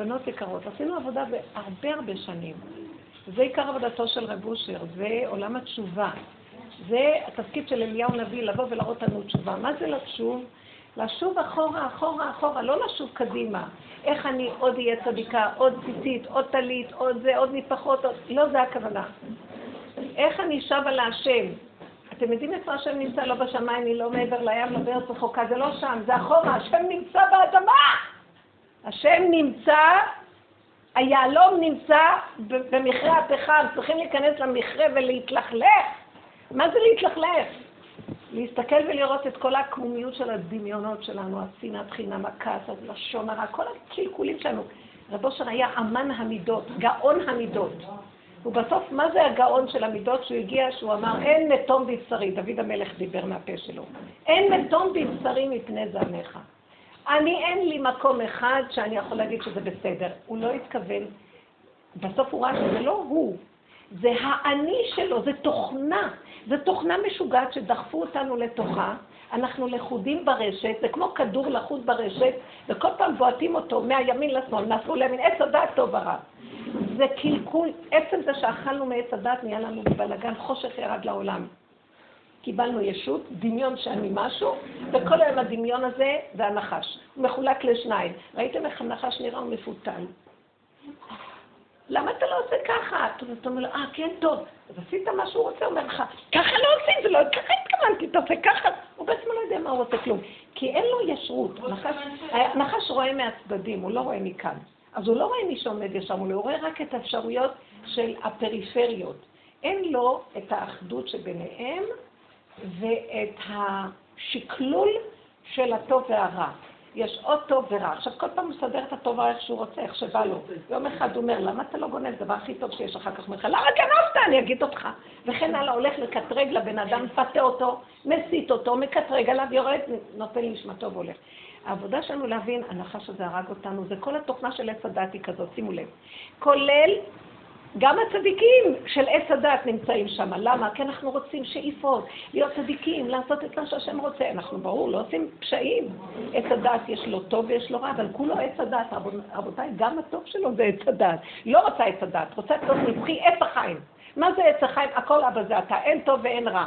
בנות יקרות, עשינו עבודה בהרבה הרבה שנים. זה עיקר עבודתו של רב אושר, זה עולם התשובה. זה התפקיד של אליהו נביא, לבוא ולהראות לנו תשובה. מה זה לשוב? לשוב אחורה, אחורה, אחורה, לא לשוב קדימה. איך אני עוד אהיה צדיקה, עוד ציצית, עוד טלית, עוד זה, עוד מפחות, עוד... לא זה הכוונה. איך אני שבה להשם? אתם יודעים איפה השם נמצא? לא בשמיים, היא לא מעבר לים, לא בארץ רחוקה, זה לא שם, זה אחורה, השם נמצא באדמה! השם נמצא, היהלום נמצא במכרה הפחם, צריכים להיכנס למכרה ולהתלכלך. מה זה להתלכלך? להסתכל ולראות את כל הקמומיות של הדמיונות שלנו, השנאת חינם, הכעס, הלשון הרע, כל הקלקולים שלנו. רב אושר היה אמן המידות, גאון המידות. ובסוף, מה זה הגאון של המידות שהוא הגיע, שהוא אמר, אין מתום בבשרי, דוד המלך דיבר מהפה שלו, אין מתום בבשרי מפני זעמך. אני, אין לי מקום אחד שאני יכול להגיד שזה בסדר. הוא לא התכוון, בסוף הוא ראה שזה לא הוא, זה האני שלו, זה תוכנה. זו תוכנה משוגעת שדחפו אותנו לתוכה. אנחנו לכודים ברשת, זה כמו כדור לחוד ברשת, וכל פעם בועטים אותו מהימין לשמאל, נעשו לימין, עץ הדעת טוב ורע. זה קלקול, עצם זה שאכלנו מעץ הדעת נהיה לנו בלאגן, חושך ירד לעולם. קיבלנו ישות, דמיון שאני משהו, וכל היום הדמיון הזה זה הנחש. הוא מחולק לשניים. ראיתם איך הנחש נראה? הוא מפותל. למה אתה לא עושה ככה? אתה אומר לו, אה, כן, טוב. אז עשית מה שהוא רוצה, אומר לך, ככה לא עושים, זה לא, ככה התכוונתי, אתה עושה ככה. הוא בעצם לא יודע מה הוא רוצה כלום. כי אין לו ישרות. הנחש רואה מהצדדים, הוא לא רואה מכאן. אז הוא לא רואה מי שעומד ישר מולו, הוא רואה רק את האפשרויות של הפריפריות. אין לו את האחדות שביניהם ואת השקלול של הטוב והרע. יש עוד טוב ורע. עכשיו, כל פעם הוא מסדר את הטוב והרע איך שהוא רוצה, איך שבא לו. יום אחד הוא אומר, למה אתה לא גונב? זה הדבר הכי טוב שיש. אחר כך לך, למה גנבת? אני אגיד אותך. וכן הלאה, הולך לקטרג לבן אדם, מפתה אותו, מסית אותו, מקטרג עליו, יורד, נותן נשמתו והולך. העבודה שלנו להבין, הנחש הזה הרג אותנו, זה כל התוכנה של עץ הדת היא כזאת, שימו לב. כולל גם הצדיקים של עץ הדת נמצאים שם. למה? כי אנחנו רוצים שאיפות, להיות צדיקים, לעשות את מה שהשם רוצה. אנחנו, ברור, לא עושים פשעים. עץ הדת יש לו טוב ויש לו רע, אבל כולו עץ הדת. רבותיי, גם הטוב שלו זה עץ הדת. לא רוצה עץ הדת, רוצה טוב נבחי עץ החיים. מה זה עץ החיים? הכל אבא זה אתה. אין טוב ואין רע.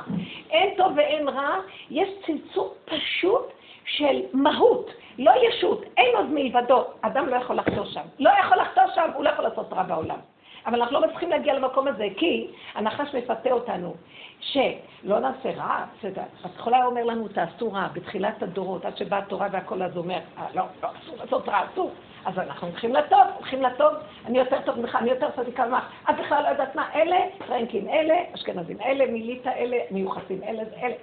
אין טוב ואין רע, יש צמצום פשוט של מהות, לא ישות, אין עוד מלבדו. אדם לא יכול לחטוא שם. לא יכול לחטוא שם, הוא לא יכול לעשות רע בעולם. אבל אנחנו לא מצליחים להגיע למקום הזה, כי הנחש מפתה אותנו, שלא נעשה רע, בסדר. בהתחלה אומר לנו, תעשו רע, בתחילת הדורות, עד שבאה התורה והכל אז אומר, אה, לא, לא, אסור לעשות רע, אסור. אז אנחנו הולכים לטוב, הולכים לטוב, אני יותר טוב ממך, אני יותר צדיקה ממך, את בכלל לא יודעת מה, אלה, פרנקים אלה, אשכנזים אלה, מיליטה אלה, מיוחסים אלה, אלה.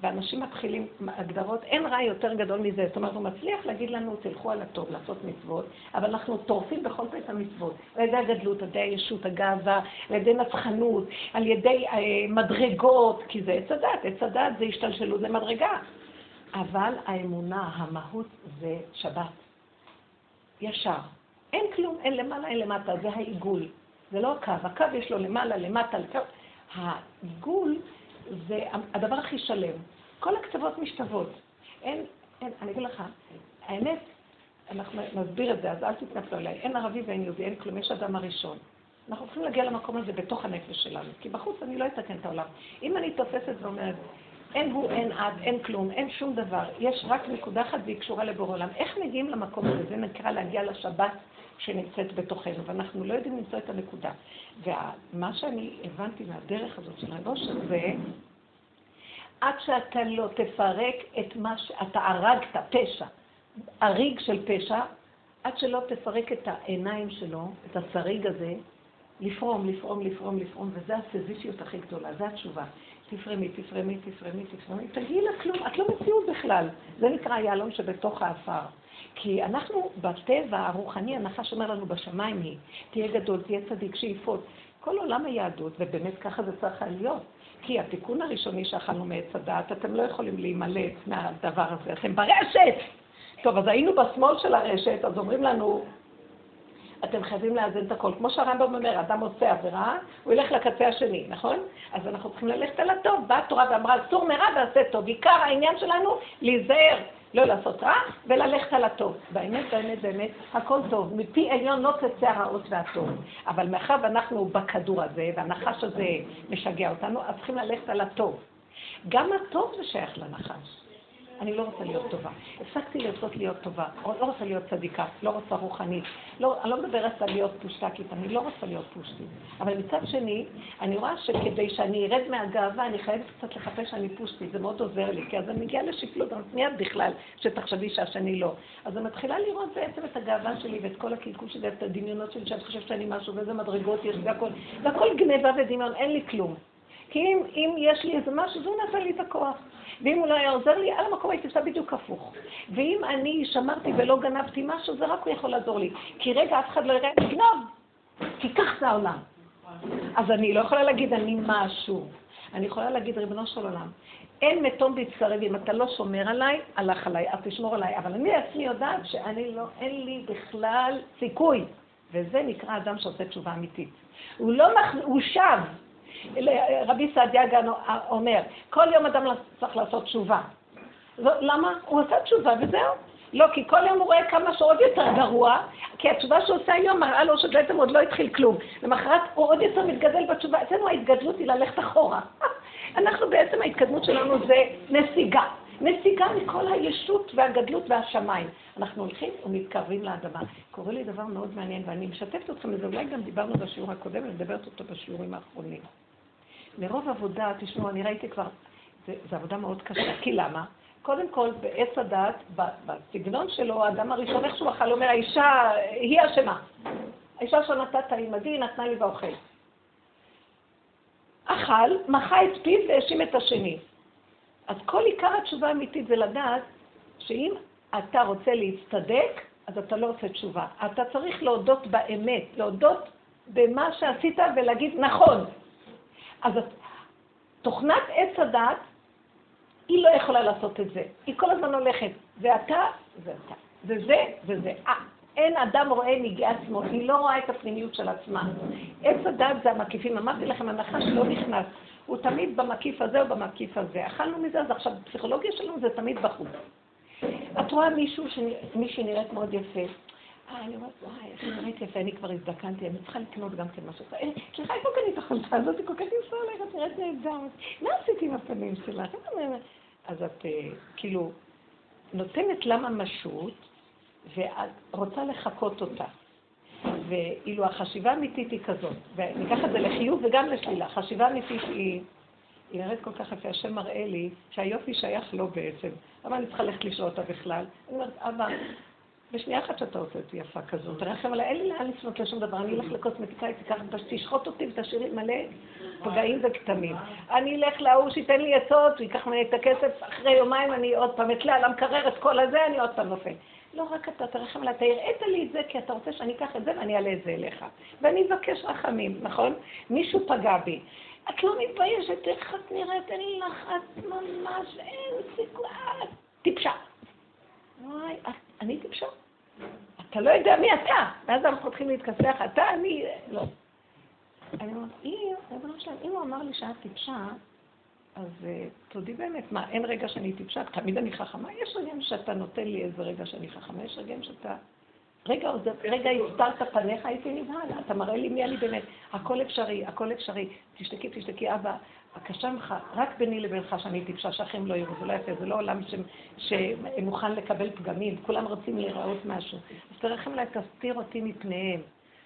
ואנשים מתחילים הגדרות, אין רע יותר גדול מזה. זאת אומרת, הוא מצליח להגיד לנו, תלכו על הטוב, לעשות מצוות, אבל אנחנו טורפים בכל פעם את המצוות. על ידי הגדלות, על ידי הישות, הגאווה, על ידי נצחנות, על ידי אה, מדרגות, כי זה עץ הדת, עץ הדת זה השתלשלות למדרגה. אבל האמונה, המהות זה שבת. ישר. אין כלום, אין למעלה, אין למטה, זה העיגול. זה לא הקו, הקו יש לו למעלה, למטה, לקו. העיגול זה הדבר הכי שלם. כל הקצוות משתוות. אין, אין, אני אגיד לך, האמת, אנחנו נסביר את זה, אז אל תתנפלו עליי. אין ערבי ואין יהודי, אין כלום, יש אדם הראשון. אנחנו צריכים להגיע למקום הזה בתוך הנפש שלנו, כי בחוץ אני לא אתקן את העולם. אם אני תופסת ואומרת, אין הוא, אין עד, אין כלום, אין שום דבר, יש רק נקודה אחת והיא קשורה לבורא עולם. איך מגיעים למקום הזה? זה נקרא להגיע לשבת שנמצאת בתוכנו, ואנחנו לא יודעים למצוא את הנקודה. ומה שאני הבנתי מהדרך הזאת של הגושר זה, עד שאתה לא תפרק את מה שאתה הרגת, פשע, הריג של פשע, עד שלא תפרק את העיניים שלו, את השריג הזה, לפרום, לפרום, לפרום, לפרום, וזה הסזיפיות הכי גדולה, זו התשובה. תפרמי, תפרמי, תפרמי, תפרמי, תגיעי לכלום, את לא מציאות בכלל. זה נקרא היהלום שבתוך האפר. כי אנחנו בטבע הרוחני, הנחש אומר לנו בשמיים היא, תהיה גדול, תהיה צדיק, שאיפות. כל עולם היהדות, ובאמת ככה זה צריך להיות. כי התיקון הראשוני שאכלנו מעץ הדעת, אתם לא יכולים להימלט מהדבר הזה, אתם ברשת! טוב, אז היינו בשמאל של הרשת, אז אומרים לנו, אתם חייבים לאזן את הכל. כמו שהרמב"ם אומר, אדם עושה עבירה, הוא ילך לקצה השני, נכון? אז אנחנו צריכים ללכת על הטוב. באה התורה ואמרה, אסור מרע ועשה טוב. עיקר העניין שלנו, להיזהר לא לעשות רע, וללכת על הטוב. באמת, באמת, באמת, הכל טוב. מפי עליון לא תצא הרעות והטוב. אבל מאחר ואנחנו בכדור הזה, והנחש הזה משגע אותנו, אז צריכים ללכת על הטוב. גם הטוב זה שייך לנחש. אני לא רוצה להיות טובה. הפסקתי לרצות להיות טובה, לא רוצה להיות צדיקה, לא רוצה רוחנית. לא, אני לא מדברת על להיות פושטקית, אני לא רוצה להיות פושטית. אבל מצד שני, אני רואה שכדי שאני ארד מהגאווה, אני חייבת קצת לחפש שאני פושטית, זה מאוד עוזר לי, כי אז אני מגיעה לשפלות, אז מיד בכלל, שתחשבי שהשני לא. אז אני מתחילה לראות בעצם את הגאווה שלי ואת כל הקלקול שלי, ואת הדמיונות שלי, שאני חושבת שאני משהו, ואיזה מדרגות יש, והכל, והכל גניבה ודמיון, אין לי כלום. כי אם, אם יש לי איזה משהו, זה נתן לי את הכוח. ואם הוא לא היה עוזר לי, על המקום הייתי עושה בדיוק הפוך. ואם אני שמרתי ולא גנבתי משהו, זה רק הוא יכול לעזור לי. כי רגע, אף אחד לא יראה, גנוב! כי כך זה העולם. אז אני לא יכולה להגיד אני משהו. אני יכולה להגיד, ריבונו של עולם, אין מתום בהצטרב, אם אתה לא שומר עליי, הלך עליי, אז תשמור עליי. אבל אני עצמי יודעת שאני לא, אין לי בכלל סיכוי. וזה נקרא אדם שעושה תשובה אמיתית. הוא לא, מח... הוא שב. רבי סעדיה גן אומר, כל יום אדם צריך לעשות תשובה. למה? הוא עושה תשובה וזהו. לא, כי כל יום הוא רואה כמה שעוד יותר גרוע, כי התשובה שהוא עושה היום מראה לו שבעצם עוד לא התחיל כלום. למחרת הוא עוד יותר מתגדל בתשובה. אצלנו ההתגדלות היא ללכת אחורה. אנחנו בעצם ההתקדמות שלנו זה נסיגה. נסיגה מכל הישות והגדלות והשמיים. אנחנו הולכים ומתקרבים לאדמה. קורה לי דבר מאוד מעניין, ואני משתפת אתכם בזה, אולי גם דיברנו בשיעור הקודם, אני מדברת אותו בשיעורים האחרונים. מרוב עבודה, תשמעו, אני ראיתי כבר, זו עבודה מאוד קשה. כי למה? קודם כל, בעץ הדת, בסגנון שלו, האדם הראשון, איך שהוא אכל, אומר, האישה, היא אשמה. האישה שנתת עימדי, נתנה לי באוכל. אכל, מחה את פיו והאשים את השני. אז כל עיקר התשובה האמיתית זה לדעת שאם אתה רוצה להצטדק, אז אתה לא עושה תשובה. אתה צריך להודות באמת, להודות במה שעשית ולהגיד נכון. אז תוכנת עץ הדת, היא לא יכולה לעשות את זה. היא כל הזמן הולכת, זה אתה, זה אתה, זה זה וזה. אה, אין אדם רואה נגיעי עצמו, היא לא רואה את הפנימיות של עצמה. עץ הדת זה המקיפים. אמרתי לכם, הנחש לא נכנס. הוא תמיד במקיף הזה או במקיף הזה. אכלנו מזה, אז עכשיו פסיכולוגיה שלנו זה תמיד בחוץ. את רואה מישהו, מישהי נראית מאוד יפה. אה, אני אומרת, וואי, איך נראית יפה, אני כבר הזדקנתי, אני צריכה לקנות גם כן משהו. אה, סליחה, איפה קנית החולצה הזאת? היא כל כך יפה עליך, את נראית נהדר. מה עשית עם הפנים שלך? אז את אה, כאילו נותנת לה ממשות, ואת רוצה לחקות אותה. ואילו החשיבה האמיתית היא כזאת, וניקח את זה לחיוב וגם לשלילה. חשיבה אמיתית היא, היא נראית כל כך יפה, השם מראה לי שהיופי שייך לו בעצם. למה אני צריכה ללכת לשאול אותה בכלל? אני אומרת, אבא, בשנייה אחת שאתה עושה את יפה כזאת, תרחם עליי, אין לי לאן לפנות לשום דבר, אני אלך לקוסמטיקאי, תיקח, תשחוט אותי ותשאירי מלא פגעים וכתמים. אני אלך להוא שייתן לי עצות, הוא ייקח ממני את הכסף, אחרי יומיים אני עוד פעם אתלה על המקרר את כל הזה, אני עוד פעם נופל. לא רק אתה, תרחם עליי, אתה הראית לי את זה כי אתה רוצה שאני אקח את זה ואני אעלה את זה אליך. ואני אבקש רחמים, נכון? מישהו פגע בי. את לא מתביישת, איך את נראית, אין לך, את ממש, אין סיכוי, את טיפשה. וואי, אני טיפשה? אתה לא יודע מי אתה. ואז אנחנו מתחילים להתכסח, אתה, אני, לא. אני אומרת, אם, אם הוא אמר לי שאת טיפשה, אז אה, תודי באמת, מה, אין רגע שאני טיפשה? תמיד אני חכמה? יש רגעים שאתה נותן לי איזה רגע שאני חכמה, יש רגעים שאתה... רגע, רגע הסתרת פניך, הייתי נבהל, אתה מראה לי מי אני באמת. הכל אפשרי, הכל אפשרי. תשתקי, תשתקי, אבא, בבקשה ממך, רק ביני לבינך שאני טיפשה, שאחרים לא יראו, זה לא יפה, זה לא עולם שמוכן לקבל פגמים, כולם רוצים להיראות משהו. אז תרחם אליי, תסתיר אותי מפניהם.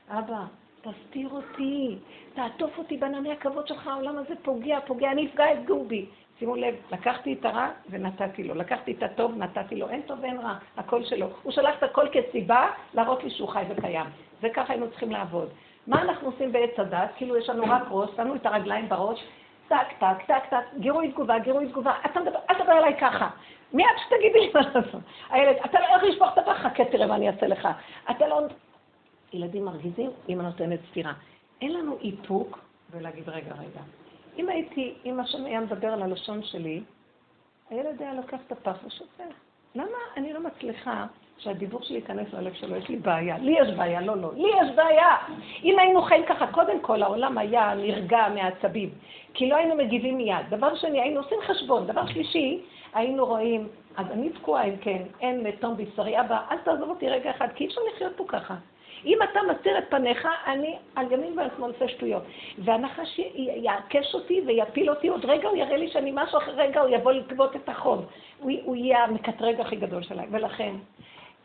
אבא, תסתיר אותי, תעטוף אותי בענני הכבוד שלך, העולם הזה פוגע, פוגע, אני אפגע, יפגעו בי. שימו לב, לקחתי את הרע ונתתי לו, לקחתי את הטוב, נתתי לו, אין טוב ואין רע, הכל שלו. הוא שלח את הכל כסיבה להראות לי שהוא חי וקיים. זה ככה היינו צריכים לעבוד. מה אנחנו עושים בעץ הדת? כאילו יש לנו רק ראש, שמנו את הרגליים בראש, טק, טק, טק, טק, גירוי תגובה, גירוי תגובה, אתה מדבר, אל תדבר אליי ככה. מיד שתגידי לי מה לעשות. הילד, אתה לא הולך לשפוך את הפח, חכה תראה מה אני אעשה לך. אתה לא... ילדים מרגיזים, אמא נותנת סתירה. אין לנו איפוק ולהגיד, רגע, רגע. אם הייתי, אם השם היה מדבר על הלשון שלי, הילד היה לוקח את הפח ושופך. למה אני לא מצליחה שהדיבור שלי ייכנס ללב שלו? יש לי בעיה. לי יש בעיה, לא, לא. לי יש בעיה. אם היינו חיים ככה, קודם כל העולם היה נרגע מהעצבים, כי לא היינו מגיבים מיד. דבר שני, היינו עושים חשבון. דבר שלישי, היינו רואים, אז אני תקועה אם כן, אין מתום בשרי, אבא, אל תעזוב אותי רגע אחד, כי אי אפשר לחיות פה ככה. אם אתה מסתיר את פניך, אני על ימין ועל שמאל עושה שטויות. והנחש יעקש אותי ויפיל אותי, עוד רגע הוא יראה לי שאני משהו, אחרי רגע הוא יבוא לגבות את החוב. הוא, הוא יהיה המקטרג הכי גדול שלה. ולכן,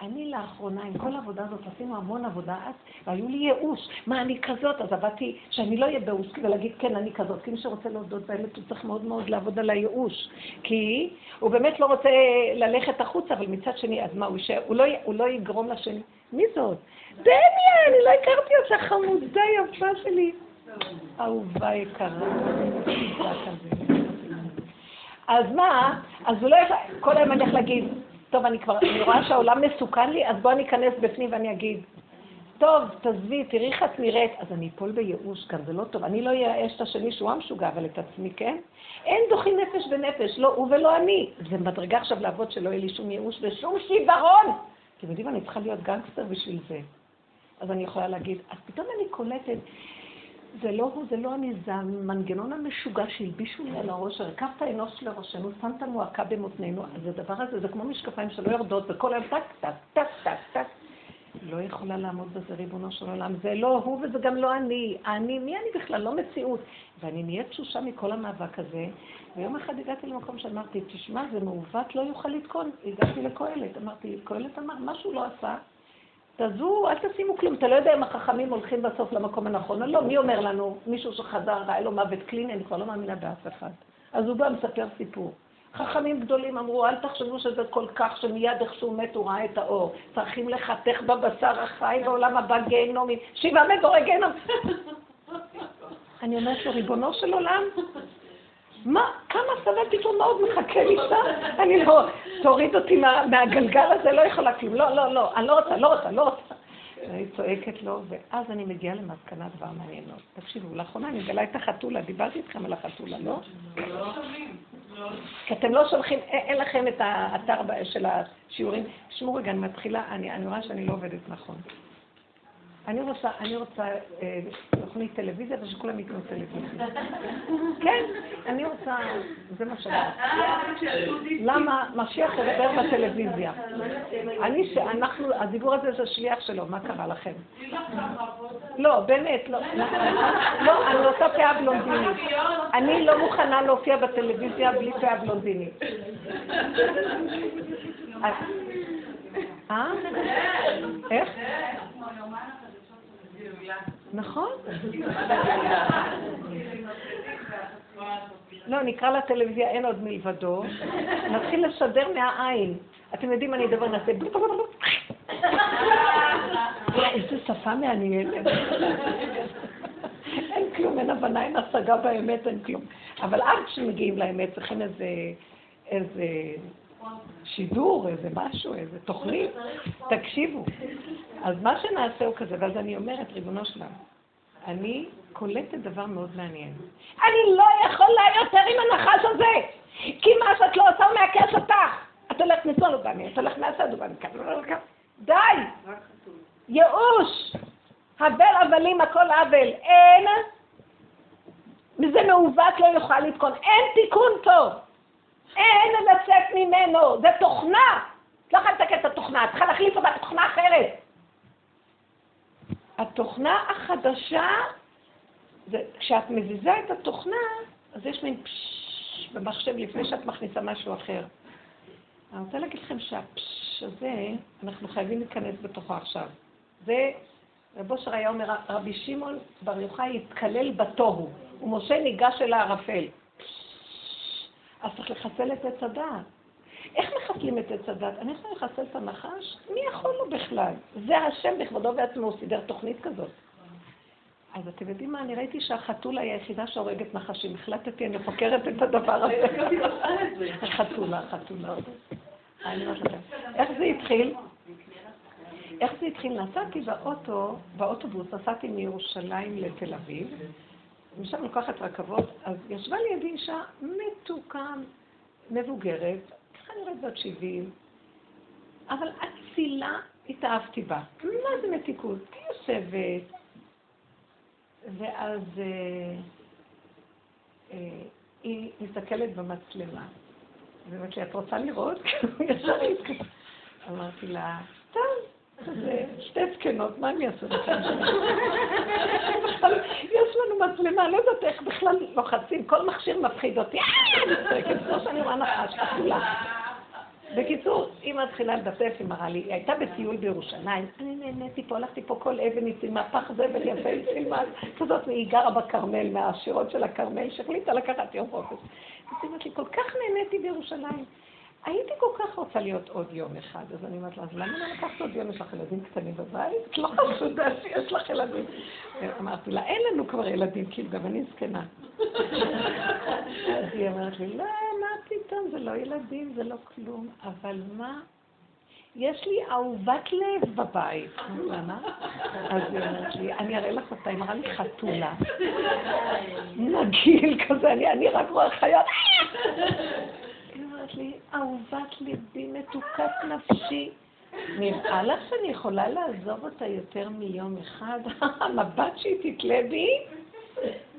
אני לאחרונה, עם כל העבודה הזאת, עשינו המון עבודה אז, והיו לי ייאוש. מה, אני כזאת? אז עבדתי, שאני לא אהיה באוש, ולהגיד, כן, אני כזאת. כי מי שרוצה להודות באמת, הוא צריך מאוד מאוד לעבוד על הייאוש. כי הוא באמת לא רוצה ללכת החוצה, אבל מצד שני, אז מה, הוא, ש... הוא, לא, הוא לא יגרום לשני. מי זאת? דניה, אני לא הכרתי אותה, חמודה יפה שלי. אהובה יקרה. אז מה? אז הוא לא יכול, כל היום אני הולך להגיד, טוב, אני כבר, אני רואה שהעולם מסוכן לי, אז בואו אני אכנס בפנים ואני אגיד, טוב, תעזבי, תראי איך את נראית. אז אני אפול בייאוש גם, זה לא טוב. אני לא אייאש את השני שהוא המשוגע, אבל את עצמי, כן? אין דוחי נפש ונפש, לא הוא ולא אני. זה מדרגה עכשיו לעבוד שלא יהיה לי שום ייאוש ושום שיוורון. אתם יודעים, אני צריכה להיות גנגסטר בשביל זה. אז אני יכולה להגיד, אז פתאום אני קולטת, זה לא הוא, זה לא אני, זה המנגנון המשוגע שהלבישו לי על הראש, הרכבת אנוש לראשנו, שמת מועקה במותנינו, אז הדבר הזה, זה כמו משקפיים שלא יורדות, וכל היום טק, טק, טק, טק, טק. לא יכולה לעמוד בזה, ריבונו של עולם. זה לא הוא וזה גם לא אני. אני, מי אני בכלל? לא מציאות. ואני נהיית תשושה מכל המאבק הזה. ויום אחד הגעתי למקום שאמרתי, תשמע, זה מעוות, לא יוכל לתקון. הגעתי לקהלת. אמרתי, קהלת אמר, משהו לא עשה. תעזבו, אל תשימו כלום. אתה לא יודע אם החכמים הולכים בסוף למקום הנכון או לא. מי אומר לנו? מישהו שחזר, ראה לו מוות קליני, אני כבר לא מאמינה באף אחד. אז הוא בא מספר סיפור. חכמים גדולים אמרו, אל תחשבו שזה כל כך שמיד איך שהוא מת הוא ראה את האור. צריכים לחתך בבשר החי בעולם הבא גיהנומים. שבעה מדורי גיהנום. אני אומרת לו, ריבונו של עולם, מה, כמה סבל פתאום מאוד מחכה לי שם? אני לא, תוריד אותי מהגלגל הזה, לא יכולה כלום. לא, לא, לא, אני לא רוצה, לא רוצה, לא רוצה. אני צועקת לו, ואז אני מגיעה למסקנה דבר מעניין מאוד. תקשיבו, לאחרונה אני מגלה את החתולה, דיברתי איתכם על החתולה, לא? כי אתם לא שולחים, אין לכם את האתר של השיעורים. תשמעו רגע, אני מתחילה, אני רואה שאני לא עובדת נכון. אני רוצה, אני רוצה אה, תוכנית טלוויזיה ושכולם ייתנו טלוויזיה. כן, אני רוצה, זה מה שאני למה משיח ידבר בטלוויזיה? אני, שאנחנו, הדיבור הזה זה שליח שלו, מה קרה לכם? לא, באמת, לא. לא, אני רוצה פאה בלונדינית. אני לא מוכנה להופיע בטלוויזיה בלי פאה בלונדינית. אה? איך? נכון. לא, נקרא לטלוויזיה, אין עוד מלבדו. נתחיל לשדר מהעין. אתם יודעים, אני אדבר, נעשה... איזה שפה מעניינת. אין כלום, אין הבנה, אין השגה באמת, אין כלום. אבל עד שמגיעים לאמת צריכים איזה שידור, איזה משהו, איזה תוכנית. תקשיבו. אז מה שנעשה הוא כזה, ואז אני אומרת, ריבונו שלם, אני קולטת דבר מאוד מעניין. אני לא יכולה יותר עם הנחש הזה, כי מה שאת לא עושה הוא מעקש אותך. את הולכת מצאו לו בני, את הולכת מהצד ובני, די! ייאוש! הבל הבלים הכל עוול. אין, מזה מעוות לא יוכל לתקון. אין תיקון טוב. אין לצאת ממנו, זה תוכנה. את לא יכולה לתקן את התוכנה, את צריכה להחליף אותה בתוכנה אחרת. התוכנה החדשה, זה, כשאת מזיזה את התוכנה, אז יש מין פשש במחשב לפני שאת מכניסה משהו אחר. אני רוצה להגיד לכם שהפשש הזה, אנחנו חייבים להיכנס בתוכו עכשיו. זה, רב אושר היה אומר, רבי שמעון בר יוחאי התקלל בתוהו, ומשה ניגש אל הערפל. אז צריך לחסל את עץ הדעת. איך מחסלים את עץ הדת? אני יכולה לחסל את הנחש? מי יכול לו בכלל? זה השם בכבודו ועצמו, הוא סידר תוכנית כזאת. אז אתם יודעים מה? אני ראיתי שהחתולה היא היחידה שהורגת נחשים. החלטתי, אני חוקרת את הדבר הזה. החתולה, החתולה. איך זה התחיל? איך זה התחיל? נסעתי באוטו, באוטובוס, נסעתי מירושלים לתל אביב, ומשם לוקחת רכבות, אז ישבה לידי אישה מתוקה, מבוגרת, נראית בת 70, אבל אצילה התאהבתי בה. מה זה מתיקות? היא יושבת, ואז אה, אה, היא מסתכלת במצלמה, היא אומרת לי, את רוצה לראות? אמרתי לה, טוב. זה שתי זקנות, מה הם יעשו לכם? יש לנו מצלמה, לא יודעת איך בכלל לוחצים, כל מכשיר מפחיד אותי, אה, אני כמו שאני רואה נחש, כפולה. בקיצור, היא מתחילה לדפדף, היא מראה לי, היא הייתה בטיול בירושלים, אני נהניתי פה, הלכתי פה כל אבן איתי, מהפח זבל יפה, היא סילמה, כזאת, היא גרה בכרמל, מהשירות של הכרמל, שהחליטה לקחת יום חופש. היא אומרת לי, כל כך נהניתי בירושלים. הייתי כל כך רוצה להיות עוד יום אחד, אז אני אומרת לה, אז למה לא לקחת עוד יום? יש לך ילדים קטנים בבית? את לא חשודה שיש לך ילדים. אמרתי לה, אין לנו כבר ילדים, כאילו, גם אני זקנה. אז היא אומרת לי, לא, מה פתאום, זה לא ילדים, זה לא כלום, אבל מה? יש לי אהובת לב בבית. למה? אז היא אומרת לי, אני אראה לך אותה, היא אמרה לי חתולה. נגיל כזה, אני רק רואה חיות. אומרת לי, אהובת ליבי, מתוקת נפשי. נראה לך שאני יכולה לעזוב אותה יותר מיום אחד? המבט שהיא תתלה בי,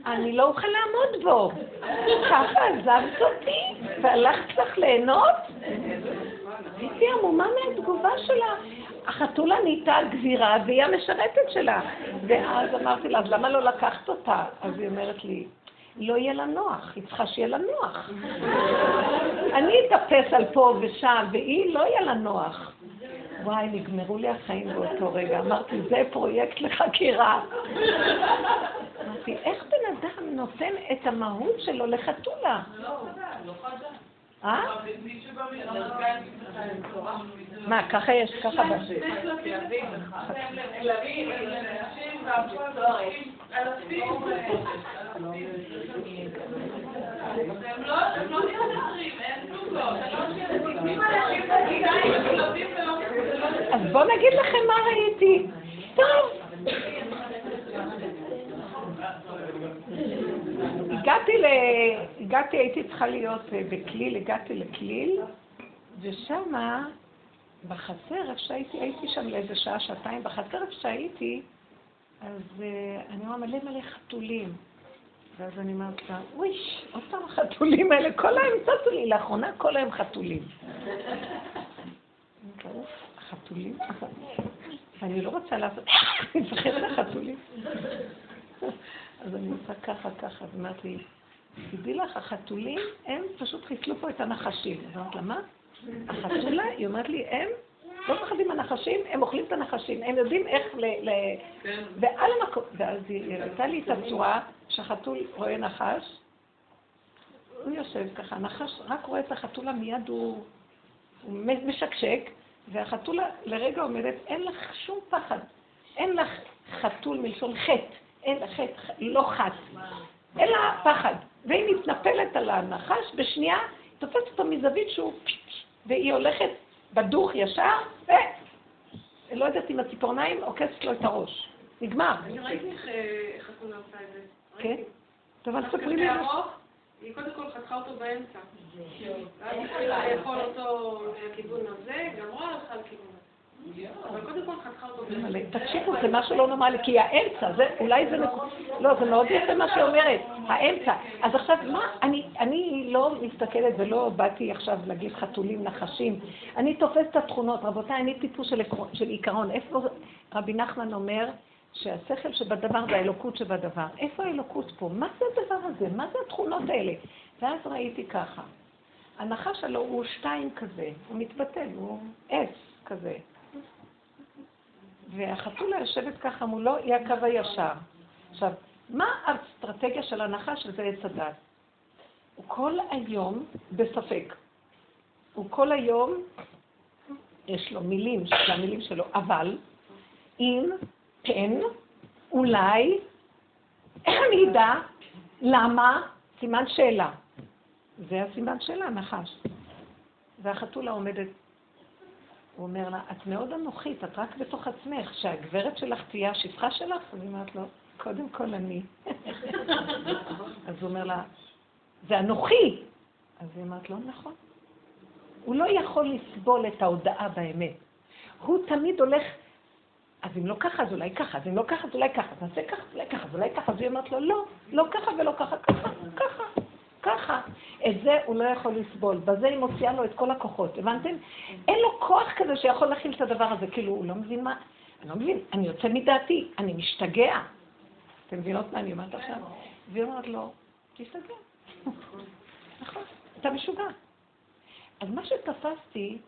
אני לא אוכל לעמוד בו. ככה עזבת אותי והלכת לך ליהנות? הייתי עמומה מהתגובה שלה. החתולה נהייתה גבירה והיא המשרתת שלה. ואז אמרתי לה, אז למה לא לקחת אותה? אז היא אומרת לי, לא יהיה לה נוח, היא צריכה שיהיה לה נוח. אני אתאפס על פה ושם, והיא לא יהיה לה נוח. וואי, נגמרו לי החיים באותו רגע. אמרתי, זה פרויקט לחקירה. אמרתי, איך בן אדם נותן את המהות שלו לחתולה? אה? מה, ככה יש, ככה בשביל. אז בואו נגיד לכם מה ראיתי. טוב. הגעתי ל... הגעתי, הייתי צריכה להיות אה, בכליל, הגעתי לכליל, ושמה, בחצר, איפה שהייתי, הייתי שם לאיזה שעה, שעתיים, בחצר איפה שהייתי, אז uh, אני רואה מלא מלא חתולים. ואז אני אומרת לה, וויש, עוד פעם החתולים האלה, כל היום צצו לי, לאחרונה כל היום חתולים. החתולים? ואני לא רוצה לעשות, אני מפחדת לחתולים. אז אני עושה ככה, ככה, אז אמרת לי, תדעי לך, החתולים, הם פשוט חיסלו פה את הנחשים. אז אמרת לה, מה? החתולה, היא אומרת לי, הם לא מפחדים מהנחשים, הם אוכלים את הנחשים, הם יודעים איך ל... ל... ועל המקום, ואז היא הראתה לי את הצורה שהחתול רואה נחש, הוא יושב ככה, הנחש רק רואה את החתולה, מיד הוא, הוא משקשק, והחתולה לרגע עומדת, אין לך שום פחד, אין לך חתול מלשון חטא, אין חטא, לא אין לה פחד, והיא מתנפלת על הנחש, בשנייה תופסת אותו מזווית שהוא, והיא הולכת בדוך ישר, ו... לא יודעת אם הציפורניים עוקצת לו את הראש. נגמר. אני ראיתי איך חתונה עושה את זה. כן? טוב, אז ספרי לי. היא קודם כל חתכה אותו באמצע. ואז התחילה לאכול אותו לכיוון הזה, גם רואה הלכה לכיוון תקשיבו, זה משהו לא נורמלי, כי האמצע, זה, אולי זה, לא, זה מאוד יפה מה שהיא אומרת, האמצע. אז עכשיו, מה, אני, אני לא מסתכלת ולא באתי עכשיו להגיד חתולים, נחשים, אני תופסת את התכונות, רבותיי, אני טיפוס של, של עיקרון. איפה רבי נחמן אומר שהשכל שבדבר זה האלוקות שבדבר? איפה האלוקות פה? מה זה הדבר הזה? מה זה התכונות האלה? ואז ראיתי ככה, הנחש הלוא הוא שתיים כזה, הוא מתבטל, הוא עץ כזה. והחתולה יושבת ככה מולו, היא הקו הישר. עכשיו, מה האסטרטגיה של הנחש שזה עץ הדת? הוא כל היום בספק. הוא כל היום, יש לו מילים, זה המילים שלו, אבל, אם, כן, אולי, איך אני אדע? למה? סימן שאלה. זה הסימן שאלה, נחש. והחתולה עומדת הוא אומר לה, את מאוד אנוכית, את רק בתוך עצמך, שהגברת שלך תהיה השפחה שלך? אז היא אומרת לו, קודם כל אני. אז הוא אומר לה, זה אנוכי. אז היא אומרת לו, נכון. הוא לא יכול לסבול את ההודעה באמת. הוא תמיד הולך, אז אם לא ככה, אז אולי ככה, אז אם לא ככה, אז אולי ככה, אז נעשה ככה, אולי ככה, אז אולי ככה, אז היא אומרת לו, לא, לא ככה ולא ככה, ככה, ככה, ככה, את זה הוא לא יכול לסבול. בזה היא מוציאה לו את כל הכוחות, הבנתם? אין לו כוח כזה שיכול להכיל את הדבר הזה, כאילו, הוא לא מבין מה... אני לא מבין, אני יוצא מדעתי, אני משתגע. אתם מבינות מה אני אומרת עכשיו? והיא אומרת לו, תשתגע. נכון, אתה משוגע. אז מה שתפסתי,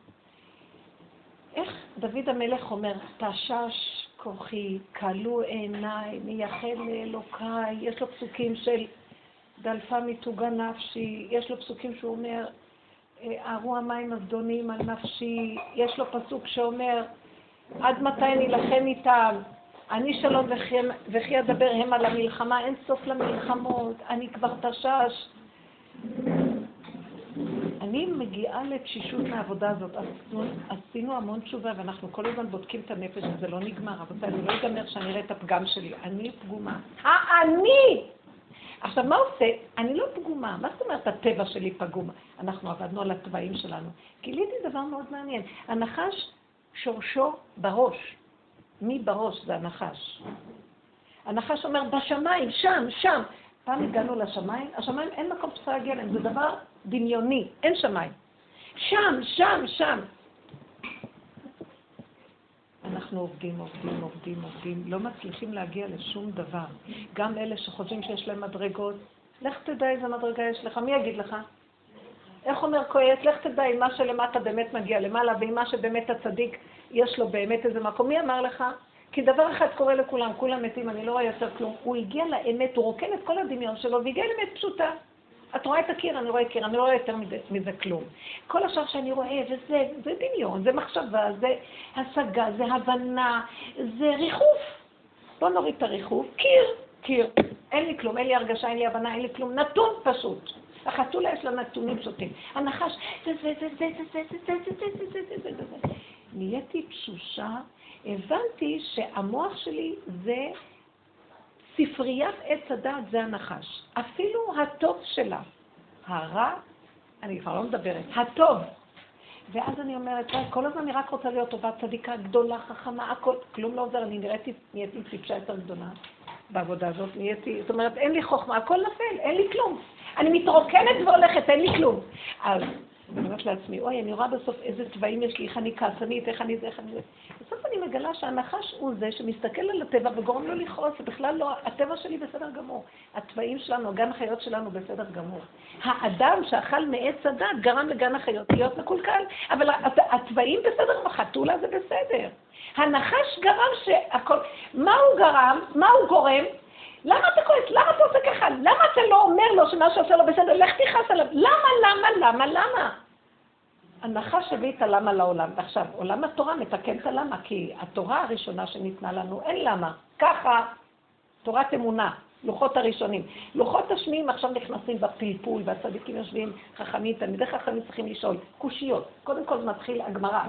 איך דוד המלך אומר, תשש כוחי, כלו עיניי, מייחד לאלוקיי, יש לו פסוקים של דלפה מיתוגה נפשי, יש לו פסוקים שהוא אומר, ארו המים הזדונים על נפשי, יש לו פסוק שאומר, עד מתי נילחם איתם? אני שלום וכי אדבר הם על המלחמה, אין סוף למלחמות, אני כבר תשש. אני מגיעה לתשישות מהעבודה הזאת. עשינו המון תשובה ואנחנו כל הזמן בודקים את הנפש וזה לא נגמר. רבותיי, אני לא אגמר שאני אראה את הפגם שלי. אני פגומה. האני! עכשיו, מה עושה? אני לא פגומה. מה זאת אומרת הטבע שלי פגום? אנחנו עבדנו על התוואים שלנו. גיליתי דבר מאוד מעניין. הנחש שורשו בראש. מי בראש זה הנחש. הנחש אומר, בשמיים, שם, שם. פעם הגענו לשמיים, השמיים אין מקום שצריך להגיע אליהם, זה דבר דמיוני, אין שמיים. שם, שם, שם. אנחנו עובדים, עובדים, עובדים, עובדים, לא מצליחים להגיע לשום דבר. גם אלה שחושבים שיש להם מדרגות, לך תדע איזה מדרגה יש לך, מי יגיד לך? איך אומר כהת? לך תדע אם מה שלמטה באמת מגיע למעלה, ואם מה שבאמת הצדיק יש לו באמת איזה מקום. מי אמר לך? כי דבר אחד קורה לכולם, כולם מתים, אני לא רואה יותר כלום. הוא הגיע לאמת, הוא רוקן את כל הדמיון שלו והגיע לאמת פשוטה. את רואה את הקיר, אני רואה קיר, אני לא רואה יותר מזה, מזה כלום. כל השאר שאני רואה, וזה, זה דמיון, זה מחשבה, זה השגה, זה הבנה, זה ריחוף. בוא נוריד את הריחוף, קיר, קיר. אין לי כלום, אין לי הרגשה, אין לי הבנה, אין לי כלום, נתון פשוט. החתולה יש לה נתונים פשוטים. הנחש, זה זה זה זה זה זה זה זה זה זה זה זה זה זה נהייתי תשושה, הבנתי שהמוח שלי זה ספריית עץ הדעת זה הנחש. אפילו הטוב שלה. הרע, אני כבר לא מדברת, הטוב. ואז אני אומרת, כל הזמן אני רק רוצה להיות טובה, צדיקה, גדולה, חכמה, הכל, כלום לא עוזר, אני נראיתי, נהייתי טיפשה יותר גדולה בעבודה הזאת, נהייתי, זאת אומרת, אין לי חוכמה, הכל נפל, אין לי כלום. אני מתרוקנת והולכת, אין לי כלום. אז אני אומרת לעצמי, אוי, אני רואה בסוף איזה צבעים יש לי, איך אני כעסנית, איך אני זה, איך אני זה. בסוף אני מגלה שהנחש הוא זה שמסתכל על הטבע וגורם לו לכעוס, זה בכלל לא, הטבע שלי בסדר גמור. הצבעים שלנו, הגן החיות שלנו בסדר גמור. האדם שאכל מעץ הדת גרם לגן החיות להיות מקולקל, אבל הצבעים בסדר, החתולה זה בסדר. הנחש גרם שהכל, מה הוא גרם? מה הוא גורם? למה אתה כועס? למה אתה עושה ככה? למה אתה לא אומר לו שמה שעושה לו בסדר? לך תכעס עליו. למה, למה, למה, למה? הנחש הביא את הלמה לעולם. ועכשיו, עולם התורה מתקן את הלמה, כי התורה הראשונה שניתנה לנו, אין למה. ככה, תורת אמונה. לוחות הראשונים. לוחות השניים עכשיו נכנסים בפלפול, והצדיקים יושבים חכמים, תלמידי חכמים צריכים לשאול, קושיות. קודם כל מתחיל הגמרא,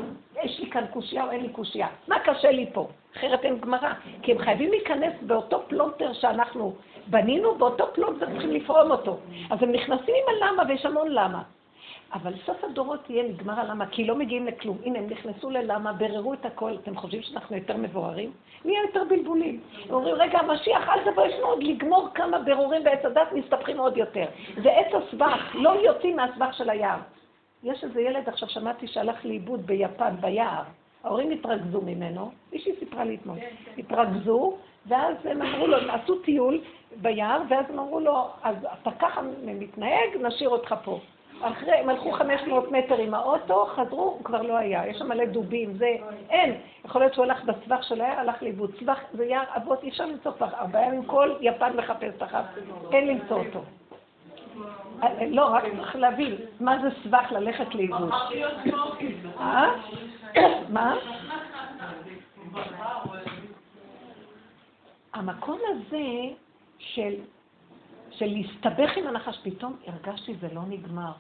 יש לי כאן קושייה או אין לי קושייה? מה קשה לי פה? אחרת אין גמרא. כי הם חייבים להיכנס באותו פלונטר שאנחנו בנינו, באותו פלונטר צריכים לפרום אותו. אז הם נכנסים עם הלמה, ויש המון למה. אבל סוף הדורות תהיה נגמר הלמה, כי לא מגיעים לכלום. הנה, הם נכנסו ללמה, בררו את הכל. אתם חושבים שאנחנו יותר מבוארים? נהיה יותר בלבולים. הם אומרים, רגע, המשיח, אל תבוא, יש לנו עוד לגמור כמה ברורים בעץ הדת, מסתבכים עוד יותר. זה עץ הסבך, לא יוצאים מהסבך של היער. יש איזה ילד, עכשיו שמעתי שהלך לאיבוד ביפן, ביער. ההורים התרכזו ממנו, מישהי סיפרה לי אתמול. התרכזו, ואז הם אמרו לו, עשו טיול ביער, ואז הם אמרו לו, אז אתה ככה מתנהג, נשאיר אותך פה. אחרי, הם הלכו 500 מטר עם האוטו, חזרו, הוא כבר לא היה. יש שם מלא דובים, זה, אין. יכול להיות שהוא הלך בסבך של היער, הלך לאיבוד. סבך זה יער אבות, אי אפשר למצוא כבר ארבעה ימים, כל יפן מחפש אחת, אין למצוא אותו. לא, רק צריך להבין, מה זה סבך ללכת לאיבוד. אה? מה? המקום הזה של, של להסתבך עם הנחש, פתאום הרגשתי זה לא נגמר.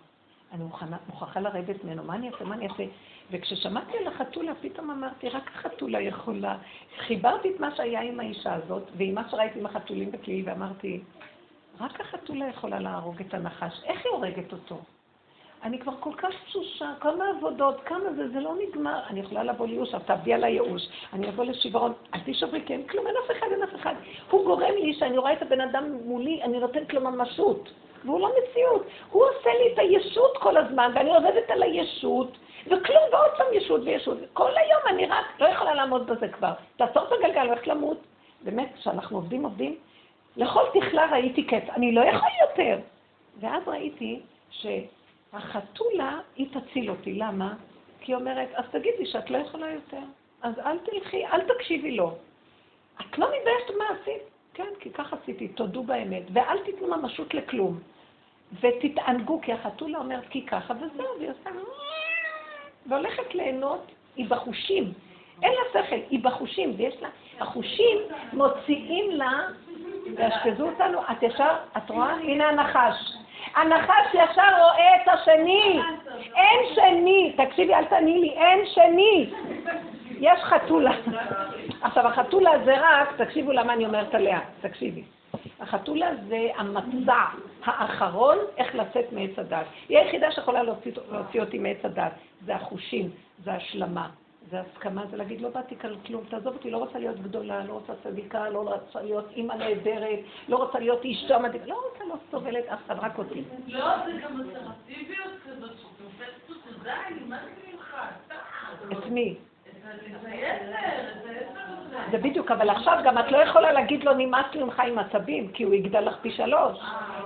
אני מוכנה, מוכרחה לרדת ממנו, מה אני אעשה, מה אני אעשה? וכששמעתי על החתולה, פתאום אמרתי, רק החתולה יכולה. חיברתי את מה שהיה עם האישה הזאת, ועם מה שראיתי עם החתולים בכלי, ואמרתי, רק החתולה יכולה להרוג את הנחש. איך היא הורגת אותו? אני כבר כל כך תשושה, כמה עבודות, כמה זה, זה לא נגמר. אני יכולה לבוא לייאוש, אבל תעבדי על הייאוש. אני אבוא לשברון, אל תשברי, כי אין כלום, אין אף אחד, אין אף אחד. הוא גורם לי שאני רואה את הבן אדם מולי, אני נותנת לו ממשות. והוא לא מציאות. הוא עושה לי את הישות כל הזמן, ואני עובדת על הישות, וכלום, ועוד פעם ישות וישות. כל היום אני רק לא יכולה לעמוד בזה כבר. תעצור את הגלגל, הולכת למות. באמת, כשאנחנו עובדים, עובדים, לכל תכלה ראיתי קץ. אני לא יכול יותר. ואז ראיתי שהחתולה, היא תציל אותי. למה? כי היא אומרת, אז תגידי שאת לא יכולה יותר. אז אל תלכי, אל תקשיבי לו. את לא מתביישת מה עשית? כן, כי ככה עשיתי, תודו באמת. ואל תיתנו ממשות לכלום. ותתענגו, כי החתולה אומרת כי ככה, וזהו, והיא עושה... והולכת ליהנות, היא בחושים. אין לה שכל, היא בחושים, ויש לה... החושים מוציאים לה, ויאשפזו אותנו, את ישר, את רואה? הנה הנחש. הנחש ישר רואה את השני. אין שני. תקשיבי, אל תעני לי, אין שני. יש חתולה. עכשיו, החתולה זה רק, תקשיבו למה אני אומרת עליה, תקשיבי. החתולה זה המצע האחרון איך לצאת מעץ הדת. היא היחידה שיכולה להוציא, להוציא אותי מעץ הדת. זה החושים, זה השלמה, זה הסכמה, זה להגיד, לא באתי כאן כלום, תעזוב אותי, לא רוצה להיות גדולה, לא רוצה צדיקה, לא רוצה להיות אימא נהדרת, לא רוצה להיות אישה מדהימה, לא רוצה לא סובלת אף אחד, רק אותי. לא, זה גם אסרטיביות כזאת, שתופסת אותו, די, מה זה ממך? את מי? זה בדיוק, אבל עכשיו גם את לא יכולה להגיד לו נמאס לי ממך עם עצבים, כי הוא יגדל לך פי שלוש.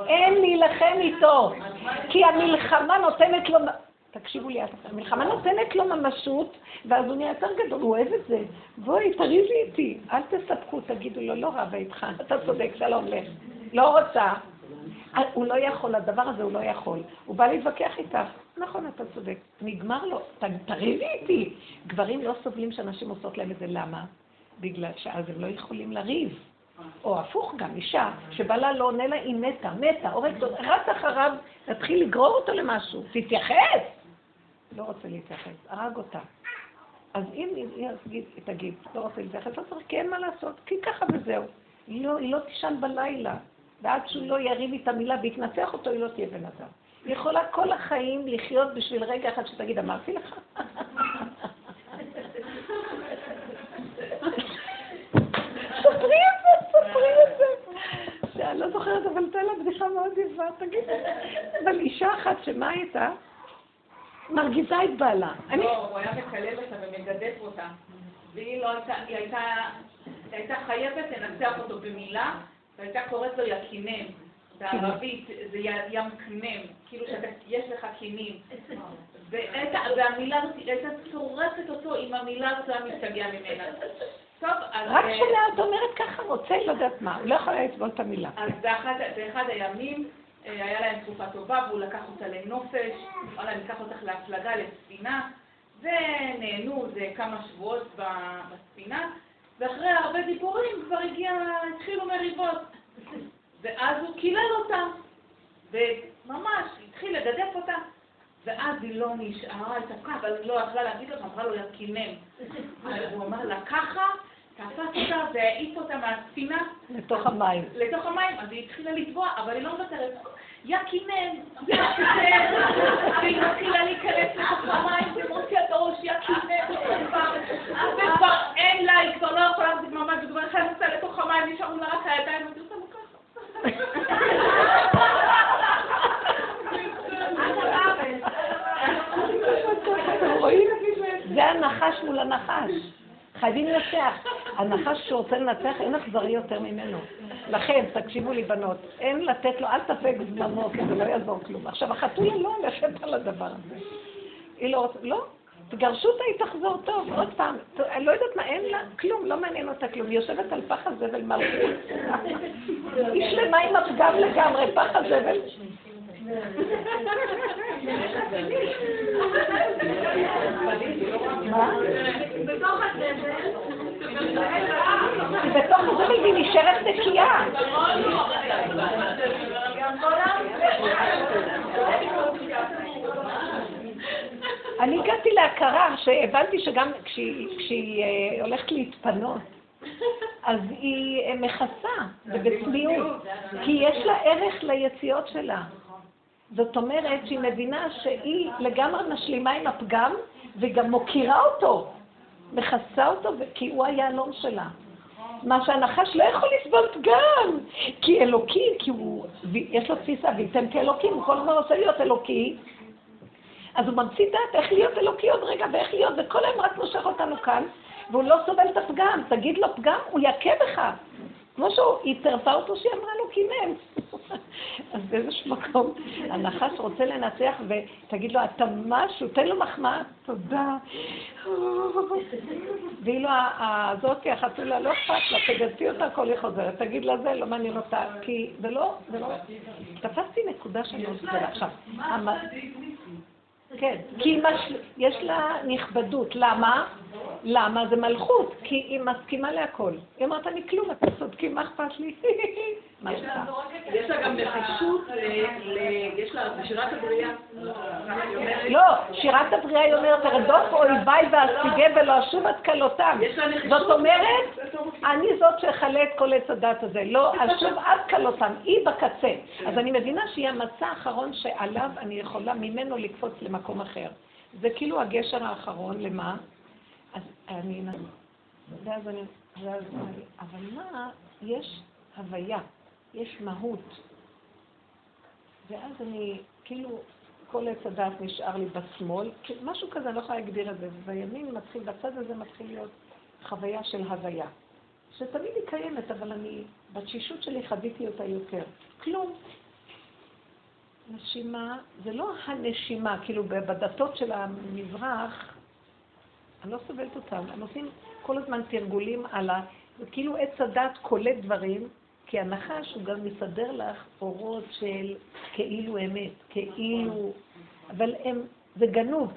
אין להילחם איתו, כי המלחמה נותנת לו... תקשיבו לי, המלחמה נותנת לו ממשות, ואז הוא נהיה יותר גדול, הוא אוהב את זה. בואי, תריבי איתי, אל תספחו, תגידו לו, לא רבה איתך, אתה צודק, שלום לך. לא רוצה. הוא לא יכול, הדבר הזה הוא לא יכול. הוא בא להתווכח איתך. נכון, אתה צודק. נגמר לו, תריבי איתי. גברים לא סובלים שאנשים עושות להם את זה, למה? בגלל שאז הם לא יכולים לריב. או הפוך גם, אישה שבעלה לא עונה לה, היא מתה, מתה, הורגת רץ אחריו, תתחיל לגרור אותו למשהו, תתייחס! לא רוצה להתייחס, הרג אותה. אז אם היא תגיד, לא רוצה להתייחס, לא צריך, כי אין מה לעשות, כי ככה וזהו. היא לא, היא לא תישן בלילה, ועד שהוא לא יריב איתה מילה ויתנצח אותו, היא לא תהיה בן אדם. היא יכולה כל החיים לחיות בשביל רגע אחד שתגיד, אמרתי לך? ספרי את זה, ספרי את זה. אני לא זוכרת, אבל תן לה בדיחה מאוד יפה, תגיד. אבל אישה אחת שמה הייתה? מרגיזה את בעלה. לא, הוא היה מקלל אותה ומגדף אותה. והיא לא הייתה, היא הייתה חייבת לנצח אותו במילה, והייתה קוראת לו יקינם. בערבית זה ים קנם, כאילו שיש לך קינים. והמילה הזאת הייתה צורפת אותו עם המילה הזאת, היה משתגע ממנה. טוב. רק כשלאת אומרת ככה, רוצה, לא יודעת מה, הוא לא יכול לסבול את המילה. אז באחד הימים היה להם תקופה טובה, והוא לקח אותה לנופש, וואלה, אני אקח אותך להפלגה, לספינה, ונהנו זה כמה שבועות בספינה, ואחרי הרבה דיבורים כבר הגיע, התחילו מריבות. ואז הוא קילל אותה, וממש התחיל לגדף אותה, ואז היא לא נשארה, התאפקה, אבל לא יכלה להגיד לו, אמרה לו, יא הוא אמר לה, ככה, תפס אותה והעיף אותה מהספינה. לתוך המים. לתוך המים, אז היא התחילה לטבוע, אבל היא לא מוותרת. יא קימם, והיא מתחילה להיכנס לתוך המים ומוציאה את הראש, יא קימם, וכבר אין לה, היא כבר לא יכולה להחזיק ממש, וכבר נכנסה לתוך המים, נשארו לה רק הידיים, ואני עושה לו זה הנחש מול הנחש. חייבים לנצח. הנחש שרוצה לנצח, אין אכזרי יותר ממנו. לכן, תקשיבו לי בנות, אין לתת לו, אל תפק זמנו, כי זה לא יעזור כלום. עכשיו, החתולה לא הולכת על הדבר הזה. היא לא רוצה, לא, תגרשו אותה, היא תחזור טוב, עוד פעם. אני לא יודעת מה, אין לה כלום, לא מעניין אותה כלום. היא יושבת על פח הזבל מלכות. היא שלמה עם הפגם לגמרי, פח הזבל. בתוך הזבל. והיא נשארת נקייה. אני הגעתי להכרה שהבנתי שגם כשהיא אה, הולכת להתפנות, אז היא אה, מכסה, ובצניעות, כי יש לה ערך ליציאות שלה. זאת אומרת שהיא מבינה שהיא לגמרי משלימה עם הפגם, וגם מוקירה אותו, מכסה אותו, כי הוא היהלום שלה. מה שהנחש לא יכול לסבול פגם, כי אלוקי, כי הוא, יש לו תפיסה, וייתן כאלוקים, הוא כל הזמן רוצה להיות אלוקי, אז הוא ממציא דעת איך להיות אלוקי עוד רגע, ואיך להיות, וכל היום רק מושך אותנו כאן, והוא לא סובל את הפגם. תגיד לו פגם, הוא יכה בך. כמו שהיא צירפה אותו שהיא אמרה לו קינן. אז באיזשהו מקום הנחש רוצה לנצח ותגיד לו, אתה משהו, תן לו מחמאה, תודה. ואילו הזאתי, החתולה, לא אכפת לה, תגדתי אותה, הכל היא חוזרת. תגיד לה זה, לא מעניין אותה, כי זה לא, זה לא... תפסתי נקודה שאני רוצה עכשיו. כן, כי יש לה נכבדות. למה? למה? זה מלכות, כי היא מסכימה להכל. היא אומרת, אני כלום, אתם צודקים, מה אכפת לי? יש לה גם נחישות, יש לה שירת הבריאה. לא, שירת הבריאה היא אומרת, ארדוף אויביי ואשיגה ולא אשוב עד כלותם. זאת אומרת, אני זאת שאכלה את כל עץ הדת הזה, לא אשוב עד כלותם, היא בקצה. אז אני מבינה שהיא המצע האחרון שעליו אני יכולה ממנו לקפוץ למקום אחר. זה כאילו הגשר האחרון, למה? אז אני... ואז אני... ואז אני... אבל מה? יש הוויה, יש מהות. ואז אני, כאילו, כל עץ הדעת נשאר לי בשמאל, משהו כזה, אני לא יכולה להגדיר את זה. בימין מתחיל, בצד הזה מתחיל להיות חוויה של הוויה. שתמיד היא קיימת, אבל אני, בתשישות שלי חוויתי אותה יותר. כלום. נשימה, זה לא הנשימה, כאילו בדתות של המזרח, אני לא סובלת אותם. הם עושים כל הזמן תרגולים על ה... כאילו עץ הדת קולט דברים, כי הנחש הוא גם מסדר לך אורות של כאילו אמת, כאילו... אבל הם... זה גנוב.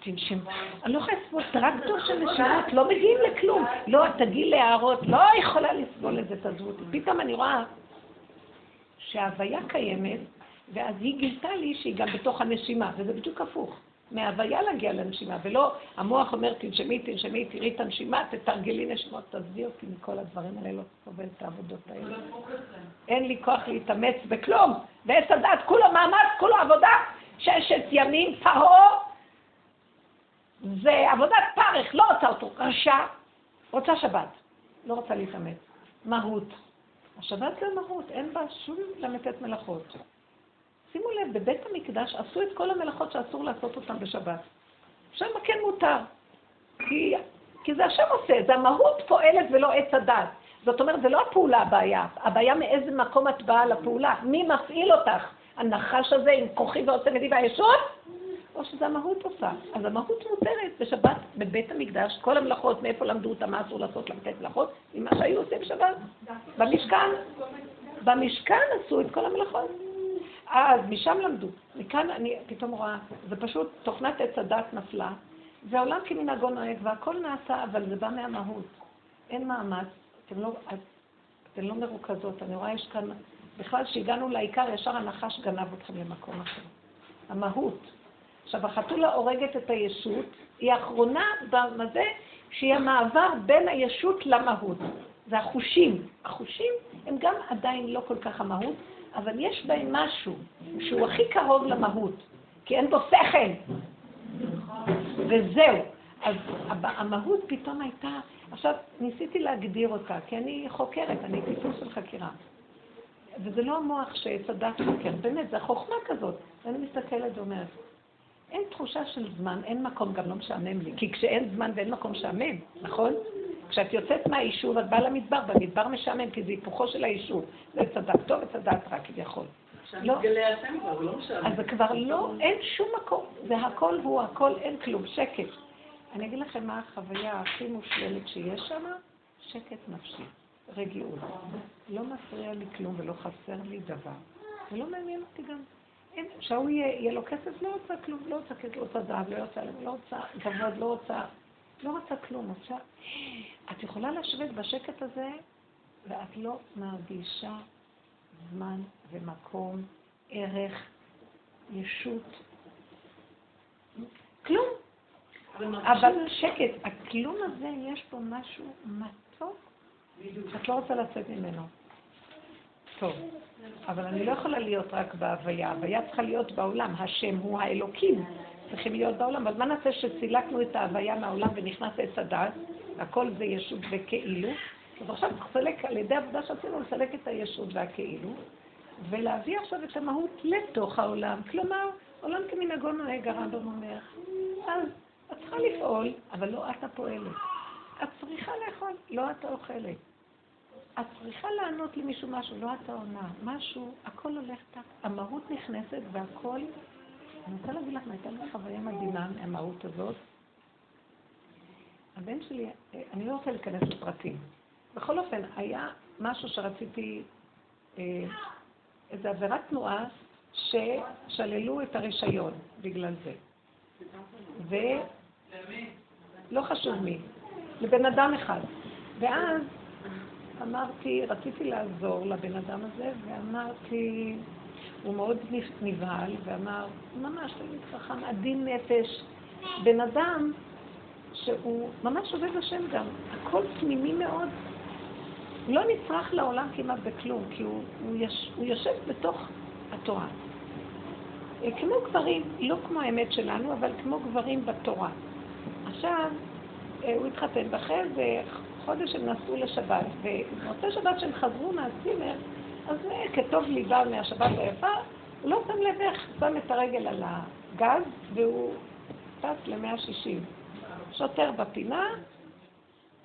תנשם. אני לא יכולה לסבול טרקטור של נשימות, לא מגיעים לכלום. לא, תגיעי להערות, לא יכולה לסבול את זה, תעזבו אותי. פתאום אני רואה שההוויה קיימת, ואז היא גילתה לי שהיא גם בתוך הנשימה, וזה בדיוק הפוך. מהוויה להגיע לנשימה, ולא המוח אומר תנשמי, תנשמי, תראי את הנשימה, תתרגלי נשימות, תעזבי אותי מכל הדברים האלה, לא סובל את העבודות האלה. אין לי כוח להתאמץ בכלום, ועץ הדת, כולו מאמץ, כולו עבודה, ששת ימים, פרעה, זה עבודת פרך, לא רוצה אותו, רשע, רוצה שבת, לא רוצה להתאמץ. מהות. השבת זה מהות, אין בה שום ל"ט מלאכות. שימו לב, בבית המקדש עשו את כל המלאכות שאסור לעשות אותן בשבת. שם כן מותר. כי, כי זה השם עושה, זה המהות פועלת ולא עץ הדת. זאת אומרת, זה לא הפעולה הבעיה, הבעיה מאיזה מקום את באה לפעולה, מי מפעיל אותך? הנחש הזה עם כוחי ועושה נדיב הישות? או שזה המהות עושה. אז המהות מותרת בשבת, בבית המקדש, כל המלאכות, מאיפה למדו אותה, מה אסור לעשות למתת מלאכות, ממה שהיו עושים בשבת. במשכן, במשכן עשו את כל המלאכות. אז משם למדו. מכאן אני פתאום רואה, זה פשוט תוכנת עץ הדת נפלה, והעולם כמנהגו נוהג, והכל נעשה, אבל זה בא מהמהות. אין מאמץ, אתן לא, אתן לא מרוכזות. אני רואה, יש כאן, בכלל, כשהגענו לעיקר, ישר הנחש גנב אתכם למקום אחר. המהות. עכשיו, החתולה הורגת את הישות, היא האחרונה בזה שהיא המעבר בין הישות למהות. זה החושים. החושים הם גם עדיין לא כל כך המהות, אבל יש בהם משהו שהוא הכי קרוב למהות, כי אין בו שכל. וזהו. אז המהות פתאום הייתה, עכשיו ניסיתי להגדיר אותה, כי אני חוקרת, אני טיפוס של חקירה. וזה לא המוח שצדק חוקר, באמת, זו החוכמה כזאת. ואני מסתכלת ואומרת, אין תחושה של זמן, אין מקום, גם לא משעמם לי. כי כשאין זמן ואין מקום משעמם, נכון? כשאת יוצאת מהיישוב, את באה למדבר, במדבר משעמם, כי זה היפוכו של היישוב. זה צדק טוב וצדק רע כביכול. לא. לא אז זה כבר לא, אין שום מקום. זה הכל הוא הכל, אין כלום, שקט. אני אגיד לכם מה החוויה הכי מושלמת שיש שם, שקט נפשי, רגיעות. לא מפריע לי כלום ולא חסר לי דבר. ולא מעניין אותי גם. שההוא יהיה לו כסף, לא רוצה כלום, לא רוצה כסף, לא רוצה זהב, לא רוצה, לא רוצה כבוד, לא רוצה לא רוצה כלום. רוצה... את יכולה לשבת בשקט הזה, ואת לא מרגישה זמן ומקום, ערך, ישות. כלום. אבל שקט, הכלום הזה, יש פה משהו מתוק, את לא רוצה לצאת ממנו. טוב, אבל אני לא יכולה להיות רק בהוויה, ההוויה צריכה להיות בעולם, השם הוא האלוקים, צריכים להיות בעולם, אבל מה נעשה שסילקנו את ההוויה מהעולם ונכנס עץ הדת, הכל זה ישות וכאילו, אז עכשיו צריך לסלק, על ידי העבודה שעשינו, לסלק את הישות והכאילו, ולהביא עכשיו את המהות לתוך העולם. כלומר, עולם כמנהגו נוהג, הרמב"ם אומר. אז את צריכה לפעול, אבל לא את הפועלת. את צריכה לאכול, לא את האוכלת. את צריכה לענות למישהו משהו, לא את העונה. משהו, הכל הולך. המהות נכנסת והכל... אני רוצה להגיד לך, הייתה לי חוויה מדהימה מהמהות הזאת. הבן שלי, אני לא רוצה להיכנס לפרטים. בכל אופן, היה משהו שרציתי, אה, איזו עבירת תנועה ששללו את הרישיון בגלל זה. ולא חשוב מי, לבן אדם אחד. ואז אמרתי, רציתי לעזור לבן אדם הזה, ואמרתי, הוא מאוד נבהל, ואמר, ממש תלמיד חכם, עדין נפש, בן אדם שהוא ממש עובד השם גם, הכל פנימי מאוד, לא נצרך לעולם כמעט בכלום, כי הוא, הוא, יש, הוא יושב בתוך התורה. אה, כמו גברים, לא כמו האמת שלנו, אבל כמו גברים בתורה. עכשיו, אה, הוא התחתן, זה חודש הם נסעו לשבת, ובמוצאי שבת שהם חזרו מהצימר, אז כטוב ליבה מהשבת היפה, הוא לא שם לב איך שם את הרגל על הגז, והוא טס ל-160. שוטר בפינה,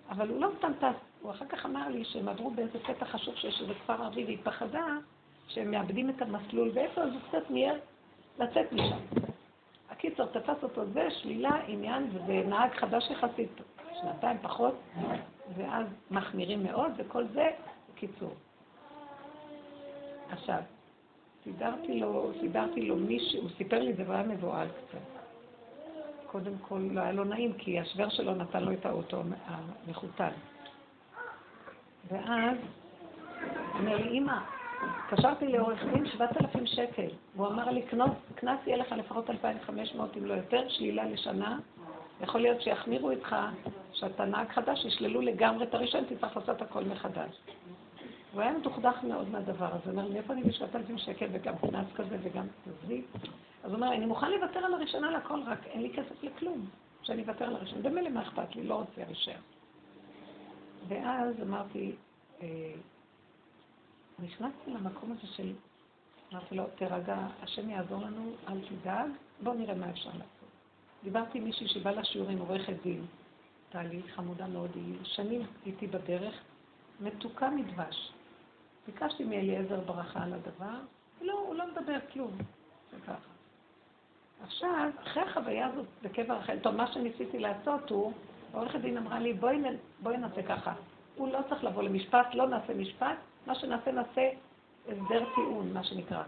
אבל הוא לא סתם טס, הוא אחר כך אמר לי שהם עברו באיזה קטע חשוב שיש איזה כפר ערבי והיא פחדה שהם מאבדים את המסלול, ואיפה אז הוא קצת מיהר לצאת משם. הקיצור, תפס אותו זה, שלילה, עניין, וזה נהג חדש יחסית, שנתיים פחות, ואז מחמירים מאוד, וכל זה, בקיצור. עכשיו, סידרתי לו, סידרתי לו מישהו, הוא סיפר לי, זה היה מבוהל קצת. קודם כל, לא היה לו נעים, כי השוור שלו נתן לו את האוטו המחותן. ואז, אומר לי, אמא, התקשרתי לעורך דין 7,000 שקל. הוא אמר לי, קנס יהיה לך לפחות 2,500 אם לא יותר, שלילה לשנה. יכול להיות שיחמירו איתך, שאתה נהג חדש, ישללו לגמרי את הראשון, תצטרך לעשות הכל מחדש. הוא היה מדוכדך מאוד מהדבר הזה, הוא אומר מאיפה אני בשבעת 7,000 שקל וגם קנס כזה וגם עזבי? אז הוא אומר, אני מוכן לוותר על הראשונה לכל, רק אין לי כסף לכלום. שאני אוותר על הראשונה. במילא מה אכפת לי, לא רוצה להישאר. ואז אמרתי, אה, נכנסתי למקום הזה של, אמרתי לו, תירגע, השם יעזור לנו, אל תדאג, בוא נראה מה אפשר לעשות. דיברתי עם מישהי שבא לשיעורים, עורכת דין, טלי, חמודה מאוד, היא שנים איתי בדרך, מתוקה מדבש. ביקשתי מאליעזר ברכה על הדבר, לא, הוא לא מדבר כלום, זה ככה. עכשיו, אחרי החוויה הזאת בקבר רחל, טוב, מה שניסיתי לעשות הוא, עורכת דין אמרה לי, בואי, בואי נעשה ככה, הוא לא צריך לבוא למשפט, לא נעשה משפט, מה שנעשה נעשה הסדר טיעון, מה שנקרא.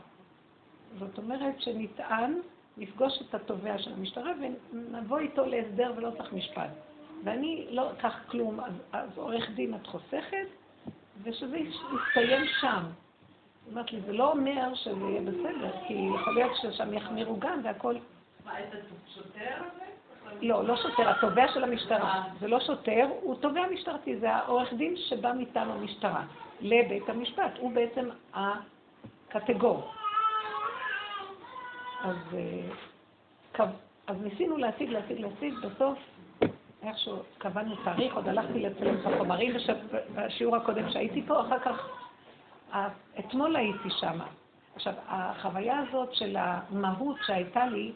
זאת אומרת שנטען, נפגוש את התובע של המשטרה ונבוא איתו להסדר ולא צריך משפט. ואני לא אקח כלום, אז, אז עורך דין את חוסכת, ושזה יסתיים שם. אמרת לי, זה לא אומר שזה יהיה בסדר, כי יכול להיות ששם יחמירו גם והכל... מה, איזה שוטר לא, לא שוטר, התובע של המשטרה. זה לא שוטר, הוא תובע משטרתי, זה העורך דין שבא מטעם המשטרה לבית המשפט. הוא בעצם הקטגור. אז, אה, אז ניסינו להשיג, להשיג, להשיג, בסוף איכשהו קבענו תאריך, עוד הלכתי לצלם את החומרים בשיעור הקודם שהייתי פה, אחר כך, אתמול הייתי שם. עכשיו, החוויה הזאת של המהות שהייתה לי,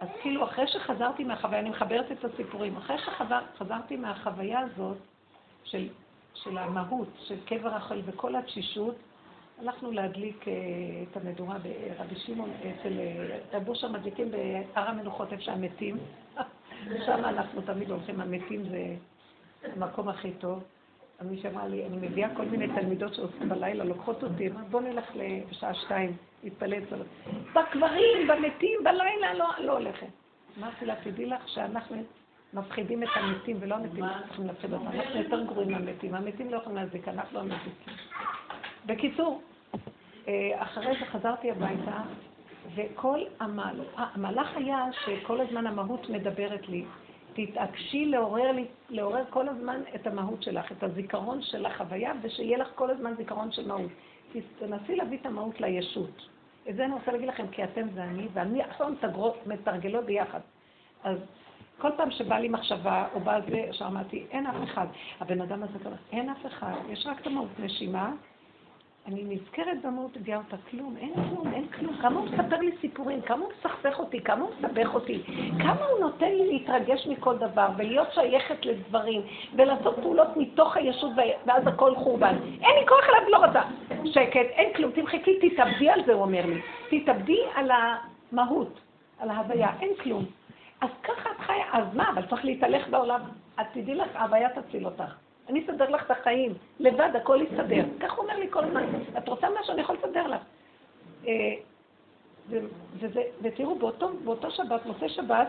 אז כאילו אחרי שחזרתי מהחוויה, אני מחברת את הסיפורים, אחרי שחזרתי מהחוויה הזאת של, של המהות, של קבר רחל וכל התשישות, הלכנו להדליק אה, את המדורה ברבי שמעון, אצל אה, רבו שם מדליקים בהר המנוחות, איפה שהמתים. שם אנחנו תמיד הולכים, המתים זה המקום הכי טוב. מי שאמר לי, אני מביאה כל מיני תלמידות שעושות בלילה, לוקחות אותי, בוא נלך בשעה שתיים, להתפלל צלות. בקברים, במתים, בלילה, לא, לא הולכת. אמרתי לה, תדעי לך שאנחנו מפחידים את המתים, ולא המתים צריכים להפחיד אותם. אנחנו יותר גרועים מהמתים. המתים לא יכולים להזיק, אנחנו המתים. בקיצור, אה, אחרי זה חזרתי הביתה, וכל המהלך, המהלך היה שכל הזמן המהות מדברת לי. תתעקשי לעורר, לי, לעורר כל הזמן את המהות שלך, את הזיכרון של החוויה, ושיהיה לך כל הזמן זיכרון של מהות. תנסי להביא את המהות לישות. את זה אני רוצה להגיד לכם, כי אתם זה אני, ואני עכשיו מתרגלות ביחד. אז כל פעם שבא לי מחשבה, או בא זה, שאמרתי, אין אף אחד. הבן אדם הזה כזה, אין אף אחד, יש רק את המהות נשימה. אני נזכרת במהות הגיעה אותה, כלום, אין כלום, אין כלום. כמה הוא מספר לי סיפורים, כמה הוא מסכסך אותי, כמה הוא מסבך אותי, כמה הוא נותן לי להתרגש מכל דבר, ולהיות שייכת לדברים, ולעשות פעולות מתוך הישות, ואז הכל חורבן. אין לי כוח אליו, לא רוצה. שקט, אין כלום, תמחקי, תתאבדי על זה, הוא אומר לי. תתאבדי על המהות, על ההוויה, אין כלום. אז ככה את חיה, אז מה, אבל צריך להתהלך בעולם. את תדעי לך, ההוויה תציל אותך. אני אסדר לך את החיים, לבד, הכל יסתדר. כך הוא אומר לי כל הזמן. את רוצה משהו, אני יכול לסדר לך. אה, ותראו, באותו, באותו שבת, מוצאי שבת,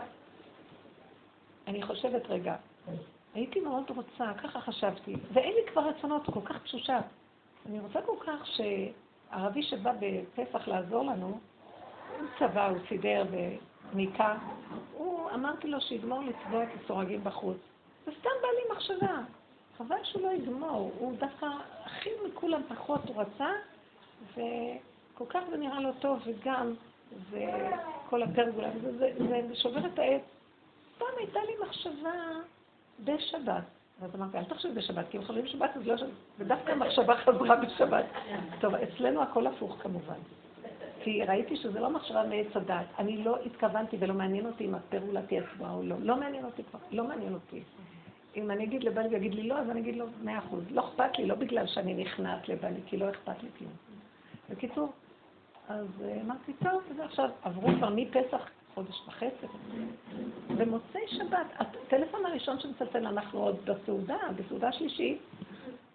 אני חושבת רגע, הייתי מאוד רוצה, ככה חשבתי, ואין לי כבר רצונות, כל כך תשושה. אני רוצה כל כך שערבי שבא בפסח לעזור לנו, הוא צבא, הוא סידר וניקה, הוא, אמרתי לו שיגמור לצבוע את הסורגים בחוץ. וסתם בא לי מחשבה, חבל שהוא לא יגמור, הוא דווקא הכי מכולם פחות הוא רצה, וכל כך זה נראה לו טוב, וגם, וכל הפרגולה, זה, זה, זה שובר את העץ. פעם הייתה לי מחשבה בשבת. ואז אמרתי, אל תחשבי בשבת, כי אם חושבים בשבת אז לא שבת, ודווקא המחשבה חזרה בשבת. טוב, אצלנו הכל הפוך כמובן. כי ראיתי שזה לא מחשבה מעץ הדעת. אני לא התכוונתי ולא מעניין אותי אם הפרולה תהיה צבועה או לא. לא מעניין אותי כבר, לא מעניין אותי. אם אני אגיד לבעלי ויגיד לי לא, אז אני אגיד לו מאה אחוז. לא אכפת לי, לא בגלל שאני נכנעת לבעלי, כי לא אכפת לי כלום. בקיצור, אז אה, אמרתי, טוב, ועכשיו עברו כבר מפסח חודש וחצי. במוצאי שבת, הטלפון הראשון שמצלצל, אנחנו עוד בסעודה, בסעודה שלישית,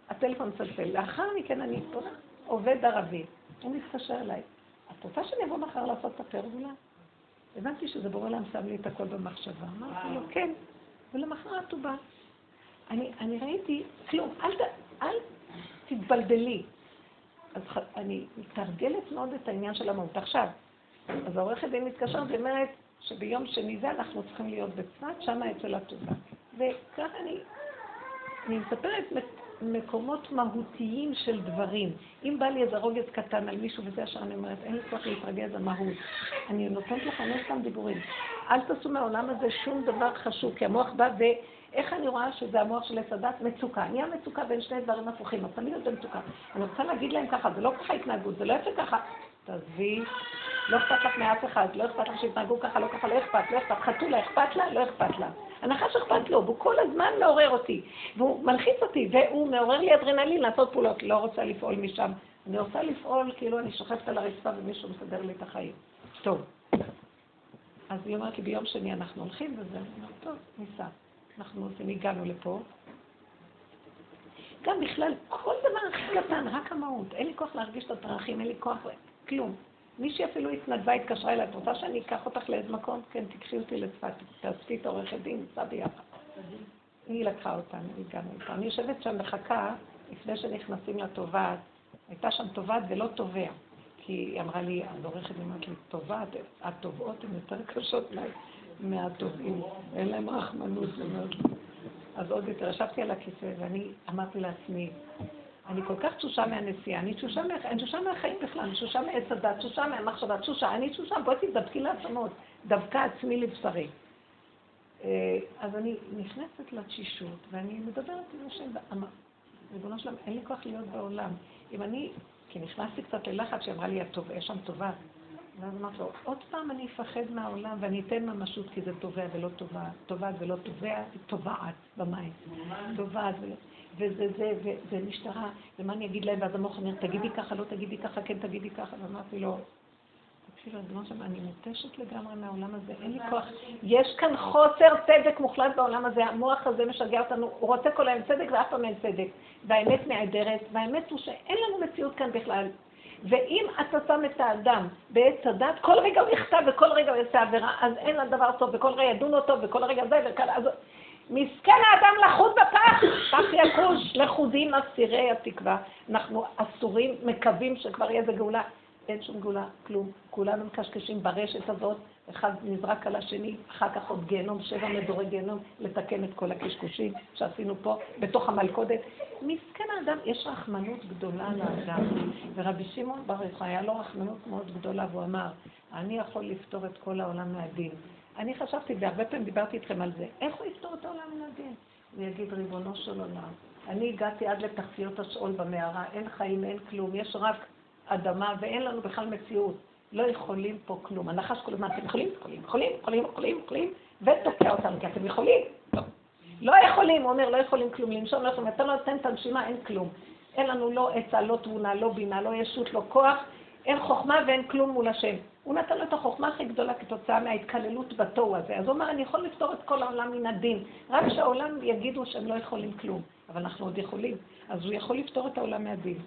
הטלפון מצלצל. לאחר מכן אני פונה, עובד ערבי, הוא מתקשר אליי. את רוצה שאני אבוא מחר לעשות את הפרגולה? הבנתי שזה בורא להם שם לי את הכל במחשבה. אמרתי לו, כן. ולמחרת הוא בא. אני, אני ראיתי, כלום, אל, אל תתבלבלי. אז אני מתרגלת מאוד את העניין של המהות. עכשיו, אז העורכת דין מתקשרת ואומרת שביום שני זה אנחנו צריכים להיות בצפת, שמה אצל התודה. וככה אני, אני מספרת מקומות מהותיים של דברים. אם בא לי איזה רוגז קטן על מישהו וזה ישר אני אומרת, אין לי כוח להתרגז על מהות. אני נותנת לך, לא סתם דיבורים. אל תעשו מהעולם הזה שום דבר חשוב, כי המוח בא ו... איך אני רואה שזה המוח של עץ הדת? מצוקה. נהיה מצוקה בין שני דברים הפוכים, אז תמיד זה מצוקה. אני רוצה להגיד להם ככה, זה לא ככה התנהגות, זה לא יפה ככה. תעזבי, לא אכפת לך מאף אחד, לא אכפת לך שיתנהגו ככה, לא ככה, לא אכפת, לא אכפת. חתולה, אכפת לה? לא אכפת לה. הנחש אכפת לו, והוא כל הזמן מעורר אותי, והוא מלחיץ אותי, והוא מעורר לי אדרנלין לעשות פעולות. לא רוצה לפעול משם. אני רוצה לפעול כאילו אני שוכבת על הרצפה ומישהו מסדר לי את החיים. טוב. אז היא אומרת לי, ביום שני אנחנו הולכים וזה, אני טוב, ניסע. אנחנו עושים, הגענו לפה. גם בכלל, כל דבר הכי קטן, רק המהות. אין לי כוח להרגיש את הדרכים, אין לי כוח, כלום. מישהי אפילו התנדבה, התקשרה אליי, את רוצה שאני אקח אותך לאיזה מקום? כן, תקחי אותי לצפת, תאספי את העורכת דין, ניסע ביחד. היא לקחה אותנו, הגענו איתה. אני יושבת שם מחכה, לפני שנכנסים לתובעת. הייתה שם תובעת ולא תובע. כי היא אמרה לי, אז עורכת דין אמרת לי, תובעת, התובעות הן יותר קשות מהתובעים, אין להם רחמנות, אז עוד יותר, ישבתי על הכיסא ואני אמרתי לעצמי, אני כל כך תשושה מהנסיעה, אני תשושה, מה, אני תשושה מהחיים בכלל, אני תשושה מעץ הדת, תשושה מהמחשבה, תשושה, אני תשושה, בואי תדבקי לעצמות, דווקא עצמי לבשרי. אה, אז אני נכנסת לתשישות, ואני מדברת עם השם, ריבונו שלם, אין לי כוח להיות בעולם. אם אני, כי נכנסתי קצת ללחץ שאמרה לי, יש שם טובה. ואז אמרתי לו, עוד פעם אני אפחד מהעולם ואני אתן ממשות כי זה טובע ולא טובע, טובעת ולא טובע, היא טובעת במים. טובעת ולא... וזה זה, וזה משטרה, ומה אני אגיד להם, ואז המוח אומר, תגידי ככה, לא תגידי ככה, כן תגידי ככה, ואמרתי לו, תקשיב, אדוני שם, אני מותשת לגמרי מהעולם הזה, אין לי כוח. יש כאן חוסר צדק מוחלט בעולם הזה, המוח הזה משגע אותנו, הוא רוצה כל היום צדק ואף פעם אין צדק. והאמת נעדרת, והאמת הוא שאין לנו מציאות כאן בכלל. ואם אתה שם את האדם בעץ הדת, כל רגע הוא יכתב וכל רגע הוא יעשה עבירה, אז אין לדבר טוב, וכל רגע ידון אותו, וכל רגע זה, וכאלה, אז... מסכן האדם לחוד בפח, פח יקוש, לחודים אסירי התקווה. אנחנו אסורים, מקווים שכבר יהיה איזה גאולה. אין שום גאולה, כלום. כולנו מקשקשים ברשת הזאת, אחד נזרק על השני, אחר כך עוד גיהנום, שבע מדורי גיהנום, לתקן את כל הקשקושים שעשינו פה בתוך המלכודת. מסכן האדם, יש רחמנות גדולה לאדם. ורבי שמעון ברוך היה לו רחמנות מאוד גדולה, והוא אמר, אני יכול לפתור את כל העולם מהדין. אני חשבתי, והרבה פעמים דיברתי איתכם על זה, איך הוא יפתור את העולם מן הדין? הוא יגיד, ריבונו של עולם, אני הגעתי עד לתחתיות השאול במערה, אין חיים, אין כלום, יש רק אדמה ואין לנו בכלל מציאות. לא יכולים פה כלום. הנחש כל הזמן, אתם יכולים, יכולים, יכולים, יכולים, יכולים, יכולים, ותוקע אותנו, כי אתם יכולים. לא. לא יכולים, הוא אומר, לא יכולים כלום, לנשום לא יכולים, אתה לא נותן את הנשימה, אין כלום. אין לנו לא עצה, לא תבונה, לא בינה, לא ישות, לא כוח, אין חוכמה ואין כלום מול השם. הוא נתן לו את החוכמה הכי גדולה כתוצאה מההתקללות בתוהו הזה. אז הוא אמר, אני יכול לפתור את כל העולם מן הדין, רק שהעולם יגידו שהם לא יכולים כלום, אבל אנחנו עוד יכולים. אז הוא יכול לפתור את העולם מהדין.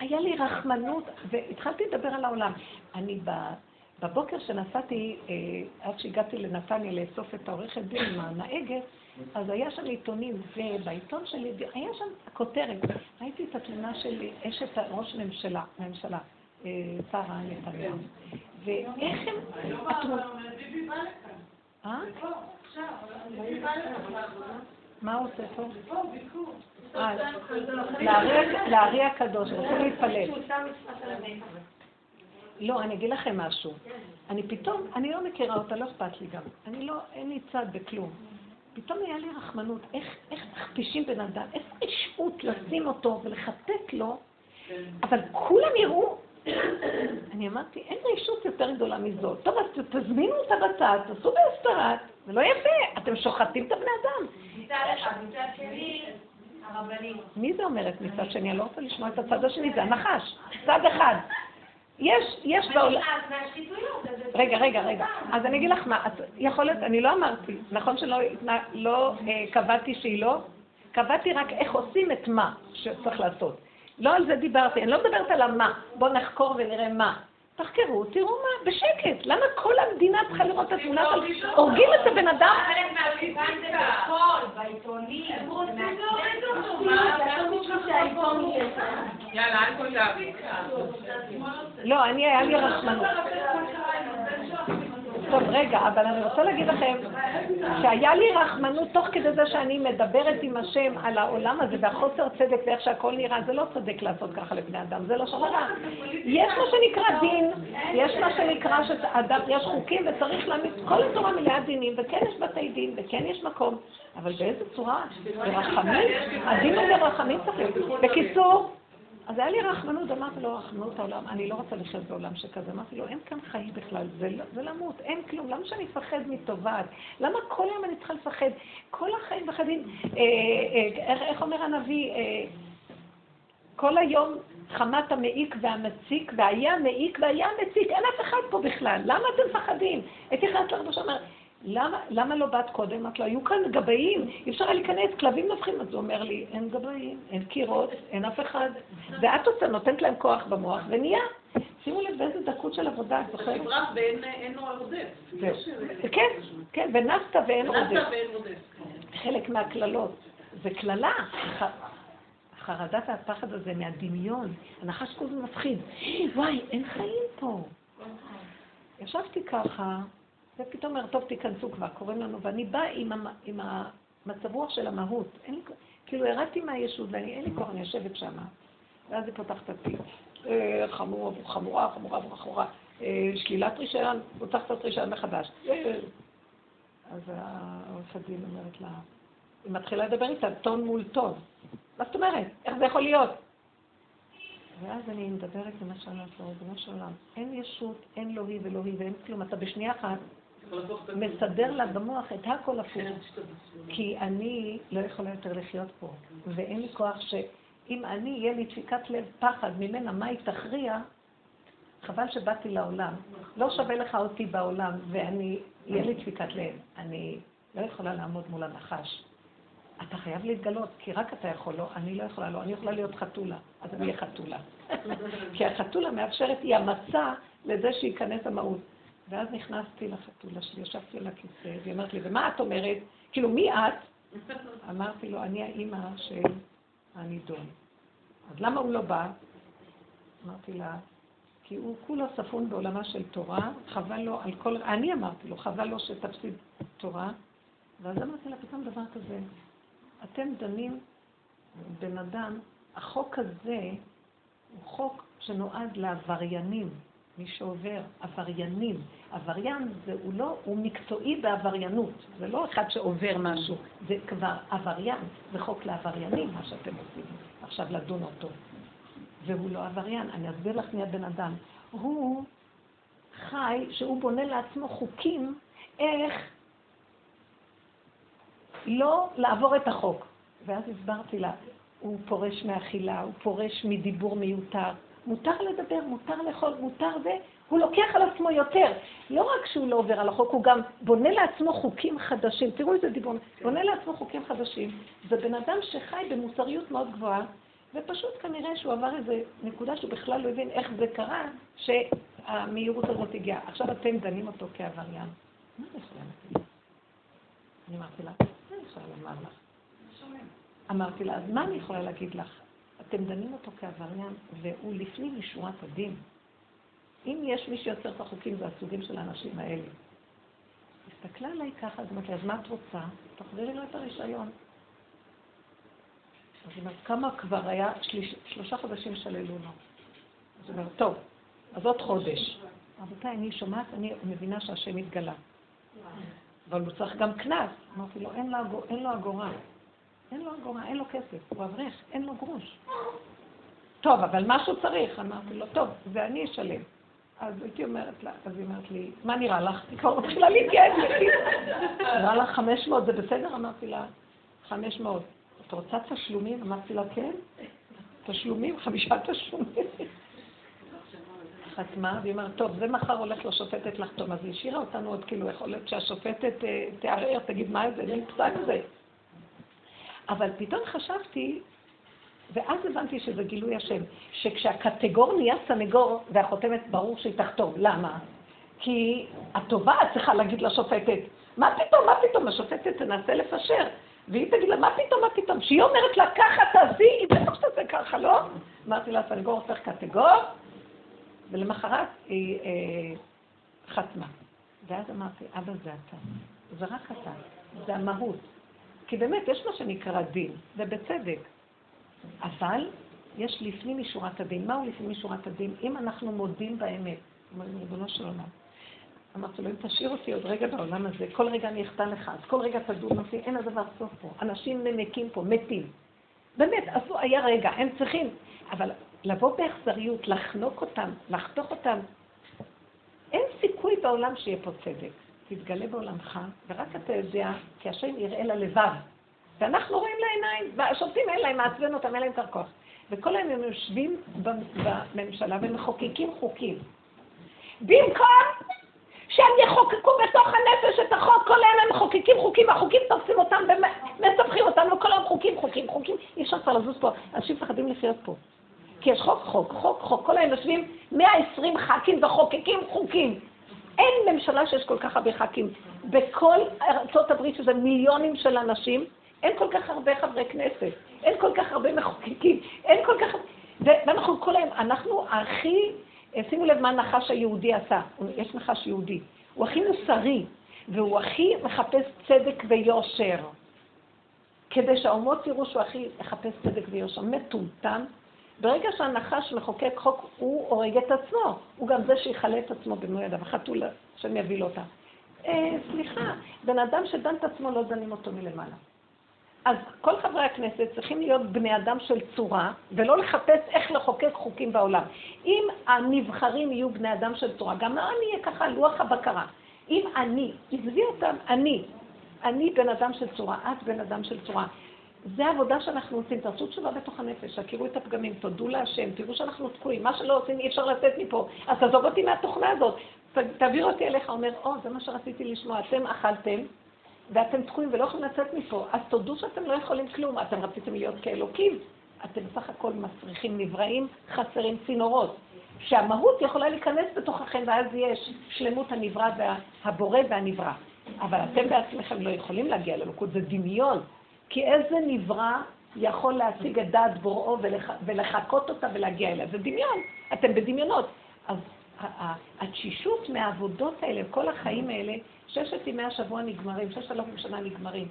היה לי רחמנות, והתחלתי לדבר על העולם. אני בבוקר שנסעתי, אה, עד שהגעתי לנתניה לאסוף את העורכת דין עם הנהגת, אז היה שם עיתונים, ובעיתון שלי, היה שם הכותרת. ראיתי את התמונה של אשת ראש ממשלה, ממשלה, אה, שרה נתניהו. ואיך הם... אה? מה הוא עושה פה? לארי הקדוש, רצו להתפלל. לא, אני אגיד לכם משהו. אני פתאום, אני לא מכירה אותה, לא אכפת לי גם. אני לא, אין לי צד בכלום. פתאום היה לי רחמנות, איך, מכפישים בן אדם, איזה רשעות לשים אותו ולחטט לו, אבל כולם יראו. אני אמרתי, אין רשות יותר גדולה מזאת. טוב, אז תזמינו אותה בצד, תעשו בהסתרת, זה לא יפה, אתם שוחטים את הבני אדם. מי זה אומרת מצד שני? אני לא רוצה לשמוע את הצד השני, זה הנחש, צד אחד. יש, יש בעולם... רגע, רגע, רגע. אז אני אגיד לך מה, את יכולת, אני לא אמרתי, נכון שלא לא, אה, קבעתי שהיא לא? קבעתי רק איך עושים את מה שצריך לעשות. לא על זה דיברתי, אני לא מדברת על המה. בואו נחקור ונראה מה. תחקרו, תראו מה, בשקט. למה כל המדינה צריכה לראות את התמונה של... הורגים את הבן אדם? חלק מהסיבה זה בחול, בעיתונים. הם רוצים להוריד אותו. יאללה, אל תודה. לא, אני, היה לי רחמנות. טוב, רגע, אבל אני רוצה להגיד לכם שהיה לי רחמנות תוך כדי זה שאני מדברת עם השם על העולם הזה והחוסר צדק ואיך שהכל נראה, זה לא צודק לעשות ככה לבני אדם, זה לא שחרה. יש מה שנקרא דין, יש מה שנקרא שאדם, יש חוקים וצריך להעמיד, כל התורה מלאה דינים, וכן יש בתי דין, וכן יש מקום, אבל באיזה צורה? ברחמים? הדין הזה רחמים צריך. בקיצור, אז היה לי רחמנות, אמרתי לו, רחמנות העולם, אני לא רוצה לחיות בעולם שכזה. אמרתי לו, אין כאן חיים בכלל, זה, לא, זה למות, אין כלום, למה שאני אפחד מטובת? למה כל יום אני צריכה לפחד? כל החיים מפחדים, אה, אה, איך, אומר הנביא? אה, כל היום חמת המעיק והמציק, והיה מעיק והיה מציק, אין אף אחד פה בכלל, למה אתם מפחדים? הייתי נכנסת לך ואומר, למה, למה לא באת קודם? אמרת לו, היו כאן גבאים, אי אפשר היה להיכנס, כלבים נובחים. אז הוא אומר לי, אין גבאים, אין קירות, אין אף אחד. ואת עושה, נותנת להם כוח במוח, ונהיה. שימו לב באיזה דקות של עבודה, את זוכרת? נברח ואין רודף. כן, כן, ונסת ואין רודף. חלק מהקללות. זה קללה. החרדת והפחד הזה מהדמיון, הנחש כל הזמן מפחיד. וואי, אין חיים פה. ישבתי ככה, ופתאום אומר, טוב, תיכנסו כבר, קוראים לנו, ואני באה עם, המ, עם המצב רוח של המהות. אין לי, כאילו, ירדתי מהישות, ואין לי כוח, אני יושבת שם. ואז היא פותחת את הפיק. אה, חמורה, חמורה, חמורה וחמורה. אה, שלילת רישיון, פותחת את רישיון מחדש. אה, אז העורכת דין אומרת לה, היא מתחילה לדבר איתה, טון מול טון. מה זאת אומרת? איך זה יכול להיות? ואז אני מדברת עם השם לעצמו, ריבונו של עולם, אין ישות, אין לא היא ולא היא ואין כלום, אתה בשנייה אחת מסדר לה במוח את הכל הפוך. כי אני לא יכולה יותר לחיות פה, ואין לי כוח שאם אני, יהיה לי דפיקת לב פחד ממנה, מה היא תכריע, חבל שבאתי לעולם. לא שווה לך אותי בעולם, ואני, יהיה לי דפיקת לב. אני לא יכולה לעמוד מול הנחש. אתה חייב להתגלות, כי רק אתה יכול, לא, אני לא יכולה, לא, אני יכולה להיות חתולה, אז אני אהיה חתולה. כי החתולה מאפשרת, היא המצע לזה שייכנס המהות. ואז נכנסתי לחתולה שלי, ישבתי על הכיסא, והיא אמרת לי, ומה את אומרת? כאילו, מי את? אמרתי לו, אני האימא של הנידון. אז למה הוא לא בא? אמרתי לה, כי הוא כולו ספון בעולמה של תורה, חבל לו על כל... אני אמרתי לו, חבל לו שתפסיד תורה. ואז אמרתי לה, פתאום דבר כזה, אתם דנים בן אדם, החוק הזה הוא חוק שנועד לעבריינים. מי שעובר, עבריינים. עבריין זה, הוא לא, הוא מקצועי בעבריינות. זה לא אחד שעובר משהו, זה כבר עבריין. זה חוק לעבריינים, מה שאתם עושים. עכשיו לדון אותו. והוא לא עבריין. אני אסביר לך מי הבן אדם. הוא חי שהוא בונה לעצמו חוקים איך לא לעבור את החוק. ואז הסברתי לה, הוא פורש מאכילה, הוא פורש מדיבור מיותר. מותר לדבר, מותר לאכול, מותר זה, הוא לוקח על עצמו יותר. לא רק שהוא לא עובר על החוק, הוא גם בונה לעצמו חוקים חדשים. תראו איזה דיבור, בונה לעצמו חוקים חדשים. זה בן אדם שחי במוסריות מאוד גבוהה, ופשוט כנראה שהוא עבר איזה נקודה שהוא בכלל לא הבין איך זה קרה, שהמהירות הזאת הגיעה. עכשיו אתם דנים אותו כעבריין. מה אני יכולה להגיד? אני אמרתי לה, מה אני יכולה לומר לך? אמרתי לה, אז מה אני יכולה להגיד לך? אתם דנים אותו כעבריין, והוא לפנים משורת הדין. אם יש מי שיוצר את החוקים, זה הסוגים של האנשים האלה. הסתכלה עליי ככה, אז אמרתי, אז מה את רוצה? תחזירי לו את הרישיון. אז היא אומרת, כמה כבר היה? שליש, שלושה חודשים שללו לו. אז היא אומרת, טוב, אז עוד חודש. רבותיי, אני שומעת, אני מבינה שהשם התגלה. אבל הוא צריך גם קנס. אמרתי לו, אין לו, אגורה. אין לו אגורה, אין לו כסף, הוא אברך, אין לו גרוש. טוב, אבל משהו צריך. אמרתי לו, טוב, ואני אשלם. אז הייתי אומרת לה, אז היא אומרת לי, מה נראה לך? היא כבר מתחילה להתייעץ. נראה לך 500, זה בסדר? אמרתי לה, 500. את רוצה תשלומים? אמרתי לה, כן. תשלומים, חמישה תשלומים. חתמה, והיא אומרת, טוב, זה מחר הולך לשופטת לחתום. אז היא השאירה אותנו עוד כאילו, יכול להיות שהשופטת אה, תערער, תגיד, מה זה, מין פסק זה. אבל פתאום חשבתי, ואז הבנתי שזה גילוי השם, שכשהקטגור נהיה סנגור והחותמת ברור שהיא תחתום. למה? כי התובעת צריכה להגיד לשופטת, מה פתאום, מה פתאום, השופטת תנסה לפשר. והיא תגיד לה, מה פתאום, מה פתאום? שהיא אומרת לה, ככה תעשי, היא בטח שתעשה ככה, לא? אמרתי לה, הסנגור הופך קטגור, ולמחרת היא אה, חתמה. ואז אמרתי, אבא זה אתה, זה רק אתה, זה המהות. כי באמת, יש מה שנקרא דין, ובצדק. אבל יש לפנים משורת הדין. מהו לפנים משורת הדין? אם אנחנו מודים באמת, אומרים, ריבונו של עולם, אמרתי לו, אם תשאיר אותי עוד רגע בעולם הזה, כל רגע אני אחטא לך, אז כל רגע תדון אותי, אין לדבר סוף פה. אנשים נמקים פה, מתים. באמת, עשו, היה רגע, הם צריכים, אבל לבוא באכזריות, לחנוק אותם, לחתוך אותם, אין סיכוי בעולם שיהיה פה צדק. תתגלה בעולמך, ורק אתה יודע, כי השם יראה ללבב. ואנחנו רואים לעיניים, והשופטים אין להם, מעצבן אותם, אין להם את הכוח. וכל היום הם יושבים בממשלה ומחוקקים חוקים. במקום שהם יחוקקו בתוך הנפש את החוק, כל היום הם מחוקקים חוקים, החוקים תופסים אותם ומספחים אותם, וכל היום חוקים, חוקים, חוקים. אי אפשר כבר לזוז פה, אנשים מפחדים לחיות פה. כי יש חוק, חוק, חוק, חוק, כל היום יושבים 120 ח"כים וחוקקים חוקים. אין ממשלה שיש כל כך הרבה ח"כים. בכל ארצות הברית, שזה מיליונים של אנשים, אין כל כך הרבה חברי כנסת, אין כל כך הרבה מחוקקים, אין כל כך... ואנחנו כל היום, אנחנו הכי... שימו לב מה הנחש היהודי עשה. יש נחש יהודי. הוא הכי מוסרי, והוא הכי מחפש צדק ויושר. כדי שהאומות יראו שהוא הכי מחפש צדק ויושר. מטומטם. ברגע שהנחש מחוקק חוק, הוא הורג את עצמו. הוא גם זה שיכלה את עצמו במו ידיו. החתול, השם יביא לו אותה. אה, סליחה, בן אדם שדן את עצמו לא דנים אותו מלמעלה. אז כל חברי הכנסת צריכים להיות בני אדם של צורה, ולא לחפש איך לחוקק חוקים בעולם. אם הנבחרים יהיו בני אדם של צורה, גם אני אהיה ככה לוח הבקרה. אם אני, עזבי אותם, אני, אני בן אדם של צורה, את בן אדם של צורה. זה העבודה שאנחנו עושים, תעשו תשובה בתוך הנפש, תכירו את הפגמים, תודו להשם, תראו שאנחנו תקועים, מה שלא עושים אי אפשר לצאת מפה, אז תעזוב אותי מהתוכנה הזאת, תעביר אותי אליך, אומר, או, זה מה שרציתי לשמוע, אתם אכלתם, ואתם תקועים ולא יכולים לצאת מפה, אז תודו שאתם לא יכולים כלום. אתם רציתם להיות כאלוקים, אתם בסך הכל מסריחים נבראים, חסרים צינורות. שהמהות יכולה להיכנס בתוככם, ואז יש שלמות הנברא והבורא והנברא. אבל אתם בעצמכם לא יכולים להגיע לאלוקות, זה דמיון. כי איזה נברא יכול להשיג את דעת בוראו ולח... ולחקות אותה ולהגיע אליה? זה דמיון, אתם בדמיונות. אז התשישות מהעבודות האלה, כל החיים האלה, ששת ימי השבוע נגמרים, ששת אלפים שנה נגמרים.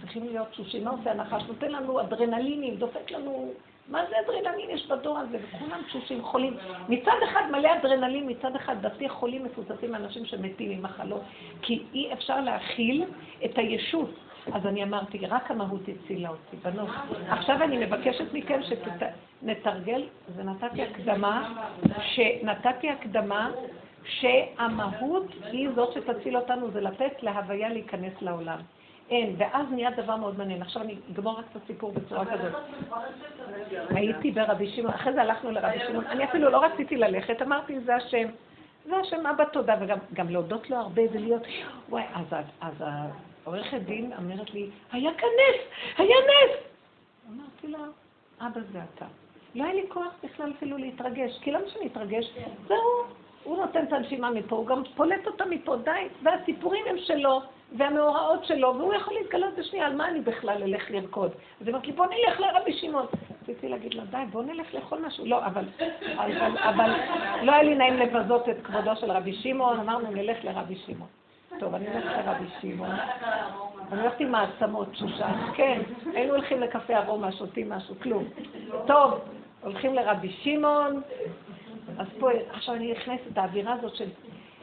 צריכים להיות תשושים. מה עושה הנחש? נותן לנו אדרנלינים, דופק לנו מה זה אדרנלין יש בדור הזה? וכולם תשושים, חולים. מצד אחד מלא אדרנלין, מצד אחד דתי חולים מפוצצים, אנשים שמתים עם מחלות. כי אי אפשר להכיל את הישות. אז אני אמרתי, רק המהות הצילה אותי, בנות. עכשיו אני מבקשת מכם שנתרגל, ונתתי הקדמה, שנתתי הקדמה שהמהות היא זאת שתציל אותנו, זה לתת להוויה להיכנס לעולם. אין, ואז נהיה דבר מאוד מעניין. עכשיו אני אגמור רק את הסיפור בצורה כזאת. הייתי ברבי שמעון, אחרי זה הלכנו לרבי שמעון, אני אפילו לא רציתי ללכת, אמרתי, זה השם. זה השם אבא תודה, וגם להודות לו הרבה ולהיות, וואי, אז, אז העורכת דין אומרת לי, היה כאן נס, היה נס! אמרתי לה, אבא זה אתה. לא היה לי כוח בכלל אפילו להתרגש, כי למה שאני אתרגש? זהו, הוא נותן את הנשימה מפה, הוא גם פולט אותה מפה, די, והסיפורים הם שלו, והמאורעות שלו, והוא יכול להתגלות בשנייה, על מה אני בכלל אלך לרקוד? אז היא אמרת לי, בוא נלך לרבי שמעון. רציתי להגיד לה, די, בוא נלך לאכול משהו. לא, אבל, אבל, אבל לא היה לי נעים לבזות את כבודו של רבי שמעון, אמרנו, נלך לרבי שמעון. טוב, אני הולכת לרבי שמעון. אני הולכת עם העצמות, שושן. כן, היינו הולכים לקפה ארומה, שותים משהו, כלום. טוב, הולכים לרבי שמעון, אז פה, עכשיו אני נכנסת, את האווירה הזאת של,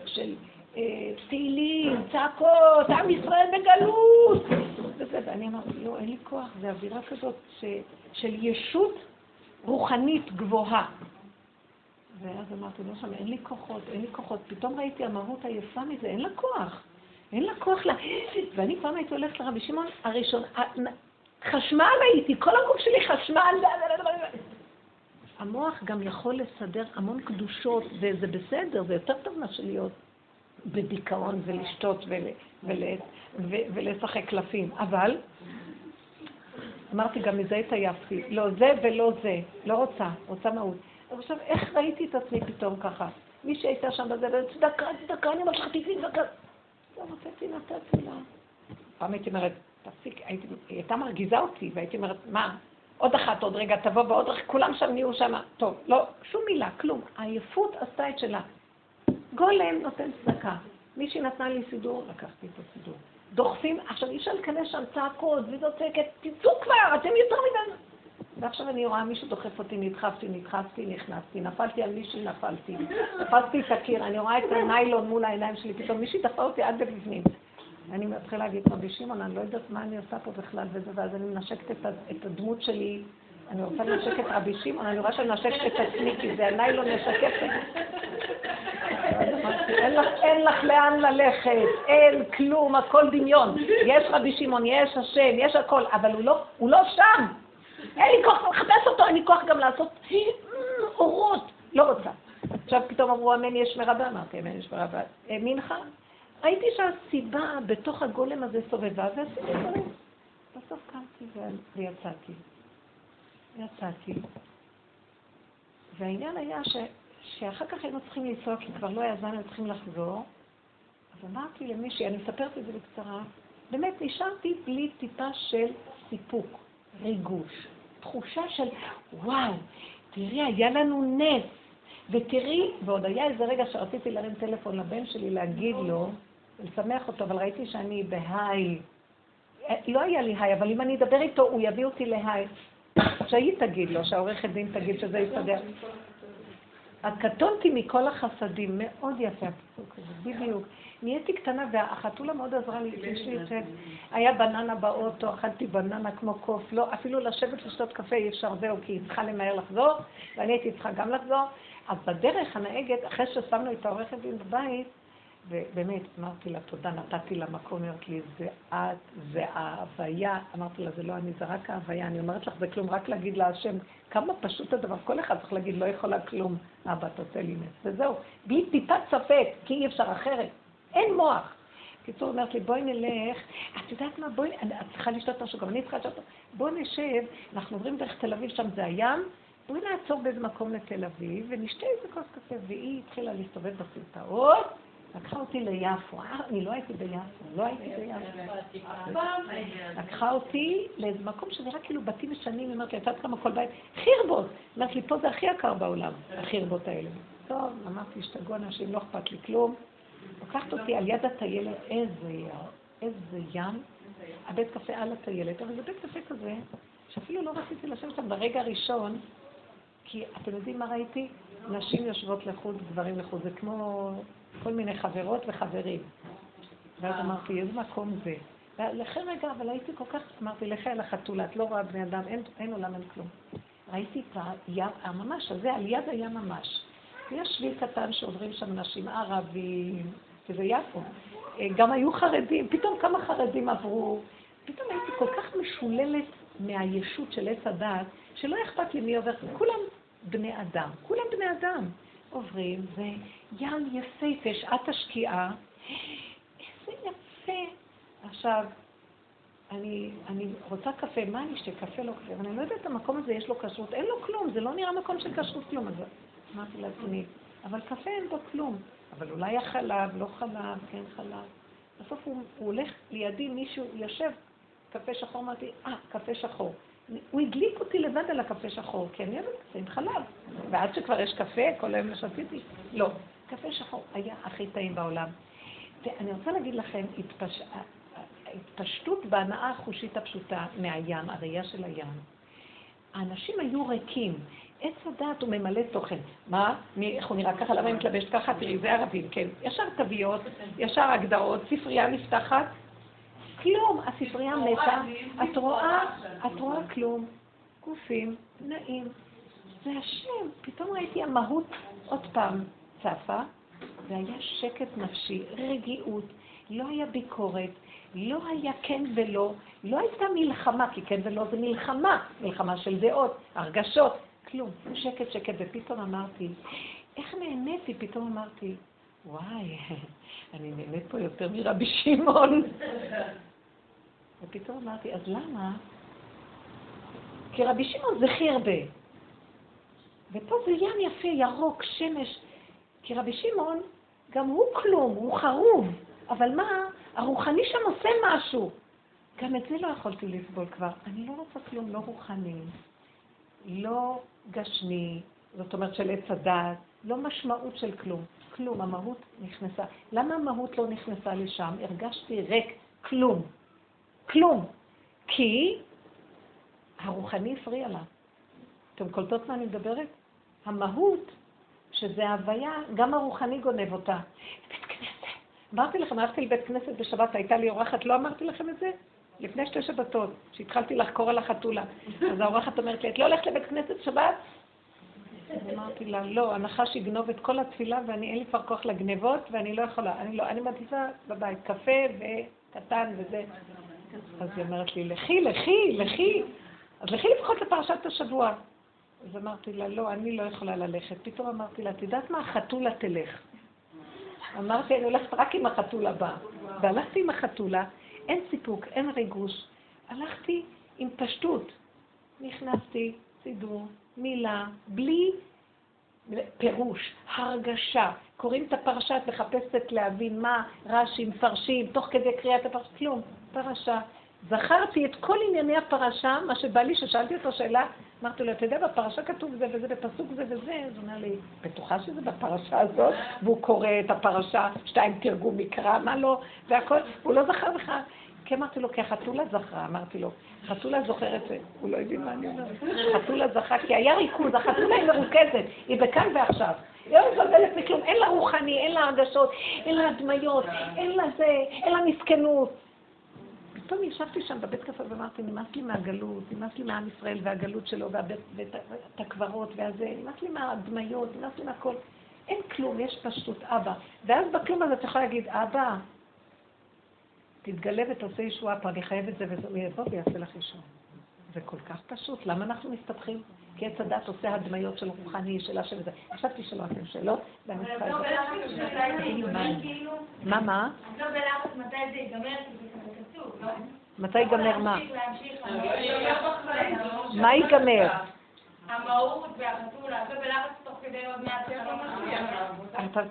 של אה, תהילים, צעקות, עם ישראל בגלות, וזה, ואני אמרתי, לא, אין לי כוח, זו אווירה כזאת ש, של ישות רוחנית גבוהה. ואז אמרתי, לא שם, אין לי כוחות, אין לי כוחות. פתאום ראיתי המהות היפה מזה, אין לה כוח. אין לה כוח לה... ואני פעם הייתי הולכת לרבי שמעון הראשון, חשמל הייתי, כל הגוף שלי חשמל. המוח גם יכול לסדר המון קדושות, וזה בסדר, זה יותר טוב מאשר להיות בדיכאון ולשתות ול, ול, ול, ולשחק קלפים. אבל, אמרתי, גם מזה התעייפתי. לא זה ולא זה. לא רוצה, רוצה מהות. עכשיו, איך ראיתי את עצמי פתאום ככה? מי שהייתה שם בזה, צדקה, צדקה, אני אומרת לך, צדקה. לא רציתי, נתתי לה. פעם הייתי אומרת, תפסיק, היא הייתה מרגיזה אותי, והייתי אומרת, מה? עוד אחת, עוד רגע, תבוא בעוד רגע, כולם שם נהיו שם. טוב, לא, שום מילה, כלום. העייפות עשתה את שלה. גולם נותן צדקה. מישהי נתנה לי סידור, לקחתי את הסידור. דוחפים, עכשיו אי אפשר להיכנס שם צעקות וזוצקת, תצאו כבר, אתם יותר מדי... ועכשיו אני רואה מישהו דוחף אותי, נדחפתי, נדחפתי, נכנסתי, נפלתי על מישהי, נפלתי. תפסתי את הקיר, אני רואה את הניילון מול העיניים שלי, פתאום מישהי דחפה אותי עד לבפנים. אני מתחילה להגיד, רבי שמעון, אני לא יודעת מה אני עושה פה בכלל וזה, ואז אני מנשקת את הדמות שלי, אני רוצה לנשק את רבי שמעון, אני רואה שאני מנשקת את עצמי, כי זה הניילון משקף את. אין לך לאן ללכת, אין כלום, הכל דמיון. יש רבי שמעון, יש השם, יש הכל, אבל הוא לא שם. אין לי כוח לחפש אותו, אין לי כוח גם לעשות אורות. לא רוצה. עכשיו פתאום אמרו, אמן יש מרבה, אמרתי, אמן יש מרבה. לך? ראיתי שהסיבה בתוך הגולם הזה סובבה, ועשיתי דברים. בסוף קמתי ויצאתי. יצאתי. והעניין היה ש... שאחר כך היינו צריכים לנסוע, כי כבר לא היה זמן, היינו צריכים לחזור. אז אמרתי למישהי, אני מספרת את זה בקצרה, באמת נשארתי בלי טיפה של סיפוק, ריגוש, תחושה של וואו, תראי, היה לנו נס, ותראי, ועוד היה איזה רגע שרציתי להרים טלפון לבן שלי להגיד לו, ולשמח אותו, אבל ראיתי שאני בהיי. לא היה לי היי, אבל אם אני אדבר איתו, הוא יביא אותי להיי. שהיא תגיד לו, שהעורכת דין תגיד שזה יסתדר. הקטונתי מכל החסדים, מאוד יפה הפסוק הזה, בדיוק. נהייתי קטנה והחתולה מאוד עזרה לי, יש לי את זה. היה בננה באוטו, אכלתי בננה כמו קוף, לא, אפילו לשבת לשתות קפה אי אפשר זהו, כי היא צריכה למהר לחזור, ואני הייתי צריכה גם לחזור. אז בדרך הנהגת, אחרי ששמנו את העורכת דין בבית, ובאמת, אמרתי לה, תודה, נתתי לה מקום, היא אומרת לי, זה את, זה ההוויה. אמרתי לה, זה לא אני, זה רק ההוויה. אני אומרת לך, זה כלום, רק להגיד לה השם, כמה פשוט הדבר. כל אחד צריך להגיד, לא יכולה כלום, אבא, תעשה לי נס. וזהו, בלי טיפת ספק, כי אי אפשר אחרת. אין מוח. קיצור, אומרת לי, בואי נלך, את יודעת מה, בואי, את צריכה לשתות משהו, גם אני צריכה לשתות, בואי נשב, אנחנו עוברים דרך תל אביב, שם זה הים, בואי נעצור באיזה מקום לתל אביב, ונשתה איזה כוס קפה, והיא התחילה להסתובב בסרטאות, לקחה אותי ליפו, אה, אני לא הייתי ביפו, לא הייתי ביפו. לקחה אותי לאיזה מקום שנראה כאילו בתים משנים, היא אומרת לי, יצאת כמה כל בית, חירבות. אמרת לי, פה זה הכי יקר בעולם, החירבות האלה. טוב, אמרתי, השתגעו אנשים, לא אכפת לי כלום. לקחת אותי על יד הטיילת, איזה ים, איזה ים. הבית קפה על הטיילת, אבל זה בית קפה כזה, שאפילו לא רציתי לשבת שם ברגע הראשון, כי אתם יודעים מה ראיתי? נשים יושבות לחוד, גברים לחוד, זה כמו כל מיני חברות וחברים. ואז אמרתי, איזה מקום זה? ולכן רגע, אבל הייתי כל כך, אמרתי, לכי על החתולה, את לא רואה בני אדם, אין, אין עולם, אין כלום. ראיתי את הים, הממש הזה, על יד הים ממש. יש שביל קטן שעוברים שם נשים ערבים, שזה יפו. אה, גם היו חרדים, פתאום כמה חרדים עברו. פתאום הייתי כל כך משוללת מהישות של עץ הדת, שלא אכפת לי מי עובר, כולם בני אדם, כולם בני אדם. עוברים, וים יפהפה, שעת השקיעה. איזה יפה. עכשיו, אני, אני רוצה קפה, מה אני אשתה? קפה לא קפה, ואני לא יודעת, המקום הזה יש לו כשרות, אין לו כלום, זה לא נראה מקום של כשרות כלום. אז אמרתי לעצמי, אבל קפה אין בו כלום. אבל אולי החלב, לא חלב, כן חלב. בסוף הוא, הוא הולך לידי, מישהו יושב, קפה שחור, אמרתי, אה, קפה שחור. הוא הדליק אותי לבד על הקפה שחור, כי אני אוהבת קפה עם חלב. ועד שכבר יש קפה, כל היום שתיתי, לא. קפה שחור היה הכי טעים בעולם. ואני רוצה להגיד לכם, התפש... ההתפשטות בהנאה החושית הפשוטה מהים, הראייה של הים. האנשים היו ריקים. עץ הדעת הוא ממלא תוכן. מה? מי, איך הוא נראה ככה? למה היא מתלבשת ככה? תראי, זה ערבים, כן. ישר תוויות, ישר הגדרות, ספרייה נפתחת. כלום, הספרייה מתה. את רואה, את רואה כלום. גופים, נעים. זה השם. פתאום ראיתי המהות עוד פעם צפה, והיה שקט נפשי, רגיעות, לא היה ביקורת, לא היה כן ולא, לא הייתה מלחמה, כי כן ולא זה מלחמה, מלחמה של דעות, הרגשות, כלום, שקט שקט, ופתאום אמרתי, איך נהניתי? פתאום אמרתי, וואי, אני נהנית פה יותר מרבי שמעון. ופתאום אמרתי, אז למה? כי רבי שמעון זה הכי הרבה. ופה זה ים יפה, ירוק, שמש. כי רבי שמעון, גם הוא כלום, הוא חרוב. אבל מה, הרוחני שם עושה משהו. גם את זה לא יכולתי לסבול כבר. אני לא רוצה כלום, לא רוחני, לא גשמי, זאת אומרת של עץ הדעת, לא משמעות של כלום. כלום, המהות נכנסה. למה המהות לא נכנסה לשם? הרגשתי ריק, כלום. כלום. כי הרוחני הפריע לה. אתם קולטות מה אני מדברת? המהות, שזה ההוויה, גם הרוחני גונב אותה. אמרתי לכם, הלכתי לבית כנסת בשבת, הייתה לי אורחת, לא אמרתי לכם את זה? לפני שתי שבתות, שהתחלתי לחקור על החתולה. אז האורחת אומרת לי, את לא הולכת לבית כנסת שבת? אמרתי לה, לא, הנחש יגנוב את כל התפילה ואני, אין לי כבר כוח לגנבות ואני לא יכולה. אני לא, אני מעדיפה בבית קפה וקטן וזה. אז היא אומרת לי, לכי, לכי, לכי. אז לכי לפחות לפרשת השבוע. אז אמרתי לה, לא, אני לא יכולה ללכת. פתאום אמרתי לה, את יודעת מה? החתולה תלך. אמרתי, אני הולכת רק עם החתול הבא. והלכתי עם החתולה, אין סיפוק, אין ריגוש. הלכתי עם פשטות. נכנסתי, סידור, מילה, בלי פירוש, הרגשה. קוראים את הפרשה, את מחפשת להבין מה רש"י מפרשים, תוך כדי קריאת הפרשה, כלום, פרשה. זכרתי את כל ענייני הפרשה, מה שבא לי, ששאלתי אותו שאלה, אמרתי לו, אתה יודע, בפרשה כתוב זה וזה, בפסוק זה וזה, אז הוא אומר לי, בטוחה שזה בפרשה הזאת? והוא קורא את הפרשה, שתיים תרגום מקרא, מה לא, והכל, הוא לא זכר בכלל. כי אמרתי לו, כי החתולה זכרה, אמרתי לו, חתולה זוכרת, הוא לא הבין מה אני אומרת, חתולה זכרה, כי היה ריכוז, החתולה היא מרוכזת, היא בכאן ועכשיו. היא לא מבלבלת מכלום, אין לה רוחני, אין לה הרגשות, אין לה הדמיות, אין לה זה, אין לה מסכנות. פתאום ישבתי שם בבית קפה ואמרתי, נמאס לי מהגלות, נמאס לי מעם ישראל והגלות שלו ואת הקברות והזה, נמאס לי מהדמיות, נמאס לי מהכל. אין כלום, יש פשטות, אבא. ואז בכלום הזה אתה יכול להגיד, אבא, תתגלה ותעשה ישועה פה, אני חייב את זה, והוא יבוא ויעשה לך ישועה. זה כל כך פשוט, למה אנחנו מסתבכים? כי עץ הדת עושה הדמיות של רוחני, של השם וזה. חשבתי שלא עושים שאלות, ואני צריכה את זה. מה, מה? אני לא בלחץ מתי זה ייגמר, מתי ייגמר מה? מה ייגמר? המהות והחתולה, זה בלחץ תוך כדי עוד מעט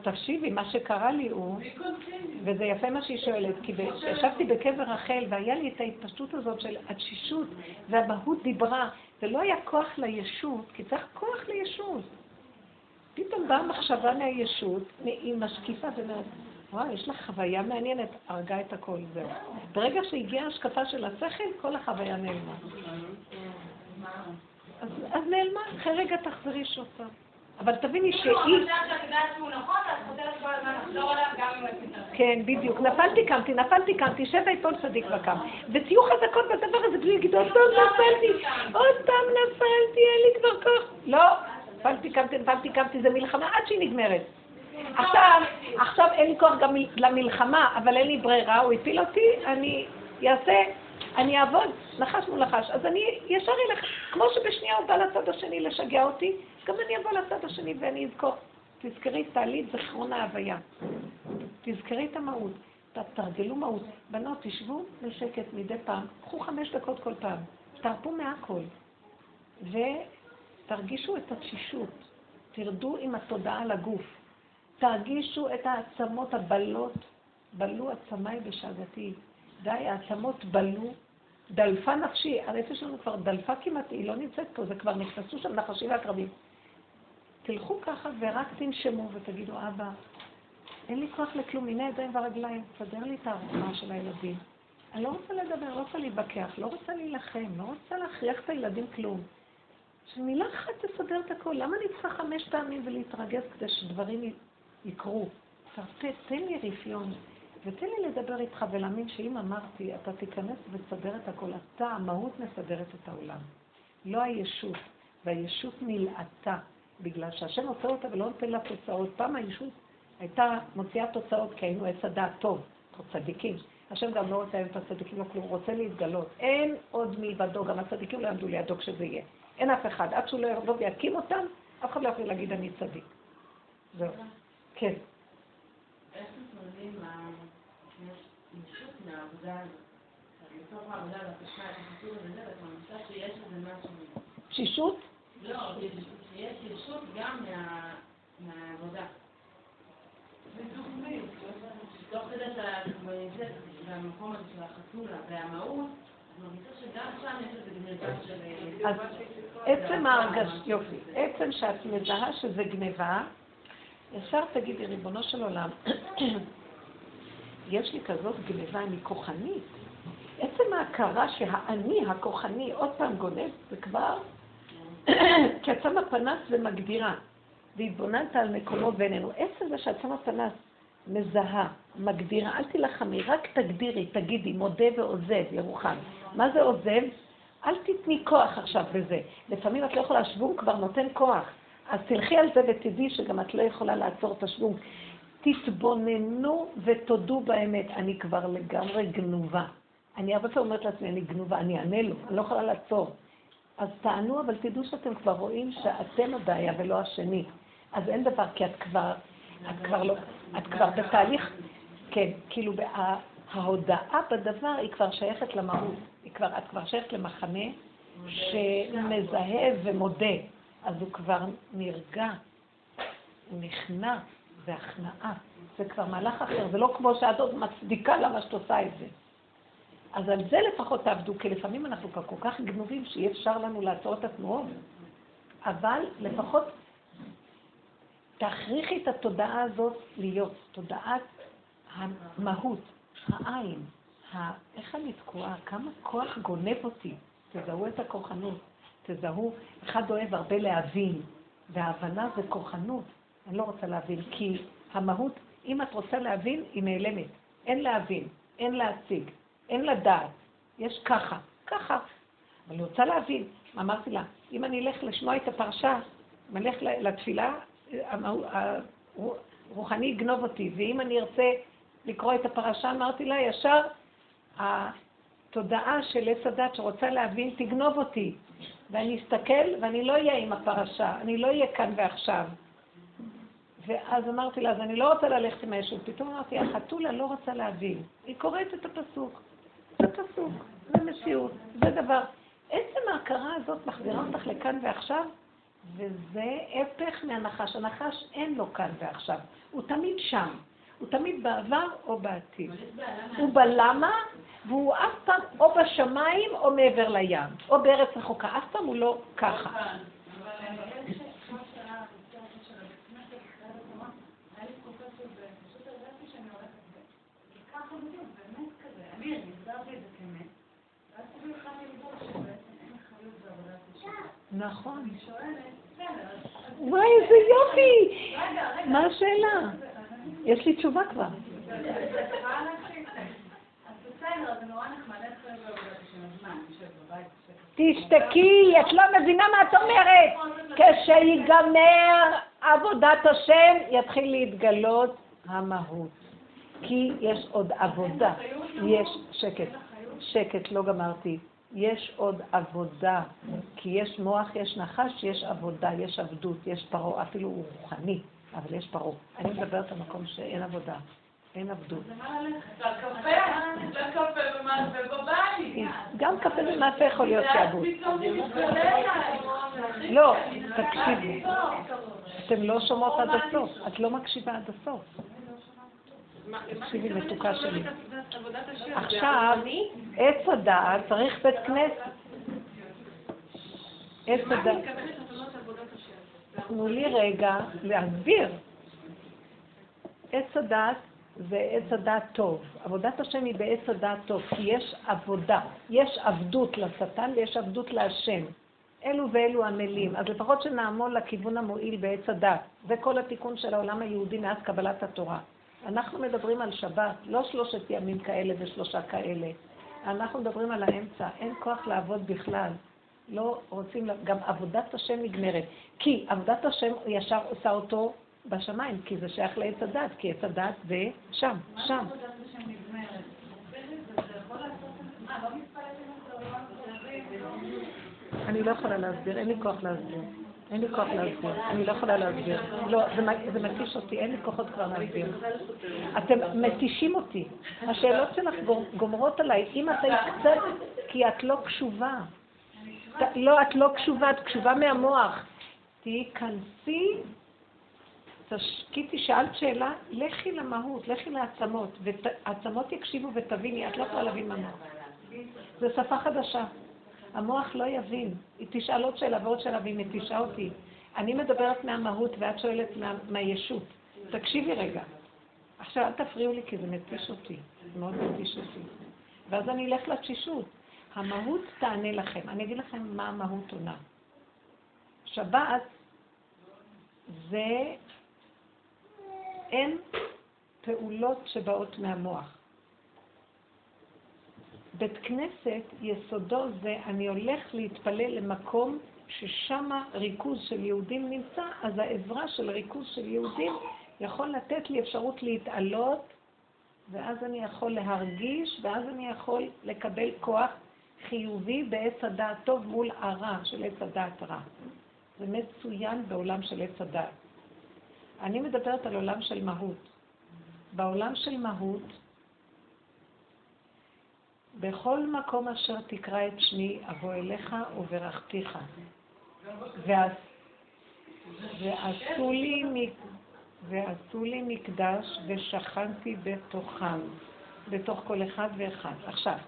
תקשיבי, מה שקרה לי הוא, וזה יפה מה שהיא שואלת, כי ישבתי בקבר רחל והיה לי את ההתפשטות הזאת של התשישות, והמהות דיברה, ולא היה כוח לישות, כי צריך כוח לישות. פתאום באה מחשבה מהישות, היא משקיפה ואומרת, וואי, יש לך חוויה מעניינת, הרגה את הכל, זהו. ברגע שהגיעה השקפה של השכל, כל החוויה נעלמה. אז נעלמה, אחרי רגע תחזרי שוב. אבל תביני כאילו, שהיא... עכשיו שאת יודעת שהוא נכון, את חוזרת כל הזמן לחזור עליו גם אם את מתארת. כן, בדיוק. נפלתי, קמתי, נפלתי, קמתי, שב ויפול צדיק וקם. ותהיו חזקות בדבר הזה בלי להגיד, עוד פעם נפלתי, עוד פעם נפלתי, אין לי כבר כוח. לא, נפלתי, קמתי, נפלתי, קמתי, זה מלחמה עד שהיא נגמרת. עכשיו, עכשיו אין לי כוח גם למלחמה, אבל אין לי ברירה, הוא הפיל אותי, אני אעשה, אני אעבוד, נחש מול נחש. אז אני ישר אלך, כמו שבשנייה הוא בא לצד השני לשגע אותי, גם אני אבוא לצד השני ואני אזכור. תזכרי, תעלי את זיכרון ההוויה. תזכרי את המהות. תתרגלו מהות. בנות, תשבו בשקט מדי פעם, קחו חמש דקות כל פעם, תרפו מהכל, ותרגישו את התשישות. תרדו עם התודעה לגוף. תרגישו את העצמות הבלות, בלו עצמיי בשאגתי. די, העצמות בלו, דלפה נפשי, הנפש שלנו כבר דלפה כמעט, היא לא נמצאת פה, זה כבר נכנסו שם נחשים ועקרבים. תלכו ככה ורק תנשמו ותגידו, אבא, אין לי כוח לכלום, הנה ידיים ורגליים, תסדר לי את הארוחה של הילדים. אני לא רוצה לדבר, לא רוצה להתווכח, לא רוצה להילחם, לא רוצה להכריח את הילדים כלום. שמילה אחת תסדר את הכל. למה אני צריכה חמש פעמים ולהתרגז כדי שדברים יקרו? תרפה, תן לי רפיון, ותן לי לדבר איתך ולהאמין שאם אמרתי, אתה תיכנס ותסדר את הכל. אתה, המהות מסדרת את העולם. לא הישות, והישות נלעטה, בגלל שהשם עושה אותה ולא נותן לה תוצאות. פעם הישות הייתה מוציאה תוצאות כי היינו עץ הדעת טוב, צדיקים. השם גם לא רוצה את הצדיקים לא כלום, הוא רוצה להתגלות. אין עוד מלבדו, גם הצדיקים לא יעמדו לידו כשזה יהיה. אין אף אחד. עד שהוא לא יבוא ויקים אותם, אף אחד לא יכול להגיד אני צדיק. זהו. כן. איך מתמודדים מהישות מהעבודה הזאת? בתוך העבודה והקשה, התחתות וזה, ואת מרגישה שיש איזה משהו... תשישות? לא, שיש ישות גם מהעבודה. תוך כדי נמצאת במקום הזה של החתולה והמהות, של... אז עצם ההרגש, יופי, עצם שאת מזהה שזה גניבה, ישר תגידי, ריבונו של עולם, יש לי כזאת גניבה, אני כוחנית. עצם ההכרה שהאני הכוחני עוד פעם גונב, זה כבר, כי את שמה פנס ומגדירה, והתבוננת על מקומו ואיננו. עצם זה שאת שמה פנס מזהה, מגדירה, אל תילחמי, רק תגדירי, תגידי, מודה ועוזב, ירוחם. מה זה עוזב? אל תתני כוח עכשיו בזה. לפעמים את לא יכולה, השוונג כבר נותן כוח. אז תלכי על זה ותדעי שגם את לא יכולה לעצור את השוונג. תתבוננו ותודו באמת. אני כבר לגמרי גנובה. אני הרבה פעמים אומרת לעצמי, אני גנובה, אני אענה לו, אני לא יכולה לעצור. אז תענו, אבל תדעו שאתם כבר רואים שאתם הבעיה ולא השני. אז אין דבר, כי את כבר, את כבר לא, את כבר בתהליך, כן, כאילו ההודעה בדבר היא כבר שייכת למהות. היא כבר, את כבר שייכת למחנה שמזהה ומודה. אז הוא כבר נרגע, הוא נכנע, זה הכנעה. זה כבר מהלך אחר, זה לא כמו שאת עוד מצדיקה למה שאת עושה את זה. אז על זה לפחות תעבדו, כי לפעמים אנחנו כבר כל כך גנובים שאי אפשר לנו לעצור את התנועות. אבל לפחות תכריחי את התודעה הזאת להיות, תודעת המהות, העין, ה... איך אני תקועה, כמה כוח גונב אותי. תזהו את הכוחנות, תזהו, אחד אוהב הרבה להבין, וההבנה זה כוחנות. אני לא רוצה להבין, כי המהות, אם את רוצה להבין, היא נעלמת. אין להבין, אין להציג, אין לדעת. יש ככה, ככה. אבל אני רוצה להבין. אמרתי לה, אם אני אלך לשמוע את הפרשה, אם אני אלך לתפילה, הרוחני יגנוב אותי, ואם אני ארצה לקרוא את הפרשה, אמרתי לה, ישר התודעה של עץ הדת שרוצה להבין תגנוב אותי. ואני אסתכל ואני לא אהיה עם הפרשה, אני לא אהיה כאן ועכשיו. ואז אמרתי לה, אז אני לא רוצה ללכת עם הישות. פתאום אמרתי, החתולה לא רוצה להבין. היא קוראת את הפסוק. זה פסוק, זה מציאות, זה דבר. עצם ההכרה הזאת מחזירה אותך לכאן ועכשיו, וזה הפך מהנחש. הנחש אין לו כאן ועכשיו, הוא תמיד שם. הוא תמיד בעבר או בעתיד. הוא בלמה, והוא אף פעם או בשמיים או מעבר לים, או בארץ רחוקה. אף פעם הוא לא ככה. נכון. וואי, איזה יופי! מה השאלה? יש לי תשובה כבר. תשתקי, את לא מבינה מה את אומרת. כשיגמר עבודת השם, יתחיל להתגלות המהות. כי יש עוד עבודה. יש, שקט, שקט, לא גמרתי. יש עוד עבודה. כי יש מוח, יש נחש, יש עבודה, יש עבדות, יש פרעה, אפילו הוא רוחני, אבל יש פרעה. אני מדברת על מקום שאין עבודה. אין עבדות. גם קפה ומאפה יכול להיות שעבוד. לא, תקשיבו. אתם לא שומעות עד הסוף. את לא מקשיבה עד הסוף. תקשיבי, מתוקה שלי. עכשיו, עץ הדעת צריך בית כנסת. עץ הדעת. תנו לי רגע להסביר. עץ הדעת זה עץ הדעת טוב. עבודת השם היא בעץ הדעת טוב, כי יש עבודה. יש עבדות לשטן ויש עבדות להשם. אלו ואלו עמלים. אז לפחות שנעמול לכיוון המועיל בעץ הדת. זה כל התיקון של העולם היהודי מאז קבלת התורה. אנחנו מדברים על שבת, לא שלושת ימים כאלה ושלושה כאלה. אנחנו מדברים על האמצע, אין כוח לעבוד בכלל. לא רוצים, גם עבודת השם נגמרת. כי עבודת השם ישר עושה אותו בשמיים, כי זה שייך לעץ הדת, כי עץ הדת זה שם, שם. אני לא יכולה להסביר, אין לי כוח להסביר. אין לי כוח להסביר, אני לא יכולה להסביר. לא, זה מתיש אותי, אין לי כוחות כבר להסביר. אתם מתישים אותי. השאלות שלך גומרות עליי. אם את היית קצת, כי את לא קשובה. לא, את לא קשובה, את קשובה מהמוח. תיכנסי, תשקיטי, שאלת שאלה, לכי למהות, לכי לעצמות, ועצמות יקשיבו ותביני, את לא יכולה להבין מה. זה שפה חדשה. המוח לא יבין. היא תשאל עוד שאלה ועוד שאלה והיא מתישה אותי. אני מדברת מהמהות ואת שואלת מה, מהישות. תקשיבי רגע. עכשיו אל תפריעו לי כי זה מתיש אותי. זה מאוד מתיש אותי. ואז אני אלך לתשישות. המהות תענה לכם. אני אגיד לכם מה המהות עונה. שבת זה אין פעולות שבאות מהמוח. בית כנסת, יסודו זה אני הולך להתפלל למקום ששם ריכוז של יהודים נמצא, אז העזרה של ריכוז של יהודים יכול לתת לי אפשרות להתעלות, ואז אני יכול להרגיש, ואז אני יכול לקבל כוח חיובי בעץ הדעת טוב מול הרע של עץ הדעת רע. זה מצוין בעולם של עץ הדעת. אני מדברת על עולם של מהות. בעולם של מהות, בכל מקום אשר תקרא את שמי, אבוא אליך וברכתיך. ועשו לי, ועשו לי מקדש ושכנתי בתוכם, בתוך כל אחד ואחד. עכשיו,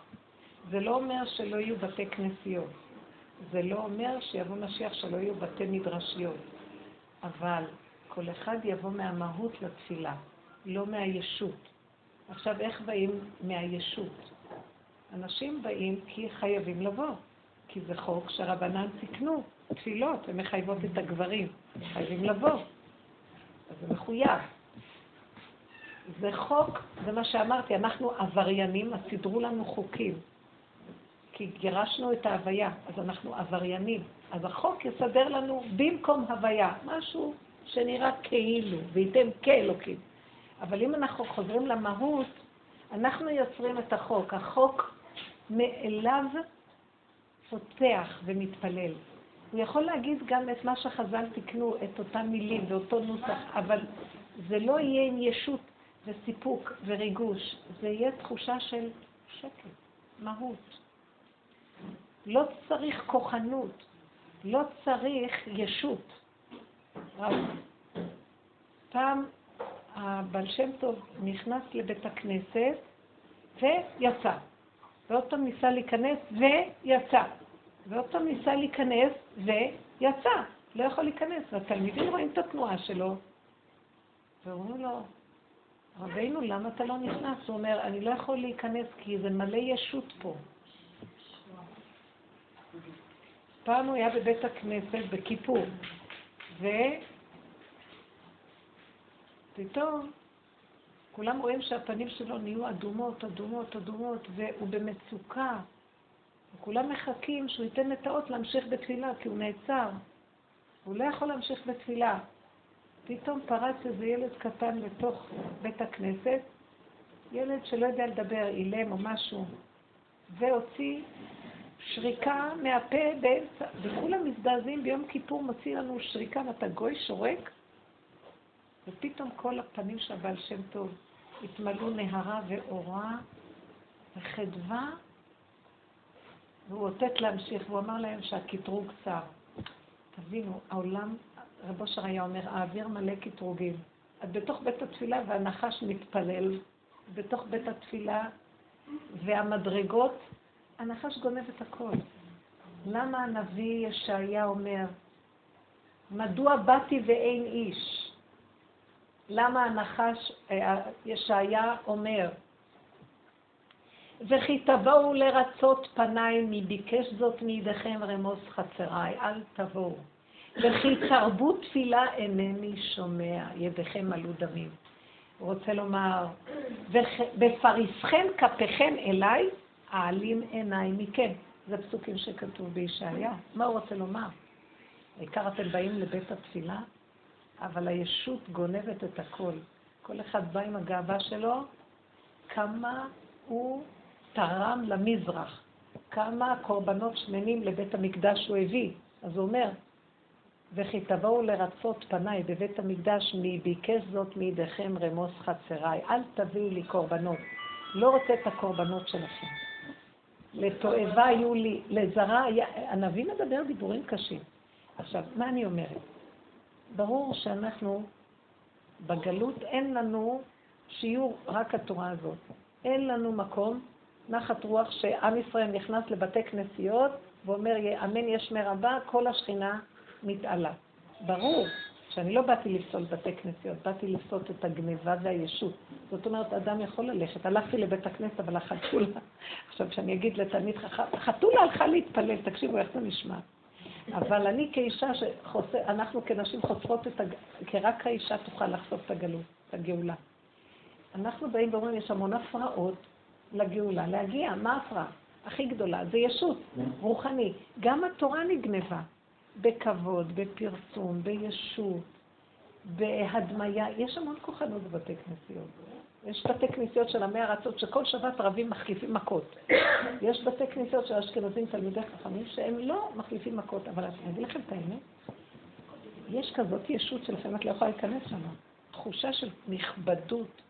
זה לא אומר שלא יהיו בתי כנסיות. זה לא אומר שיבוא משיח שלא יהיו בתי מדרשיות. אבל כל אחד יבוא מהמהות לתפילה, לא מהישות. עכשיו, איך באים מהישות? אנשים באים כי חייבים לבוא, כי זה חוק שרבנן תיקנו, תפילות, הן מחייבות את הגברים, חייבים לבוא. אז זה מחויב. זה חוק, זה מה שאמרתי, אנחנו עבריינים, אז סידרו לנו חוקים. כי גירשנו את ההוויה, אז אנחנו עבריינים. אז החוק יסדר לנו במקום הוויה, משהו שנראה כאילו, וייתן כאלוקים. אבל אם אנחנו חוזרים למהות, אנחנו יוצרים את החוק. החוק מאליו פותח ומתפלל. הוא יכול להגיד גם את מה שחז"ל תיקנו, את אותם מילים ואותו נוסח, אבל זה לא יהיה עם ישות וסיפוק וריגוש, זה יהיה תחושה של שקט, מהות. לא צריך כוחנות, לא צריך ישות. פעם הבעל שם טוב נכנס לבית הכנסת ויצא. ועוד פעם ניסה להיכנס ויצא. ועוד פעם ניסה להיכנס ויצא. לא יכול להיכנס. והתלמידים רואים את התנועה שלו, ואומרים לו, רבינו, למה אתה לא נכנס? הוא אומר, אני לא יכול להיכנס כי זה מלא ישות פה. פעם הוא היה בבית הכנסת בכיפור, ופתאום כולם רואים שהפנים שלו נהיו אדומות, אדומות, אדומות, והוא במצוקה. וכולם מחכים שהוא ייתן את האות להמשיך בתפילה, כי הוא נעצר. הוא לא יכול להמשיך בתפילה. פתאום פרץ איזה ילד קטן לתוך בית הכנסת, ילד שלא יודע לדבר, אילם או משהו, והוציא שריקה מהפה באמצע, וכולם מזדעזעים ביום כיפור מוציא לנו שריקה, ואתה גוי שורק, ופתאום כל הפנים של הבעל שם טוב התמלאו נהרה ואורה וחדווה, והוא אותת להמשיך, והוא אמר להם שהקטרוג צר. תבינו, העולם, רב אושר היה אומר, האוויר מלא קטרוגים. את בתוך בית התפילה והנחש מתפלל, בתוך בית התפילה והמדרגות, הנחש גונב את הכל. למה הנביא ישעיה אומר, מדוע באתי ואין איש? למה הנחש, אה, ישעיה אומר, וכי תבואו לרצות פניי, מי ביקש זאת מידיכם רמוס חצריי, אל תבואו. וכי תרבו תפילה אינני שומע, ידיכם מלאו דמים. הוא רוצה לומר, בפריסכם כפיכם אליי, אעלים עיניי מכם. זה פסוקים שכתוב בישעיה. מה הוא רוצה לומר? העיקר אתם באים לבית התפילה, אבל הישות גונבת את הכל. כל אחד בא עם הגאווה שלו, כמה הוא תרם למזרח, כמה קורבנות שמנים לבית המקדש הוא הביא. אז הוא אומר, וכי תבואו לרצות פניי בבית המקדש, מי ביקש זאת מידיכם רמוס חצריי. אל תביאו לי קורבנות. לא רוצה את הקורבנות שלכם. לתועבה היו לי, לזרה, הנביא מדבר דיבורים קשים. עכשיו, מה אני אומרת? ברור שאנחנו בגלות אין לנו שיעור רק התורה הזאת. אין לנו מקום, נחת רוח שעם ישראל נכנס לבתי כנסיות ואומר, אמן יש מרבה, כל השכינה מתעלה. ברור שאני לא באתי לפסול בתי כנסיות, באתי לפסול את הגניבה והישות. זאת אומרת, אדם יכול ללכת. הלכתי לבית הכנסת, אבל החתולה, עכשיו כשאני אגיד לתלמיד חכם, החתולה הלכה להתפלל, תקשיבו איך זה נשמע. אבל אני כאישה שחוסר, אנחנו כנשים חוסרות את, הג... כי רק האישה תוכל לחשוף את הגלות, את הגאולה. אנחנו באים ואומרים, יש המון הפרעות לגאולה, להגיע, מה ההפרעה? הכי גדולה, זה ישות, רוחני. גם התורה נגנבה. בכבוד, בפרסום, בישות, בהדמיה. יש המון כוחנות בבתי כנסיות. יש בתי כנסיות של עמי ארצות שכל שבת רבים מחליפים מכות. יש בתי כנסיות של אשכנזים תלמידי חכמים שהם לא מחליפים מכות, אבל אני אגיד לכם את האמת, יש כזאת ישות שלפעמים את לא יכולה להיכנס שם. תחושה של נכבדות,